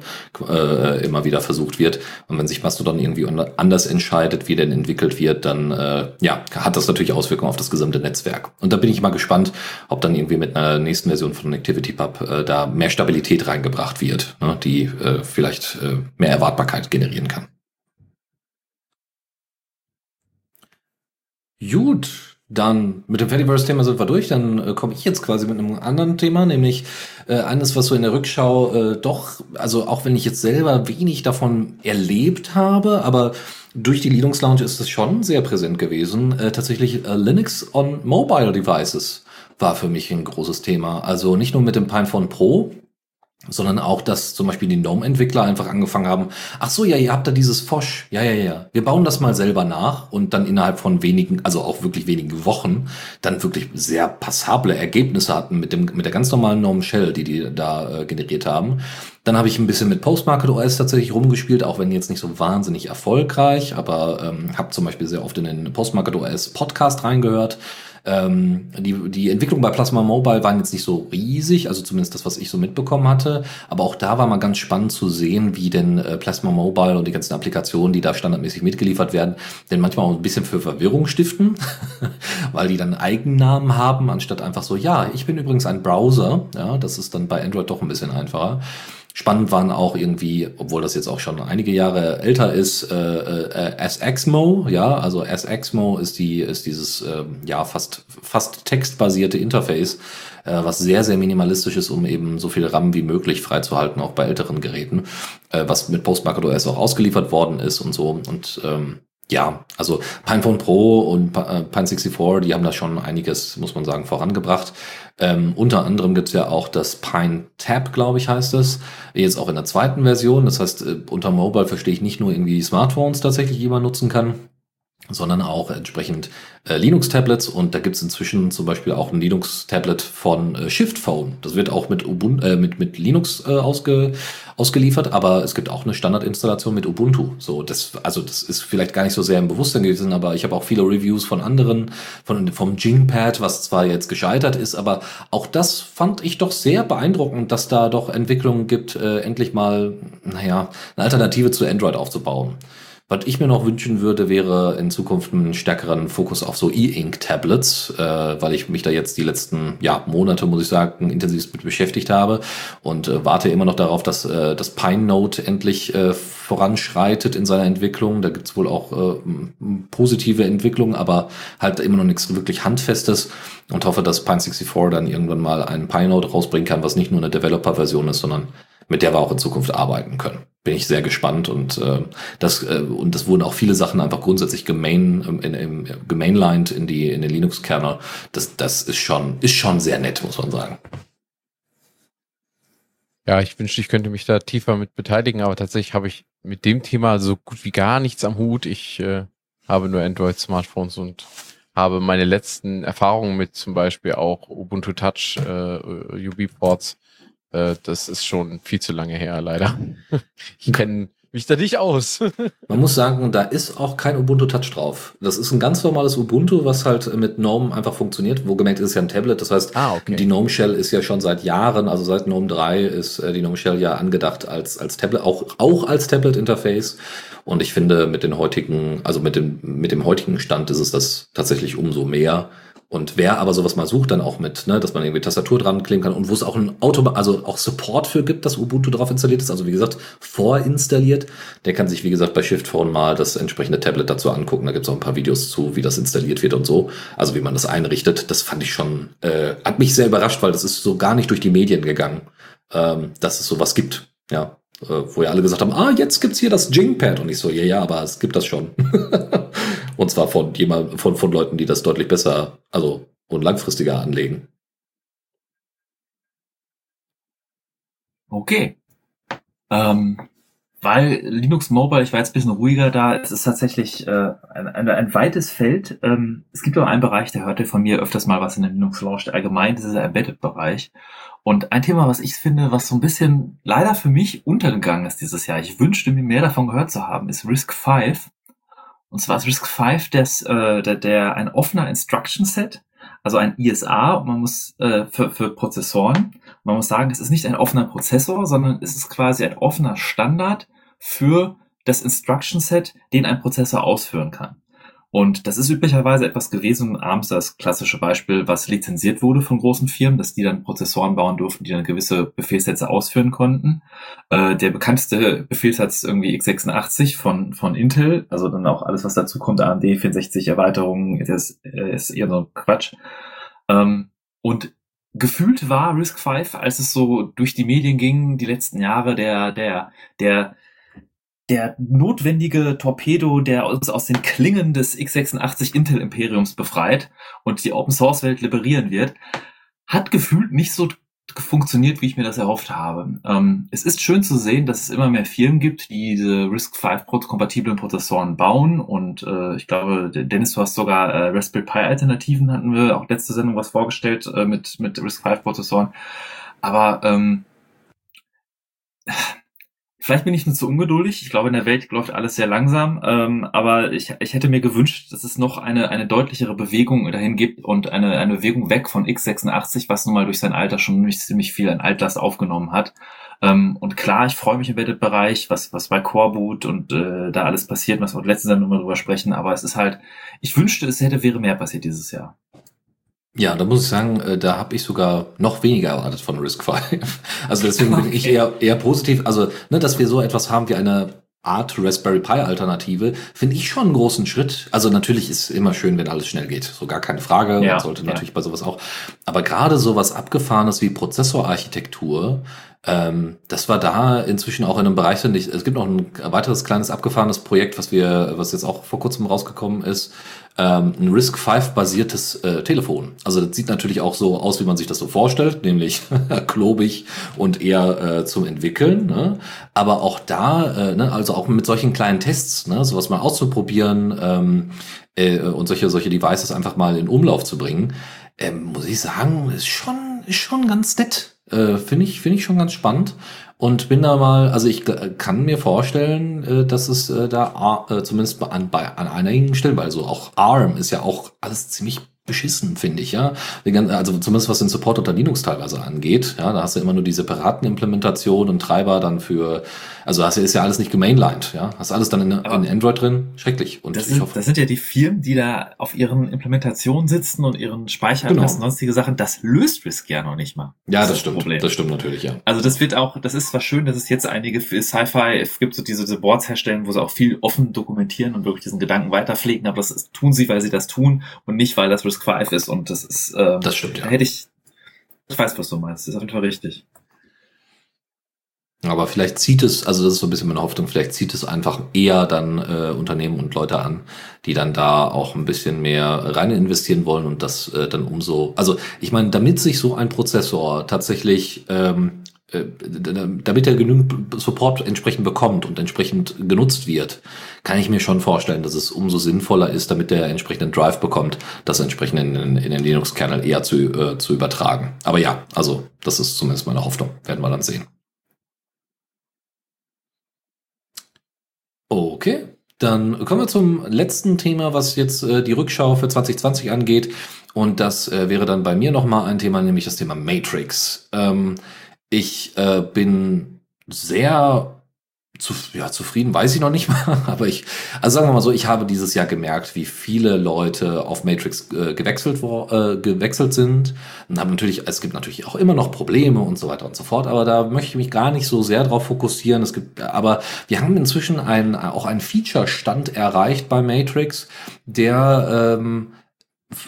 äh, immer wieder versucht wird. Und wenn sich Mastodon irgendwie anders entscheidet, wie denn entwickelt wird, dann äh, ja, hat das natürlich Auswirkungen auf das gesamte Netzwerk. Und da bin ich mal gespannt, ob dann irgendwie mit einer nächsten Version von ActivityPub äh, da mehr Stabilität reingebracht wird, ne, die äh, vielleicht äh, mehr Erwartbarkeit generieren kann. Gut, dann mit dem Fediverse-Thema sind wir durch. Dann äh, komme ich jetzt quasi mit einem anderen Thema, nämlich äh, eines, was so in der Rückschau äh, doch, also auch wenn ich jetzt selber wenig davon erlebt habe, aber durch die Linux Lounge ist es schon sehr präsent gewesen. Äh, tatsächlich äh, Linux on Mobile Devices war für mich ein großes Thema. Also nicht nur mit dem Pinephone Pro, sondern auch, dass zum Beispiel die GNOME-Entwickler einfach angefangen haben, ach so, ja, ihr habt da dieses Fosch, ja, ja, ja, wir bauen das mal selber nach und dann innerhalb von wenigen, also auch wirklich wenigen Wochen, dann wirklich sehr passable Ergebnisse hatten mit dem, mit der ganz normalen GNOME Shell, die die da äh, generiert haben. Dann habe ich ein bisschen mit Postmarket OS tatsächlich rumgespielt, auch wenn jetzt nicht so wahnsinnig erfolgreich, aber ähm, habe zum Beispiel sehr oft in den Postmarket OS Podcast reingehört ähm, die, die Entwicklung bei Plasma Mobile waren jetzt nicht so riesig, also zumindest das, was ich so mitbekommen hatte. Aber auch da war mal ganz spannend zu sehen, wie denn äh, Plasma Mobile und die ganzen Applikationen, die da standardmäßig mitgeliefert werden, denn manchmal auch ein bisschen für Verwirrung stiften, weil die dann Eigennamen haben, anstatt einfach so, ja, ich bin übrigens ein Browser. Ja, das ist dann bei Android doch ein bisschen einfacher. Spannend waren auch irgendwie, obwohl das jetzt auch schon einige Jahre älter ist, äh, äh, SXMO, ja, also SXMO ist die ist dieses äh, ja fast fast textbasierte Interface, äh, was sehr sehr minimalistisch ist, um eben so viel RAM wie möglich freizuhalten, auch bei älteren Geräten, äh, was mit Postmarket OS auch ausgeliefert worden ist und so. Und ähm, ja, also Pinephone Pro und äh, Pine 64, die haben da schon einiges, muss man sagen, vorangebracht. Ähm, unter anderem gibt's ja auch das Pine Tab, glaube ich, heißt es. Jetzt auch in der zweiten Version. Das heißt, äh, unter Mobile verstehe ich nicht nur irgendwie Smartphones tatsächlich, die man nutzen kann, sondern auch entsprechend äh, Linux-Tablets und da gibt's inzwischen zum Beispiel auch ein Linux-Tablet von äh, Shift Phone. Das wird auch mit, Ubuntu, äh, mit, mit Linux äh, ausge, ausgeliefert, aber es gibt auch eine Standardinstallation mit Ubuntu. So, das, also das ist vielleicht gar nicht so sehr im Bewusstsein gewesen, aber ich habe auch viele Reviews von anderen, von, vom Jingpad, was zwar jetzt gescheitert ist, aber auch das fand ich doch sehr beeindruckend, dass da doch Entwicklungen gibt, äh, endlich mal, naja, eine Alternative zu Android aufzubauen. Was ich mir noch wünschen würde, wäre in Zukunft einen stärkeren Fokus auf so E-Ink-Tablets, äh, weil ich mich da jetzt die letzten ja, Monate, muss ich sagen, intensiv mit beschäftigt habe und äh, warte immer noch darauf, dass äh, das Pine Note endlich äh, voranschreitet in seiner Entwicklung. Da gibt's wohl auch äh, positive Entwicklungen, aber halt immer noch nichts wirklich Handfestes und hoffe, dass Pine 64 dann irgendwann mal einen Pine Note rausbringen kann, was nicht nur eine Developer-Version ist, sondern mit der wir auch in Zukunft arbeiten können. Bin ich sehr gespannt und äh, das äh, und das wurden auch viele Sachen einfach grundsätzlich gemain ähm, in, in, gemainlined in die in den Linux-Kernel. Das das ist schon ist schon sehr nett, muss man sagen. Ja, ich wünschte, ich könnte mich da tiefer mit beteiligen, aber tatsächlich habe ich mit dem Thema so gut wie gar nichts am Hut. Ich äh, habe nur Android-Smartphones und habe meine letzten Erfahrungen mit zum Beispiel auch Ubuntu Touch äh, UB-Ports. Äh, das ist schon viel zu lange her, leider. ich kenne mich da nicht aus. Man muss sagen, da ist auch kein Ubuntu Touch drauf. Das ist ein ganz normales Ubuntu, was halt mit GNOME einfach funktioniert. Wo gemerkt ist ja ein Tablet. Das heißt, Ah, okay. die GNOME Shell ist ja schon seit Jahren, also seit GNOME 3 ist äh, die GNOME Shell ja angedacht als, als Tablet, auch, auch als Tablet-Interface. Und ich finde, mit den heutigen, also mit dem, mit dem heutigen Stand ist es das tatsächlich umso mehr. Und wer aber sowas mal sucht, dann auch mit, ne, dass man irgendwie Tastatur dran kleben kann und wo es auch ein Auto, also auch Support für gibt, dass Ubuntu drauf installiert ist, also wie gesagt, vorinstalliert, der kann sich, wie gesagt, bei Shift Phone mal das entsprechende Tablet dazu angucken. Da gibt es auch ein paar Videos zu, wie das installiert wird und so. Also wie man das einrichtet. Das fand ich schon, äh, hat mich sehr überrascht, weil das ist so gar nicht durch die Medien gegangen, ähm, dass es sowas gibt. Ja. Äh, wo ja alle gesagt haben, ah, jetzt gibt's hier das Jingpad. Und ich so, ja, ja, aber es gibt das schon. und zwar von jemand, von, von Leuten, die das deutlich besser, also und langfristiger anlegen. Okay. Ähm, weil Linux Mobile, ich war jetzt ein bisschen ruhiger da, es ist tatsächlich äh, ein, ein, ein weites Feld. Ähm, es gibt auch einen Bereich, der hörte von mir öfters mal was in der Linux Launch, allgemein, das ist der Embedded-Bereich. Und ein Thema, was ich finde, was so ein bisschen leider für mich untergegangen ist dieses Jahr, ich wünschte mir mehr davon gehört zu haben, ist Risk 5. Und zwar ist Risk 5 des, äh, der, der ein offener Instruction Set, also ein ISA, und man muss äh, für, für Prozessoren. Man muss sagen, es ist nicht ein offener Prozessor, sondern es ist quasi ein offener Standard für das Instruction Set, den ein Prozessor ausführen kann. Und das ist üblicherweise etwas gewesen, abends das klassische Beispiel, was lizenziert wurde von großen Firmen, dass die dann Prozessoren bauen durften, die dann gewisse Befehlssätze ausführen konnten. Äh, der bekannteste Befehlssatz ist irgendwie x86 von, von Intel, also dann auch alles, was dazu kommt, AMD 64 Erweiterungen, ist, ist eher so Quatsch. Ähm, und gefühlt war Risk 5, als es so durch die Medien ging, die letzten Jahre, der, der, der, der notwendige Torpedo, der uns aus den Klingen des x86 Intel Imperiums befreit und die Open Source Welt liberieren wird, hat gefühlt nicht so funktioniert, wie ich mir das erhofft habe. Ähm, es ist schön zu sehen, dass es immer mehr Firmen gibt, die diese RISC-V kompatiblen Prozessoren bauen und äh, ich glaube, Dennis, du hast sogar äh, Raspberry Pi Alternativen, hatten wir auch letzte Sendung was vorgestellt äh, mit, mit RISC-V Prozessoren. Aber ähm, Vielleicht bin ich nur zu ungeduldig. Ich glaube, in der Welt läuft alles sehr langsam. Ähm, aber ich, ich hätte mir gewünscht, dass es noch eine, eine deutlichere Bewegung dahin gibt und eine, eine Bewegung weg von x86, was nun mal durch sein Alter schon ziemlich, ziemlich viel an Altlast aufgenommen hat. Ähm, und klar, ich freue mich im Embedded-Bereich, was, was bei Coreboot und äh, da alles passiert, was wir letzte Sendung mal drüber sprechen. Aber es ist halt, ich wünschte, es hätte, wäre mehr passiert dieses Jahr. Ja, da muss ich sagen, äh, da habe ich sogar noch weniger erwartet von Risk 5. Also deswegen bin ich eher, eher positiv. Also, ne, dass wir so etwas haben wie eine Art Raspberry Pi Alternative, finde ich schon einen großen Schritt. Also natürlich ist immer schön, wenn alles schnell geht. So gar keine Frage. Ja, Man sollte ja. natürlich bei sowas auch. Aber gerade sowas Abgefahrenes wie Prozessorarchitektur, ähm, das war da inzwischen auch in einem Bereich, finde ich, es gibt noch ein weiteres kleines abgefahrenes Projekt, was wir, was jetzt auch vor kurzem rausgekommen ist, ähm, ein RISC-V-basiertes äh, Telefon. Also das sieht natürlich auch so aus, wie man sich das so vorstellt, nämlich klobig und eher äh, zum Entwickeln. Ne? Aber auch da, äh, ne, also auch mit solchen kleinen Tests, ne, sowas mal auszuprobieren ähm, äh, und solche, solche Devices einfach mal in Umlauf zu bringen, ähm, muss ich sagen, ist schon, ist schon ganz nett. Äh, Finde ich, finde ich schon ganz spannend. Und bin da mal, also ich kann mir vorstellen, äh, dass es äh, da äh, zumindest an, bei, an einigen Stellen, weil so auch ARM ist ja auch alles ziemlich beschissen, finde ich, ja. Also zumindest was den Support unter Linux teilweise angeht, ja, da hast du immer nur die separaten Implementationen und Treiber dann für, also hast ist ja alles nicht gemainlined, ja. Hast alles dann in, in Android drin, schrecklich. Und Das ich sind, hoffe, das sind ja die Firmen, die da auf ihren Implementationen sitzen und ihren Speicheradressen Genau. und sonstige Sachen. Das löst Risk ja noch nicht mal. ja, das ist stimmt, Problem. das stimmt natürlich, ja. Also das wird auch, das ist zwar schön, dass es jetzt einige für Sci-Fi, es gibt so diese, diese Boards herstellen, wo sie auch viel offen dokumentieren und wirklich diesen Gedanken weiterpflegen, aber das ist, tun sie, weil sie das tun und nicht, weil das Risk 5 ist und das ist, äh, Das stimmt, ja. hätte ich, ich weiß, was du meinst, das ist auf jeden Fall richtig. Aber vielleicht zieht es, also das ist so ein bisschen meine Hoffnung, vielleicht zieht es einfach eher dann äh, Unternehmen und Leute an, die dann da auch ein bisschen mehr rein investieren wollen und das äh, dann umso, also ich meine, damit sich so ein Prozessor tatsächlich ähm, äh, damit er genügend Support entsprechend bekommt und entsprechend genutzt wird, kann ich mir schon vorstellen, dass es umso sinnvoller ist, damit der entsprechenden Drive bekommt, das entsprechend in, in den Linux-Kernel eher zu, äh, zu übertragen. Aber ja, also das ist zumindest meine Hoffnung. Werden wir dann sehen. Okay, dann kommen wir zum letzten Thema, was jetzt äh, die Rückschau für 2020 angeht. Und das äh, wäre dann bei mir nochmal ein Thema, nämlich das Thema Matrix. Ähm, ich äh, bin sehr zu, ja, zufrieden, weiß ich noch nicht mal, aber ich, also sagen wir mal so, ich habe dieses Jahr gemerkt, wie viele Leute auf Matrix äh, gewechselt, wo, äh, gewechselt sind. Und haben natürlich, es gibt natürlich auch immer noch Probleme und so weiter und so fort, aber da möchte ich mich gar nicht so sehr drauf fokussieren. Es gibt, aber wir haben inzwischen ein, auch einen Feature-Stand erreicht bei Matrix, der ähm,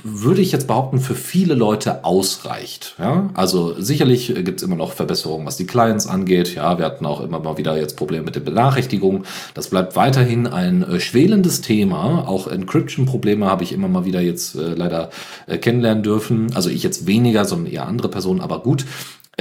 würde ich jetzt behaupten, für viele Leute ausreicht. Ja? Also sicherlich gibt es immer noch Verbesserungen, was die Clients angeht. Ja, wir hatten auch immer mal wieder jetzt Probleme mit den Benachrichtigungen. Das bleibt weiterhin ein äh, schwelendes Thema. Auch Encryption-Probleme habe ich immer mal wieder jetzt äh, leider äh, kennenlernen dürfen. Also ich jetzt weniger, sondern eher andere Personen, aber gut.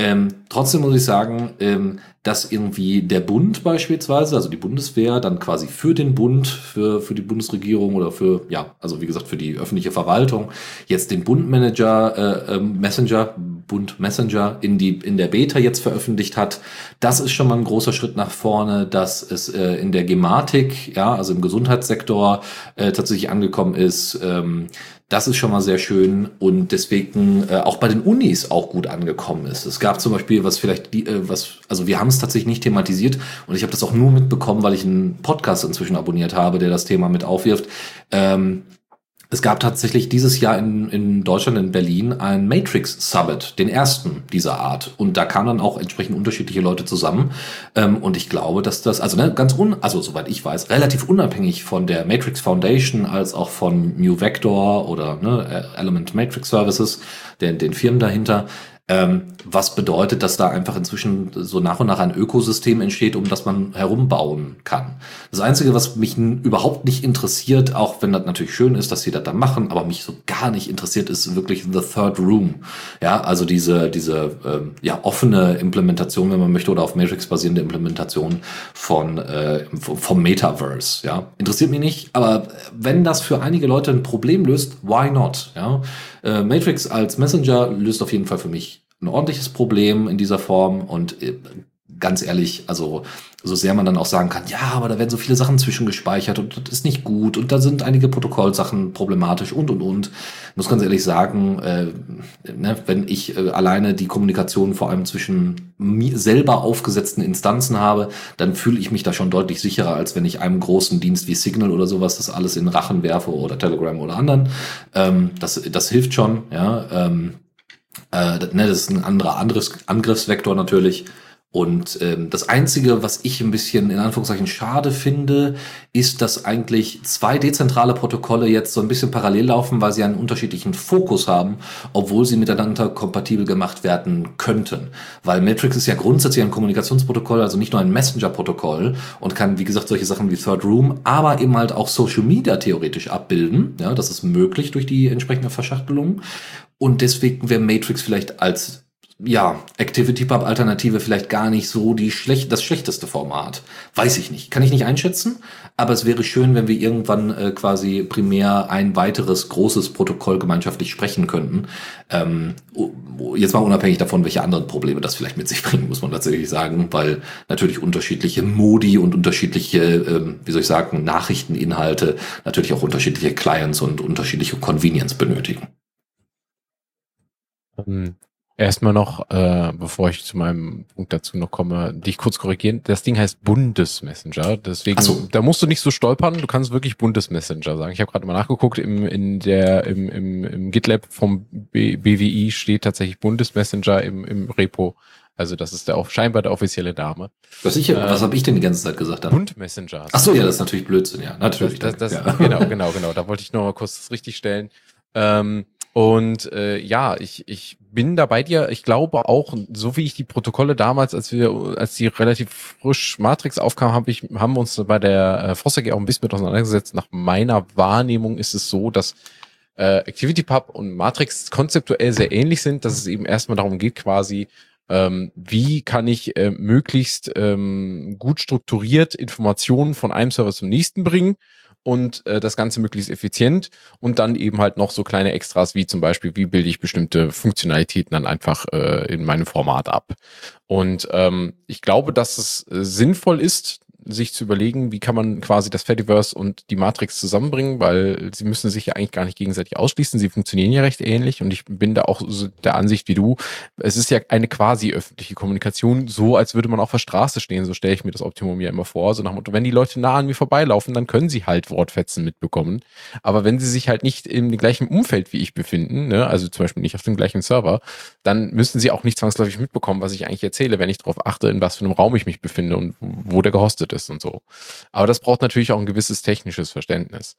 Ähm, trotzdem muss ich sagen, ähm, dass irgendwie der Bund beispielsweise, also die Bundeswehr, dann quasi für den Bund, für, für die Bundesregierung oder für, ja, also wie gesagt, für die öffentliche Verwaltung, jetzt den Bundmanager, äh, äh, Messenger, Bund Messenger in die, in der Beta jetzt veröffentlicht hat. Das ist schon mal ein großer Schritt nach vorne, dass es äh, in der Gematik, ja, also im Gesundheitssektor äh, tatsächlich angekommen ist, ähm, das ist schon mal sehr schön und deswegen äh, auch bei den Unis auch gut angekommen ist. Es gab zum Beispiel, was vielleicht die, äh, was, also wir haben es tatsächlich nicht thematisiert und ich habe das auch nur mitbekommen, weil ich einen Podcast inzwischen abonniert habe, der das Thema mit aufwirft. Ähm, es gab tatsächlich dieses Jahr in, in Deutschland, in Berlin, ein Matrix Summit, den ersten dieser Art. Und da kamen dann auch entsprechend unterschiedliche Leute zusammen. Ähm, und ich glaube, dass das, also ne, ganz un, also soweit ich weiß, relativ unabhängig von der Matrix Foundation als auch von New Vector oder ne, Element Matrix Services, den, den Firmen dahinter, was bedeutet, dass da einfach inzwischen so nach und nach ein Ökosystem entsteht, um das man herumbauen kann. Das Einzige, was mich überhaupt nicht interessiert, auch wenn das natürlich schön ist, dass sie das da machen, aber mich so gar nicht interessiert, ist wirklich The Third Room. Ja, also diese, diese ähm, ja, offene Implementation, wenn man möchte, oder auf Matrix basierende Implementation von äh, vom Metaverse. Ja, interessiert mich nicht, aber wenn das für einige Leute ein Problem löst, why not? Ja, äh, Matrix als Messenger löst auf jeden Fall für mich ein ordentliches Problem in dieser Form und äh, ganz ehrlich, also so sehr man dann auch sagen kann, ja, aber da werden so viele Sachen zwischengespeichert und das ist nicht gut und da sind einige Protokollsachen problematisch und und und. Ich muss ganz ehrlich sagen, äh, ne, wenn ich äh, alleine die Kommunikation vor allem zwischen mir selber aufgesetzten Instanzen habe, dann fühle ich mich da schon deutlich sicherer, als wenn ich einem großen Dienst wie Signal oder sowas das alles in Rachen werfe oder Telegram oder anderen. Ähm, das, das hilft schon, ja. Ähm, äh, ne, das ist ein anderer Angriffs Angriffsvektor natürlich. Und ähm, das Einzige, was ich ein bisschen in Anführungszeichen schade finde, ist, dass eigentlich zwei dezentrale Protokolle jetzt so ein bisschen parallel laufen, weil sie einen unterschiedlichen Fokus haben, obwohl sie miteinander kompatibel gemacht werden könnten. Weil Matrix ist ja grundsätzlich ein Kommunikationsprotokoll, also nicht nur ein Messenger-Protokoll und kann, wie gesagt, solche Sachen wie Third Room, aber eben halt auch Social Media theoretisch abbilden. Ja, das ist möglich durch die entsprechende Verschachtelung. Und deswegen wäre Matrix vielleicht als ja, ActivityPub-Alternative vielleicht gar nicht so die schlecht, das schlechteste Format. Weiß ich nicht. Kann ich nicht einschätzen. Aber es wäre schön, wenn wir irgendwann äh, quasi primär ein weiteres großes Protokoll gemeinschaftlich sprechen könnten. Ähm, jetzt mal unabhängig davon, welche anderen Probleme das vielleicht mit sich bringen, muss man tatsächlich sagen, weil natürlich unterschiedliche Modi und unterschiedliche, ähm, wie soll ich sagen, Nachrichteninhalte natürlich auch unterschiedliche Clients und unterschiedliche Convenience benötigen. Ähm, Erstmal noch, äh, bevor ich zu meinem Punkt dazu noch komme, dich kurz korrigieren. Das Ding heißt Bundesmessenger. Deswegen, so. da musst du nicht so stolpern. Du kannst wirklich Bundesmessenger sagen. Ich habe gerade mal nachgeguckt. Im, in der, im, im, im GitLab vom B BWI steht tatsächlich Bundesmessenger im, im Repo. Also das ist der auch scheinbar der offizielle Name. Was, ich, äh, was habe ich denn die ganze Zeit gesagt? Dann? Bundmessenger. Ach so, ja, das ist natürlich Blödsinn, ja. Natürlich. Das, das, das, ja. Genau, genau, genau. Da wollte ich noch mal kurz das richtig stellen. Ähm, und äh, ja, ich, ich bin da bei dir. Ich glaube auch, so wie ich die Protokolle damals, als wir, als die relativ frisch Matrix aufkam, habe ich, haben wir uns bei der äh, Foster auch ein bisschen mit auseinandergesetzt. Nach meiner Wahrnehmung ist es so, dass äh, ActivityPub und Matrix konzeptuell sehr ähnlich sind, dass es eben erstmal darum geht, quasi ähm, wie kann ich äh, möglichst ähm, gut strukturiert Informationen von einem Server zum nächsten bringen und äh, das Ganze möglichst effizient und dann eben halt noch so kleine Extras wie zum Beispiel, wie bilde ich bestimmte Funktionalitäten dann einfach äh, in meinem Format ab. Und ähm, ich glaube, dass es äh, sinnvoll ist, sich zu überlegen, wie kann man quasi das Fediverse und die Matrix zusammenbringen, weil sie müssen sich ja eigentlich gar nicht gegenseitig ausschließen. Sie funktionieren ja recht ähnlich und ich bin da auch so der Ansicht wie du. Es ist ja eine quasi öffentliche Kommunikation, so als würde man auf der Straße stehen. So stelle ich mir das Optimum ja immer vor. So nach dem Motto, wenn die Leute nah an mir vorbeilaufen, dann können sie halt Wortfetzen mitbekommen. Aber wenn sie sich halt nicht im gleichen Umfeld wie ich befinden, ne, also zum Beispiel nicht auf dem gleichen Server, dann müssen sie auch nicht zwangsläufig mitbekommen, was ich eigentlich erzähle, wenn ich darauf achte, in was für einem Raum ich mich befinde und wo der gehostet ist und so. Aber das braucht natürlich auch ein gewisses technisches Verständnis.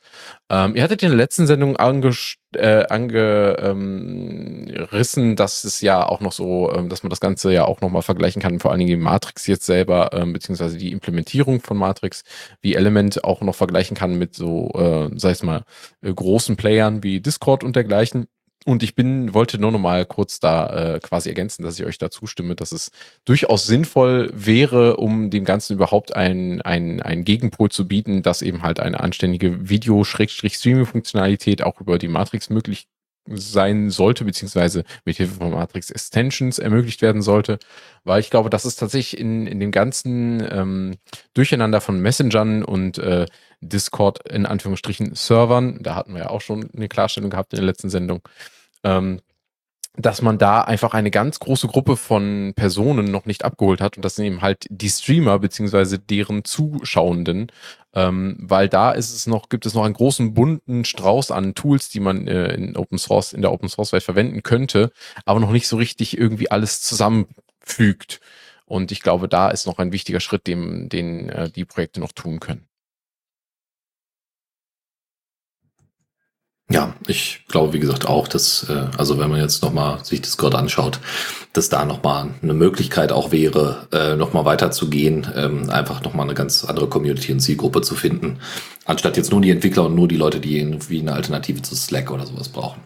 Ähm, ihr hattet in der letzten Sendung angerissen, äh, angerissen, dass es ja auch noch so, ähm, dass man das Ganze ja auch nochmal vergleichen kann, vor allen Dingen die Matrix jetzt selber, ähm, beziehungsweise die Implementierung von Matrix, wie Element auch noch vergleichen kann mit so, äh, sag ich mal, äh, großen Playern wie Discord und dergleichen. Und ich bin, wollte nur noch mal kurz da äh, quasi ergänzen, dass ich euch da zustimme, dass es durchaus sinnvoll wäre, um dem Ganzen überhaupt ein, ein, ein Gegenpol zu bieten, dass eben halt eine anständige Video-Streaming-Funktionalität auch über die Matrix möglich sein sollte, beziehungsweise mit Hilfe von Matrix Extensions ermöglicht werden sollte, weil ich glaube, das ist tatsächlich in, in dem ganzen ähm, Durcheinander von Messengern und äh, Discord in Anführungsstrichen Servern, da hatten wir ja auch schon eine Klarstellung gehabt in der letzten Sendung, ähm, dass man da einfach eine ganz große Gruppe von Personen noch nicht abgeholt hat und das sind eben halt die Streamer beziehungsweise deren Zuschauenden, ähm, weil da ist es noch, gibt es noch einen großen bunten Strauß an Tools, die man äh, in Open Source, in der Open Source Welt verwenden könnte, aber noch nicht so richtig irgendwie alles zusammenfügt. Und ich glaube, da ist noch ein wichtiger Schritt, den, den äh, die Projekte noch tun können. Ja, ich glaube, wie gesagt, auch, dass, äh, also wenn man jetzt nochmal sich Discord anschaut, dass da nochmal eine Möglichkeit auch wäre, äh, nochmal weiterzugehen, ähm, einfach nochmal eine ganz andere Community und Zielgruppe zu finden, anstatt jetzt nur die Entwickler und nur die Leute, die irgendwie eine Alternative zu Slack oder sowas brauchen.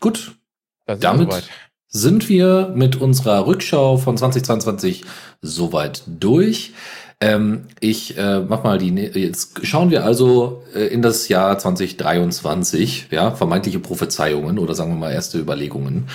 Gut, damit sind wir mit unserer Rückschau von 2022 soweit durch. Ähm, ich äh, mach mal die. Jetzt schauen wir also äh, in das Jahr 2023, ja, vermeintliche Prophezeiungen oder sagen wir mal erste Überlegungen.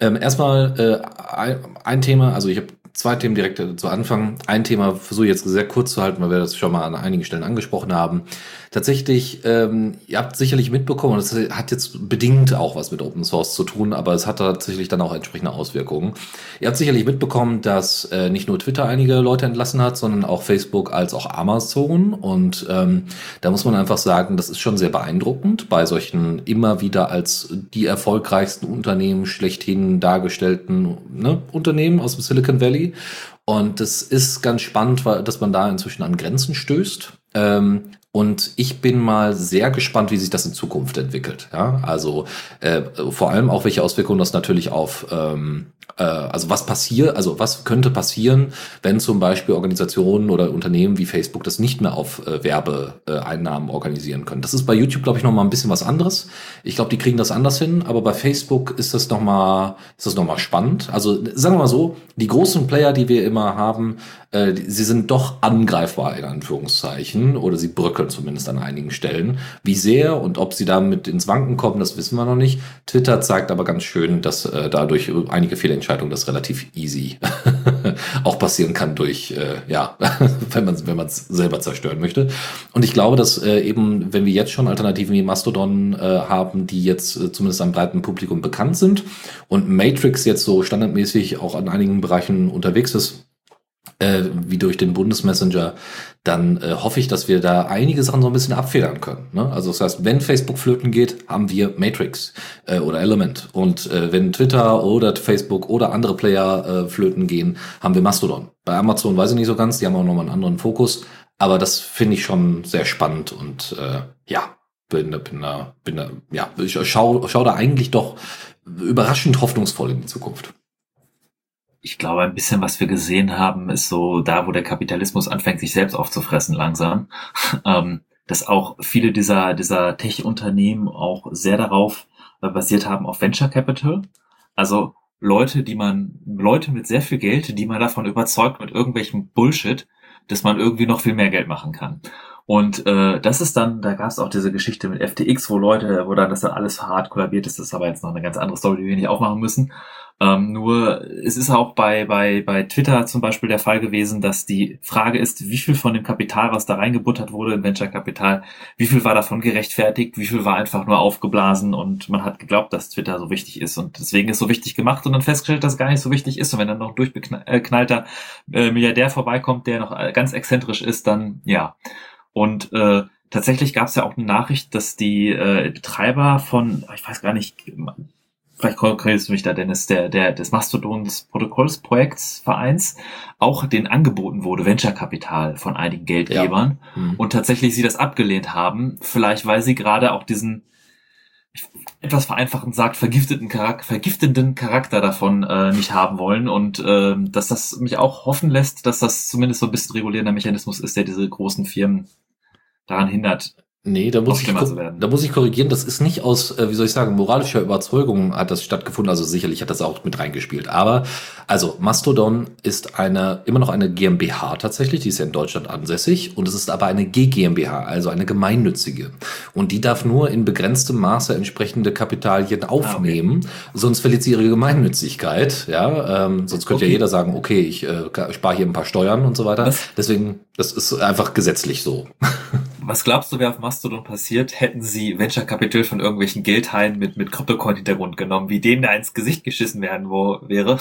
Ähm, erstmal äh, ein, Thema, also ich habe zwei Themen direkt äh, zu Anfang. Ein Thema versuche ich jetzt sehr kurz zu halten, weil wir das schon mal an einigen Stellen angesprochen haben. Tatsächlich, ähm, ihr habt sicherlich mitbekommen, und das hat jetzt bedingt auch was mit Open Source zu tun, aber es hat tatsächlich dann auch entsprechende Auswirkungen. Ihr habt sicherlich mitbekommen, dass äh, nicht nur Twitter einige Leute entlassen hat, sondern auch Facebook als auch Amazon. Und ähm, da muss man einfach sagen, das ist schon sehr beeindruckend bei solchen immer wieder als die erfolgreichsten Unternehmen schlechthin dargestellten ne, Unternehmen aus dem Silicon Valley. Und es ist ganz spannend, weil, dass man da inzwischen an Grenzen stößt. Ähm, und ich bin mal sehr gespannt, wie sich das in Zukunft entwickelt. Ja, also äh, vor allem auch welche Auswirkungen das natürlich auf ähm, äh, also was passiert, also was könnte passieren, wenn zum Beispiel Organisationen oder Unternehmen wie Facebook das nicht mehr auf äh, Werbeeinnahmen organisieren können. Das ist bei YouTube, glaube ich, noch mal ein bisschen was anderes. Ich glaube, die kriegen das anders hin, aber bei Facebook ist das noch mal, ist das noch mal spannend. Also sagen wir mal so, die großen Player, die wir immer haben, äh, sie sind doch angreifbar in Anführungszeichen oder sie zumindest an einigen Stellen. Wie sehr und ob sie damit ins Wanken kommen, das wissen wir noch nicht. Twitter zeigt aber ganz schön, dass äh, dadurch einige Fehlentscheidungen das relativ easy auch passieren kann durch, äh, ja, wenn man wenn es selber zerstören möchte. Und ich glaube, dass äh, eben, wenn wir jetzt schon Alternativen wie Mastodon äh, haben, die jetzt äh, zumindest einem breiten Publikum bekannt sind und Matrix jetzt so standardmäßig auch an einigen Bereichen unterwegs ist, äh, wie durch den Bundesmessenger, dann äh, hoffe ich, dass wir da einige Sachen so ein bisschen abfedern können. Ne? Also das heißt, wenn Facebook flöten geht, haben wir Matrix äh, oder Element. Und äh, wenn Twitter oder Facebook oder andere Player äh, flöten gehen, haben wir Mastodon. Bei Amazon weiß ich nicht so ganz, die haben auch nochmal einen anderen Fokus. Aber das finde ich schon sehr spannend und äh, ja, bin, bin, bin, bin ja, ich schau, schau da eigentlich doch überraschend hoffnungsvoll in die Zukunft ich glaube, ein bisschen, was wir gesehen haben, ist so da, wo der Kapitalismus anfängt, sich selbst aufzufressen langsam, ähm, dass auch viele dieser, dieser Tech-Unternehmen auch sehr darauf äh, basiert haben auf Venture Capital. Also Leute, die man, Leute mit sehr viel Geld, die man davon überzeugt mit irgendwelchem Bullshit, dass man irgendwie noch viel mehr Geld machen kann. Und äh, das ist dann, da gab es auch diese Geschichte mit FTX, wo Leute, wo dann das dann alles hart kollabiert ist, das ist aber jetzt noch eine ganz andere Story, die wir nicht aufmachen müssen. Ähm, nur es ist auch bei, bei, bei Twitter zum Beispiel der Fall gewesen, dass die Frage ist, wie viel von dem Kapital, was da reingebuttert wurde in Venture-Kapital, wie viel war davon gerechtfertigt, wie viel war einfach nur aufgeblasen und man hat geglaubt, dass Twitter so wichtig ist und deswegen ist so wichtig gemacht und dann festgestellt, dass es gar nicht so wichtig ist und wenn dann noch ein durchbeknallter äh, Milliardär vorbeikommt, der noch ganz exzentrisch ist, dann ja. Und äh, tatsächlich gab es ja auch eine Nachricht, dass die äh, Betreiber von, ich weiß gar nicht, vielleicht korrigierst du mich da, Dennis, der, der, des Mastodons Protokollsprojekts Vereins auch den angeboten wurde, Venture-Kapital von einigen Geldgebern ja. mhm. und tatsächlich sie das abgelehnt haben, vielleicht weil sie gerade auch diesen etwas vereinfachend sagt, vergifteten Charakter, vergiftenden Charakter davon äh, nicht haben wollen und äh, dass das mich auch hoffen lässt, dass das zumindest so ein bisschen regulierender Mechanismus ist, der diese großen Firmen daran hindert, Nee, da muss, ich, da muss ich korrigieren. Das ist nicht aus, äh, wie soll ich sagen, moralischer Überzeugung hat das stattgefunden. Also sicherlich hat das auch mit reingespielt. Aber, also Mastodon ist eine, immer noch eine GmbH tatsächlich. Die ist ja in Deutschland ansässig. Und es ist aber eine GGmbH, also eine gemeinnützige. Und die darf nur in begrenztem Maße entsprechende Kapitalien aufnehmen. Ah, okay. Sonst verliert sie ihre Gemeinnützigkeit. Ja, ähm, sonst könnte okay. ja jeder sagen, okay, ich äh, spare hier ein paar Steuern und so weiter. Was? Deswegen, das ist einfach gesetzlich so. Was glaubst du, wäre auf Mastodon passiert, hätten sie Venture Capital von irgendwelchen Geldhaien mit, mit Kryptocoin-Hintergrund genommen, wie denen da ins Gesicht geschissen werden wo, wäre?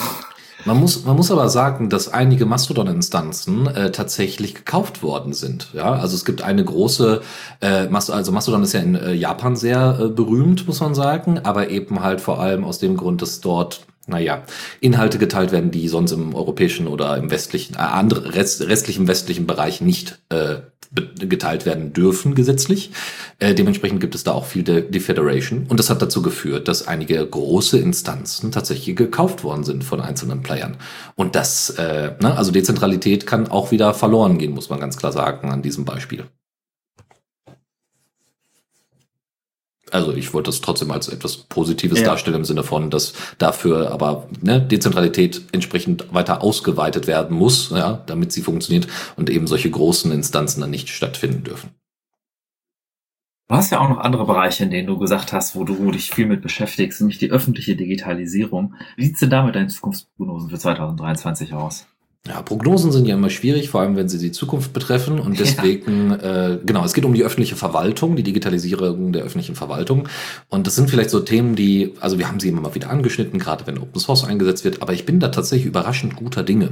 Man muss, man muss aber sagen, dass einige Mastodon-Instanzen äh, tatsächlich gekauft worden sind. Ja, also es gibt eine große, äh, Mast also Mastodon ist ja in äh, Japan sehr äh, berühmt, muss man sagen, aber eben halt vor allem aus dem Grund, dass dort naja, Inhalte geteilt werden, die sonst im europäischen oder im westlichen, äh, andere, rest, restlichen westlichen Bereich nicht äh, geteilt werden dürfen gesetzlich. Äh, dementsprechend gibt es da auch viel De Defederation. Und das hat dazu geführt, dass einige große Instanzen tatsächlich gekauft worden sind von einzelnen Playern. Und das, äh, ne, also Dezentralität kann auch wieder verloren gehen, muss man ganz klar sagen an diesem Beispiel. Also ich wollte das trotzdem als etwas Positives ja. darstellen im Sinne von, dass dafür aber ne, Dezentralität entsprechend weiter ausgeweitet werden muss, ja, damit sie funktioniert und eben solche großen Instanzen dann nicht stattfinden dürfen. Du hast ja auch noch andere Bereiche, in denen du gesagt hast, wo du dich viel mit beschäftigst, nämlich die öffentliche Digitalisierung. Wie sieht's denn da mit deinen Zukunftsprognosen für 2023 aus? Ja, Prognosen sind ja immer schwierig, vor allem wenn sie die Zukunft betreffen. Und deswegen, ja. äh, genau, es geht um die öffentliche Verwaltung, die Digitalisierung der öffentlichen Verwaltung. Und das sind vielleicht so Themen, die, also wir haben sie immer mal wieder angeschnitten, gerade wenn Open Source eingesetzt wird, aber ich bin da tatsächlich überraschend guter Dinge,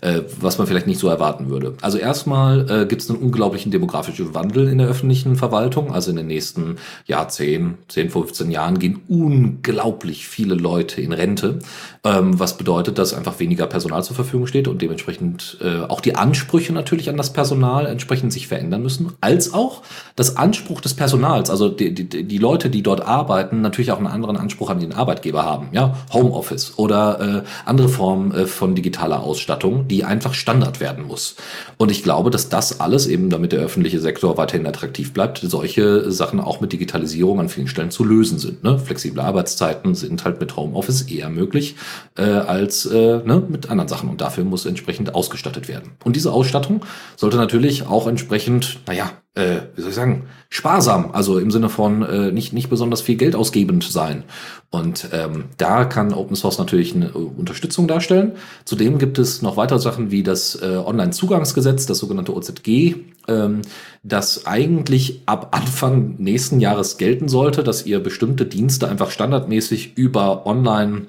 äh, was man vielleicht nicht so erwarten würde. Also erstmal äh, gibt es einen unglaublichen demografischen Wandel in der öffentlichen Verwaltung. Also in den nächsten Jahr 10, 10, 15 Jahren gehen unglaublich viele Leute in Rente, ähm, was bedeutet, dass einfach weniger Personal zur Verfügung steht und dementsprechend dementsprechend äh, auch die Ansprüche natürlich an das Personal entsprechend sich verändern müssen, als auch das Anspruch des Personals, also die, die, die Leute, die dort arbeiten, natürlich auch einen anderen Anspruch an den Arbeitgeber haben, ja, Homeoffice oder äh, andere Formen äh, von digitaler Ausstattung, die einfach Standard werden muss. Und ich glaube, dass das alles eben, damit der öffentliche Sektor weiterhin attraktiv bleibt, solche Sachen auch mit Digitalisierung an vielen Stellen zu lösen sind. Ne? Flexible Arbeitszeiten sind halt mit Homeoffice eher möglich äh, als äh, ne, mit anderen Sachen. Und dafür muss entsprechend ausgestattet werden. Und diese Ausstattung sollte natürlich auch entsprechend, naja, äh, wie soll ich sagen, sparsam, also im Sinne von äh, nicht, nicht besonders viel Geld ausgebend sein. Und ähm, da kann Open Source natürlich eine Unterstützung darstellen. Zudem gibt es noch weitere Sachen wie das äh, Online-Zugangsgesetz, das sogenannte OZG, ähm, das eigentlich ab Anfang nächsten Jahres gelten sollte, dass ihr bestimmte Dienste einfach standardmäßig über Online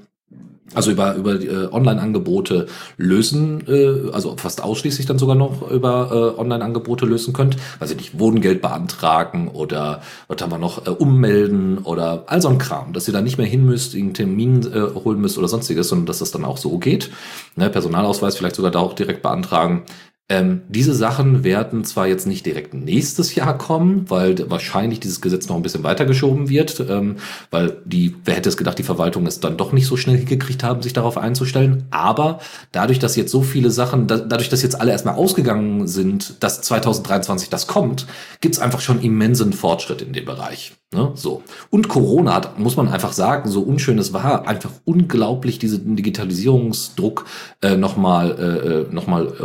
also über, über äh, Online-Angebote lösen, äh, also fast ausschließlich dann sogar noch über äh, Online-Angebote lösen könnt. Also nicht Wohngeld beantragen oder was haben wir noch, äh, ummelden oder all so ein Kram, dass ihr da nicht mehr hin müsst, irgendeinen Termin äh, holen müsst oder sonstiges, sondern dass das dann auch so geht. Ne, Personalausweis vielleicht sogar da auch direkt beantragen. Ähm, diese Sachen werden zwar jetzt nicht direkt nächstes Jahr kommen, weil wahrscheinlich dieses Gesetz noch ein bisschen weitergeschoben wird, ähm, weil die, wer hätte es gedacht, die Verwaltung es dann doch nicht so schnell hingekriegt haben, sich darauf einzustellen. Aber dadurch, dass jetzt so viele Sachen, da, dadurch, dass jetzt alle erstmal ausgegangen sind, dass 2023 das kommt, gibt's einfach schon immensen Fortschritt in dem Bereich. Ne? So. Und Corona hat, muss man einfach sagen, so unschön es war, einfach unglaublich diesen Digitalisierungsdruck äh, nochmal äh, äh, noch mal, äh,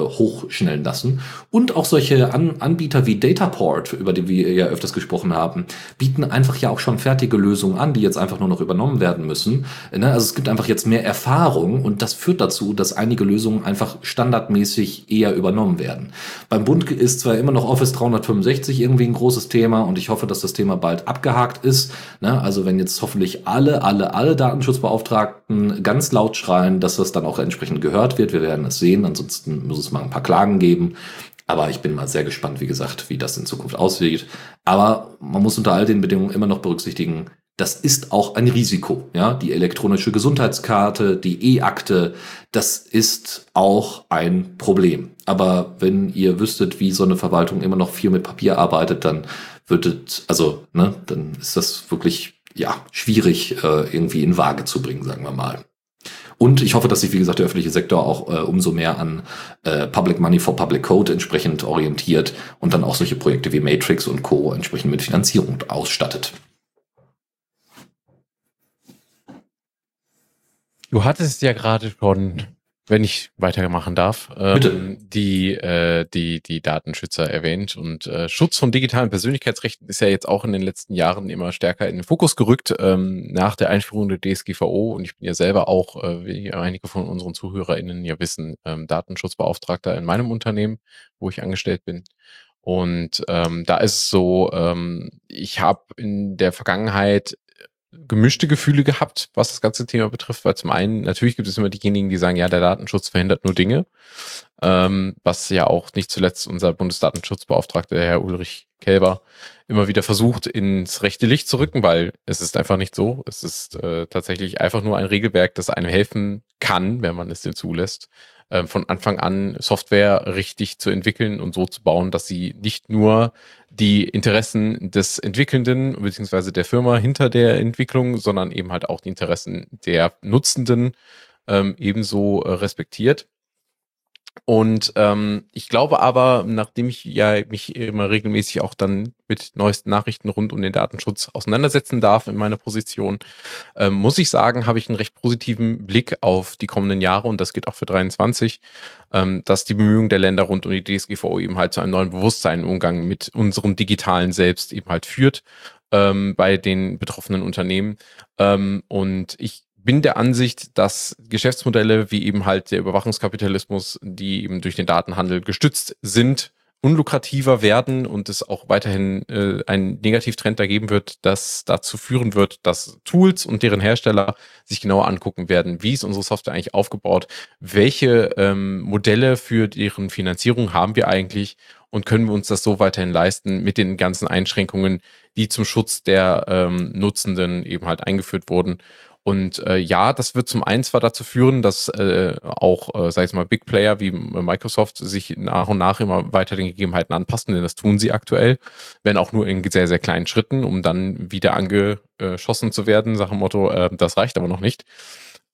hochschnellen lassen. Und auch solche An Anbieter wie Dataport, über die wir ja öfters gesprochen haben, bieten einfach ja auch schon fertige Lösungen an, die jetzt einfach nur noch übernommen werden müssen. Ne? Also es gibt einfach jetzt mehr Erfahrung und das führt dazu, dass einige Lösungen einfach standardmäßig eher übernommen werden. Beim Bund ist zwar immer noch Office 365 irgendwie ein großes Thema und ich hoffe, dass das Thema bald abgehakt ist. Ne? Also wenn jetzt hoffentlich alle, alle, alle Datenschutzbeauftragten ganz laut schreien, dass das dann auch entsprechend gehört wird. Wir werden es sehen. Ansonsten muss es mal ein paar Klagen geben. Aber ich bin mal sehr gespannt, wie gesagt, wie das in Zukunft aussieht. Aber man muss unter all den Bedingungen immer noch berücksichtigen, das ist auch ein Risiko. Ja, die elektronische Gesundheitskarte, die E-Akte, das ist auch ein Problem. Aber wenn ihr wüsstet, wie so eine Verwaltung immer noch viel mit Papier arbeitet, dann würdet, also, ne, dann ist das wirklich, ja, schwierig äh, irgendwie in Waage zu bringen, sagen wir mal. Und ich hoffe, dass sich, wie gesagt, der öffentliche Sektor auch äh, umso mehr an äh, Public Money for Public Code entsprechend orientiert und dann auch solche Projekte wie Matrix und Co. entsprechend mit Finanzierung ausstattet. Du hattest ja gerade schon wenn ich weitermachen darf, ähm, die, äh, die, die Datenschützer erwähnt. Und äh, Schutz von digitalen Persönlichkeitsrechten ist ja jetzt auch in den letzten Jahren immer stärker in den Fokus gerückt, ähm, nach der Einführung der DSGVO. Und ich bin ja selber auch, äh, wie einige von unseren ZuhörerInnen ja wissen, ähm, Datenschutzbeauftragter in meinem Unternehmen, wo ich angestellt bin. Und ähm, da ist es so, ähm, ich habe in der Vergangenheit gemischte Gefühle gehabt, was das ganze Thema betrifft, weil zum einen, natürlich gibt es immer diejenigen, die sagen, ja, der Datenschutz verhindert nur Dinge, ähm, was ja auch nicht zuletzt unser Bundesdatenschutzbeauftragter, Herr Ulrich Kälber, immer wieder versucht, ins rechte Licht zu rücken, weil es ist einfach nicht so. Es ist äh, tatsächlich einfach nur ein Regelwerk, das einem helfen kann, wenn man es dir zulässt, äh, von Anfang an Software richtig zu entwickeln und so zu bauen, dass sie nicht nur die Interessen des Entwickelnden beziehungsweise der Firma hinter der Entwicklung, sondern eben halt auch die Interessen der Nutzenden ähm, ebenso äh, respektiert. Und ähm, ich glaube aber, nachdem ich ja mich immer regelmäßig auch dann mit neuesten Nachrichten rund um den Datenschutz auseinandersetzen darf in meiner Position, ähm, muss ich sagen, habe ich einen recht positiven Blick auf die kommenden Jahre und das geht auch für 23, ähm, dass die Bemühungen der Länder rund um die DSGVO eben halt zu einem neuen Bewusstsein im Umgang mit unserem digitalen Selbst eben halt führt ähm, bei den betroffenen Unternehmen. Ähm, und ich bin der Ansicht, dass Geschäftsmodelle wie eben halt der Überwachungskapitalismus, die eben durch den Datenhandel gestützt sind, unlukrativer werden und es auch weiterhin äh, einen Negativtrend da geben wird, das dazu führen wird, dass Tools und deren Hersteller sich genauer angucken werden, wie ist unsere Software eigentlich aufgebaut, welche ähm, Modelle für deren Finanzierung haben wir eigentlich? Und können wir uns das so weiterhin leisten mit den ganzen Einschränkungen, die zum Schutz der ähm, Nutzenden eben halt eingeführt wurden. Und äh, ja, das wird zum einen zwar dazu führen, dass äh, auch, äh, sag ich mal, Big Player wie Microsoft sich nach und nach immer weiter den Gegebenheiten anpassen, denn das tun sie aktuell, wenn auch nur in sehr, sehr kleinen Schritten, um dann wieder angeschossen zu werden, Sache Motto, äh, das reicht aber noch nicht.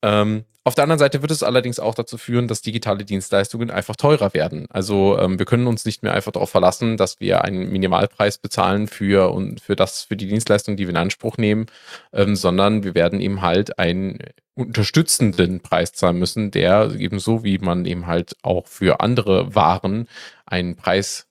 Ähm, auf der anderen Seite wird es allerdings auch dazu führen, dass digitale Dienstleistungen einfach teurer werden. Also ähm, wir können uns nicht mehr einfach darauf verlassen, dass wir einen Minimalpreis bezahlen für und für das für die Dienstleistung, die wir in Anspruch nehmen, ähm, sondern wir werden eben halt einen unterstützenden Preis zahlen müssen, der ebenso wie man eben halt auch für andere Waren einen Preis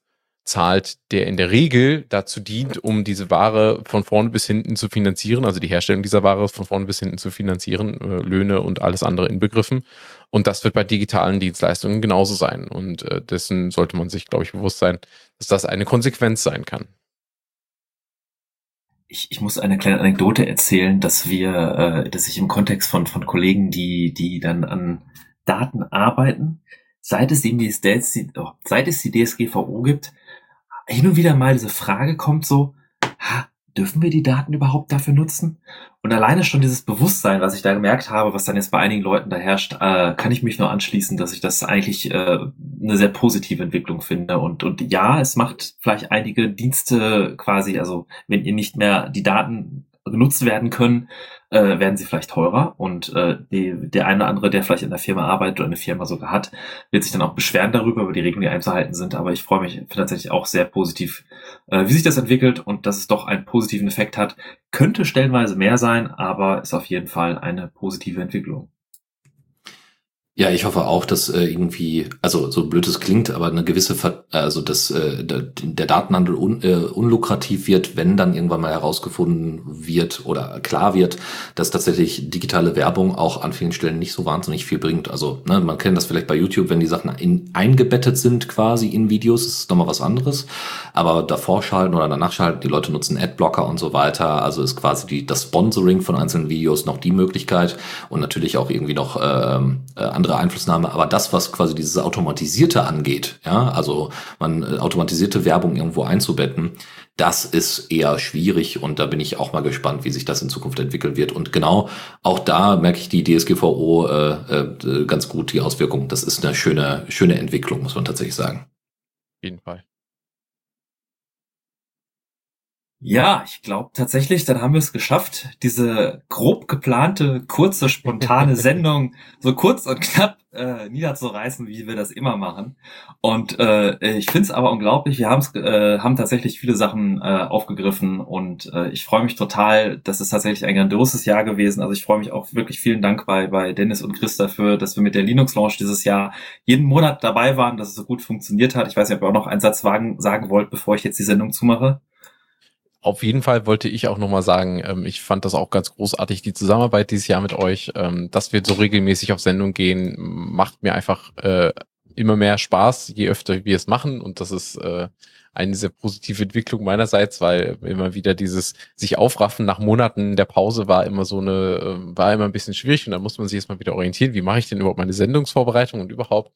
zahlt, der in der Regel dazu dient, um diese Ware von vorne bis hinten zu finanzieren, also die Herstellung dieser Ware von vorne bis hinten zu finanzieren, äh, Löhne und alles andere inbegriffen. Und das wird bei digitalen Dienstleistungen genauso sein. Und äh, dessen sollte man sich, glaube ich, bewusst sein, dass das eine Konsequenz sein kann. Ich, ich muss eine kleine Anekdote erzählen, dass wir, äh, dass ich im Kontext von, von Kollegen, die, die dann an Daten arbeiten, seit es, die, seit es die DSGVO gibt, hin und wieder mal diese Frage kommt so, ha, dürfen wir die Daten überhaupt dafür nutzen? Und alleine schon dieses Bewusstsein, was ich da gemerkt habe, was dann jetzt bei einigen Leuten da herrscht, äh, kann ich mich nur anschließen, dass ich das eigentlich äh, eine sehr positive Entwicklung finde. Und, und ja, es macht vielleicht einige Dienste quasi, also wenn ihr nicht mehr die Daten genutzt werden können, äh, werden sie vielleicht teurer und äh, die, der eine oder andere, der vielleicht in der Firma arbeitet oder eine Firma sogar hat, wird sich dann auch beschweren darüber, über die Regeln, die einzuhalten sind. Aber ich freue mich tatsächlich auch sehr positiv, äh, wie sich das entwickelt und dass es doch einen positiven Effekt hat. Könnte stellenweise mehr sein, aber ist auf jeden Fall eine positive Entwicklung. Ja, ich hoffe auch, dass äh, irgendwie, also so blöd es klingt, aber eine gewisse, Ver also dass äh, der Datenhandel un, äh, unlukrativ wird, wenn dann irgendwann mal herausgefunden wird oder klar wird, dass tatsächlich digitale Werbung auch an vielen Stellen nicht so wahnsinnig viel bringt. Also ne, man kennt das vielleicht bei YouTube, wenn die Sachen in, eingebettet sind quasi in Videos, ist nochmal was anderes. Aber davor schalten oder danach schalten, die Leute nutzen Adblocker und so weiter. Also ist quasi die, das Sponsoring von einzelnen Videos noch die Möglichkeit und natürlich auch irgendwie noch ähm, äh, andere andere Einflussnahme, aber das, was quasi dieses Automatisierte angeht, ja, also man äh, automatisierte Werbung irgendwo einzubetten, das ist eher schwierig und da bin ich auch mal gespannt, wie sich das in Zukunft entwickeln wird. Und genau auch da merke ich die DSGVO äh, äh, ganz gut die Auswirkungen. Das ist eine schöne, schöne Entwicklung, muss man tatsächlich sagen. Auf jeden Fall. Ja, ich glaube tatsächlich, dann haben wir es geschafft, diese grob geplante, kurze, spontane Sendung so kurz und knapp äh, niederzureißen, wie wir das immer machen. Und äh, ich finde es aber unglaublich, wir haben's, äh, haben tatsächlich viele Sachen äh, aufgegriffen und äh, ich freue mich total, das ist tatsächlich ein grandioses Jahr gewesen. Also ich freue mich auch wirklich vielen Dank bei, bei Dennis und Chris dafür, dass wir mit der Linux Launch dieses Jahr jeden Monat dabei waren, dass es so gut funktioniert hat. Ich weiß nicht, ob ihr auch noch einen Satz sagen, sagen wollt, bevor ich jetzt die Sendung zumache. Auf jeden Fall wollte ich auch nochmal sagen, ähm, ich fand das auch ganz großartig, die Zusammenarbeit dieses Jahr mit euch. Ähm, dass wir so regelmäßig auf Sendung gehen, macht mir einfach äh, immer mehr Spaß, je öfter wir es machen. Und das ist äh, eine sehr positive Entwicklung meinerseits, weil immer wieder dieses sich aufraffen nach Monaten der Pause war immer so eine, äh, war immer ein bisschen schwierig und da muss man sich erstmal wieder orientieren, wie mache ich denn überhaupt meine Sendungsvorbereitung und überhaupt.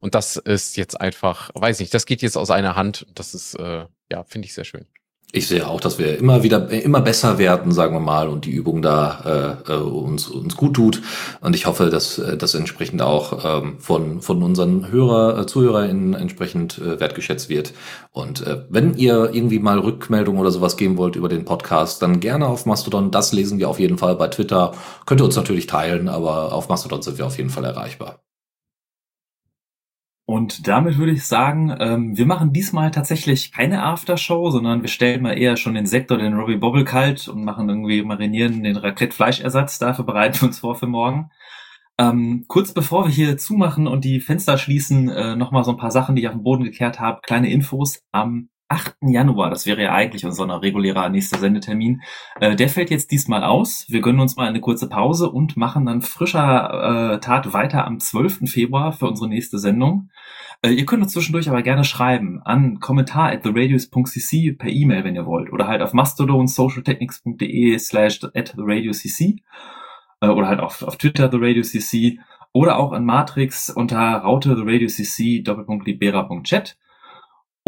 Und das ist jetzt einfach, weiß nicht, das geht jetzt aus einer Hand. Das ist, äh, ja, finde ich sehr schön. Ich sehe auch, dass wir immer wieder immer besser werden, sagen wir mal, und die Übung da äh, äh uns uns gut tut. Und ich hoffe, dass äh, das entsprechend auch ähm, von von unseren Hörer äh, ZuhörerInnen entsprechend äh, wertgeschätzt wird. Und äh, wenn ihr irgendwie mal Rückmeldung oder sowas geben wollt über den Podcast, dann gerne auf Mastodon. Das lesen wir auf jeden Fall bei Twitter. Könnt ihr uns natürlich teilen, aber auf Mastodon sind wir auf jeden Fall erreichbar. Und damit würde ich sagen, ähm, wir machen diesmal tatsächlich keine Aftershow, sondern wir stellen mal eher schon den Sektor, den Robbie Bobble kalt und machen irgendwie marinieren den Raclette-Fleischersatz. Dafür bereiten wir uns vor für morgen. Ähm, kurz bevor wir hier zumachen und die Fenster schließen, äh, nochmal so ein paar Sachen, die ich auf den Boden gekehrt habe. Kleine Infos. Am 8. Januar, das wäre ja eigentlich unser regulärer nächster Sendetermin, äh, der fällt jetzt diesmal aus. Wir gönnen uns mal eine kurze Pause und machen dann frischer äh, Tat weiter am 12. Februar für unsere nächste Sendung. Äh, ihr könnt uns zwischendurch aber gerne schreiben an kommentar at theradius.cc per E-Mail, wenn ihr wollt, oder halt auf mastodon socialtechnics.de slash at theradiocc äh, oder halt auf, auf Twitter theradiocc oder auch an Matrix unter raute theradiocc doppelpunkt libera.chat.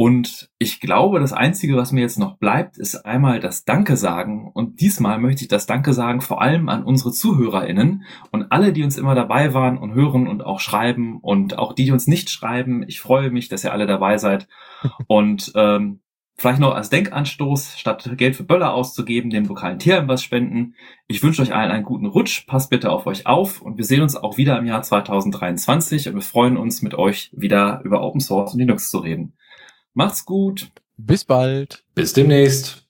Und ich glaube, das Einzige, was mir jetzt noch bleibt, ist einmal das Danke sagen. Und diesmal möchte ich das Danke sagen vor allem an unsere ZuhörerInnen und alle, die uns immer dabei waren und hören und auch schreiben und auch die, die uns nicht schreiben. Ich freue mich, dass ihr alle dabei seid. Und ähm, vielleicht noch als Denkanstoß, statt Geld für Böller auszugeben, dem lokalen Tierheim was spenden. Ich wünsche euch allen einen guten Rutsch, passt bitte auf euch auf und wir sehen uns auch wieder im Jahr 2023 und wir freuen uns mit euch wieder über Open Source und Linux zu reden. Macht's gut. Bis bald. Bis demnächst.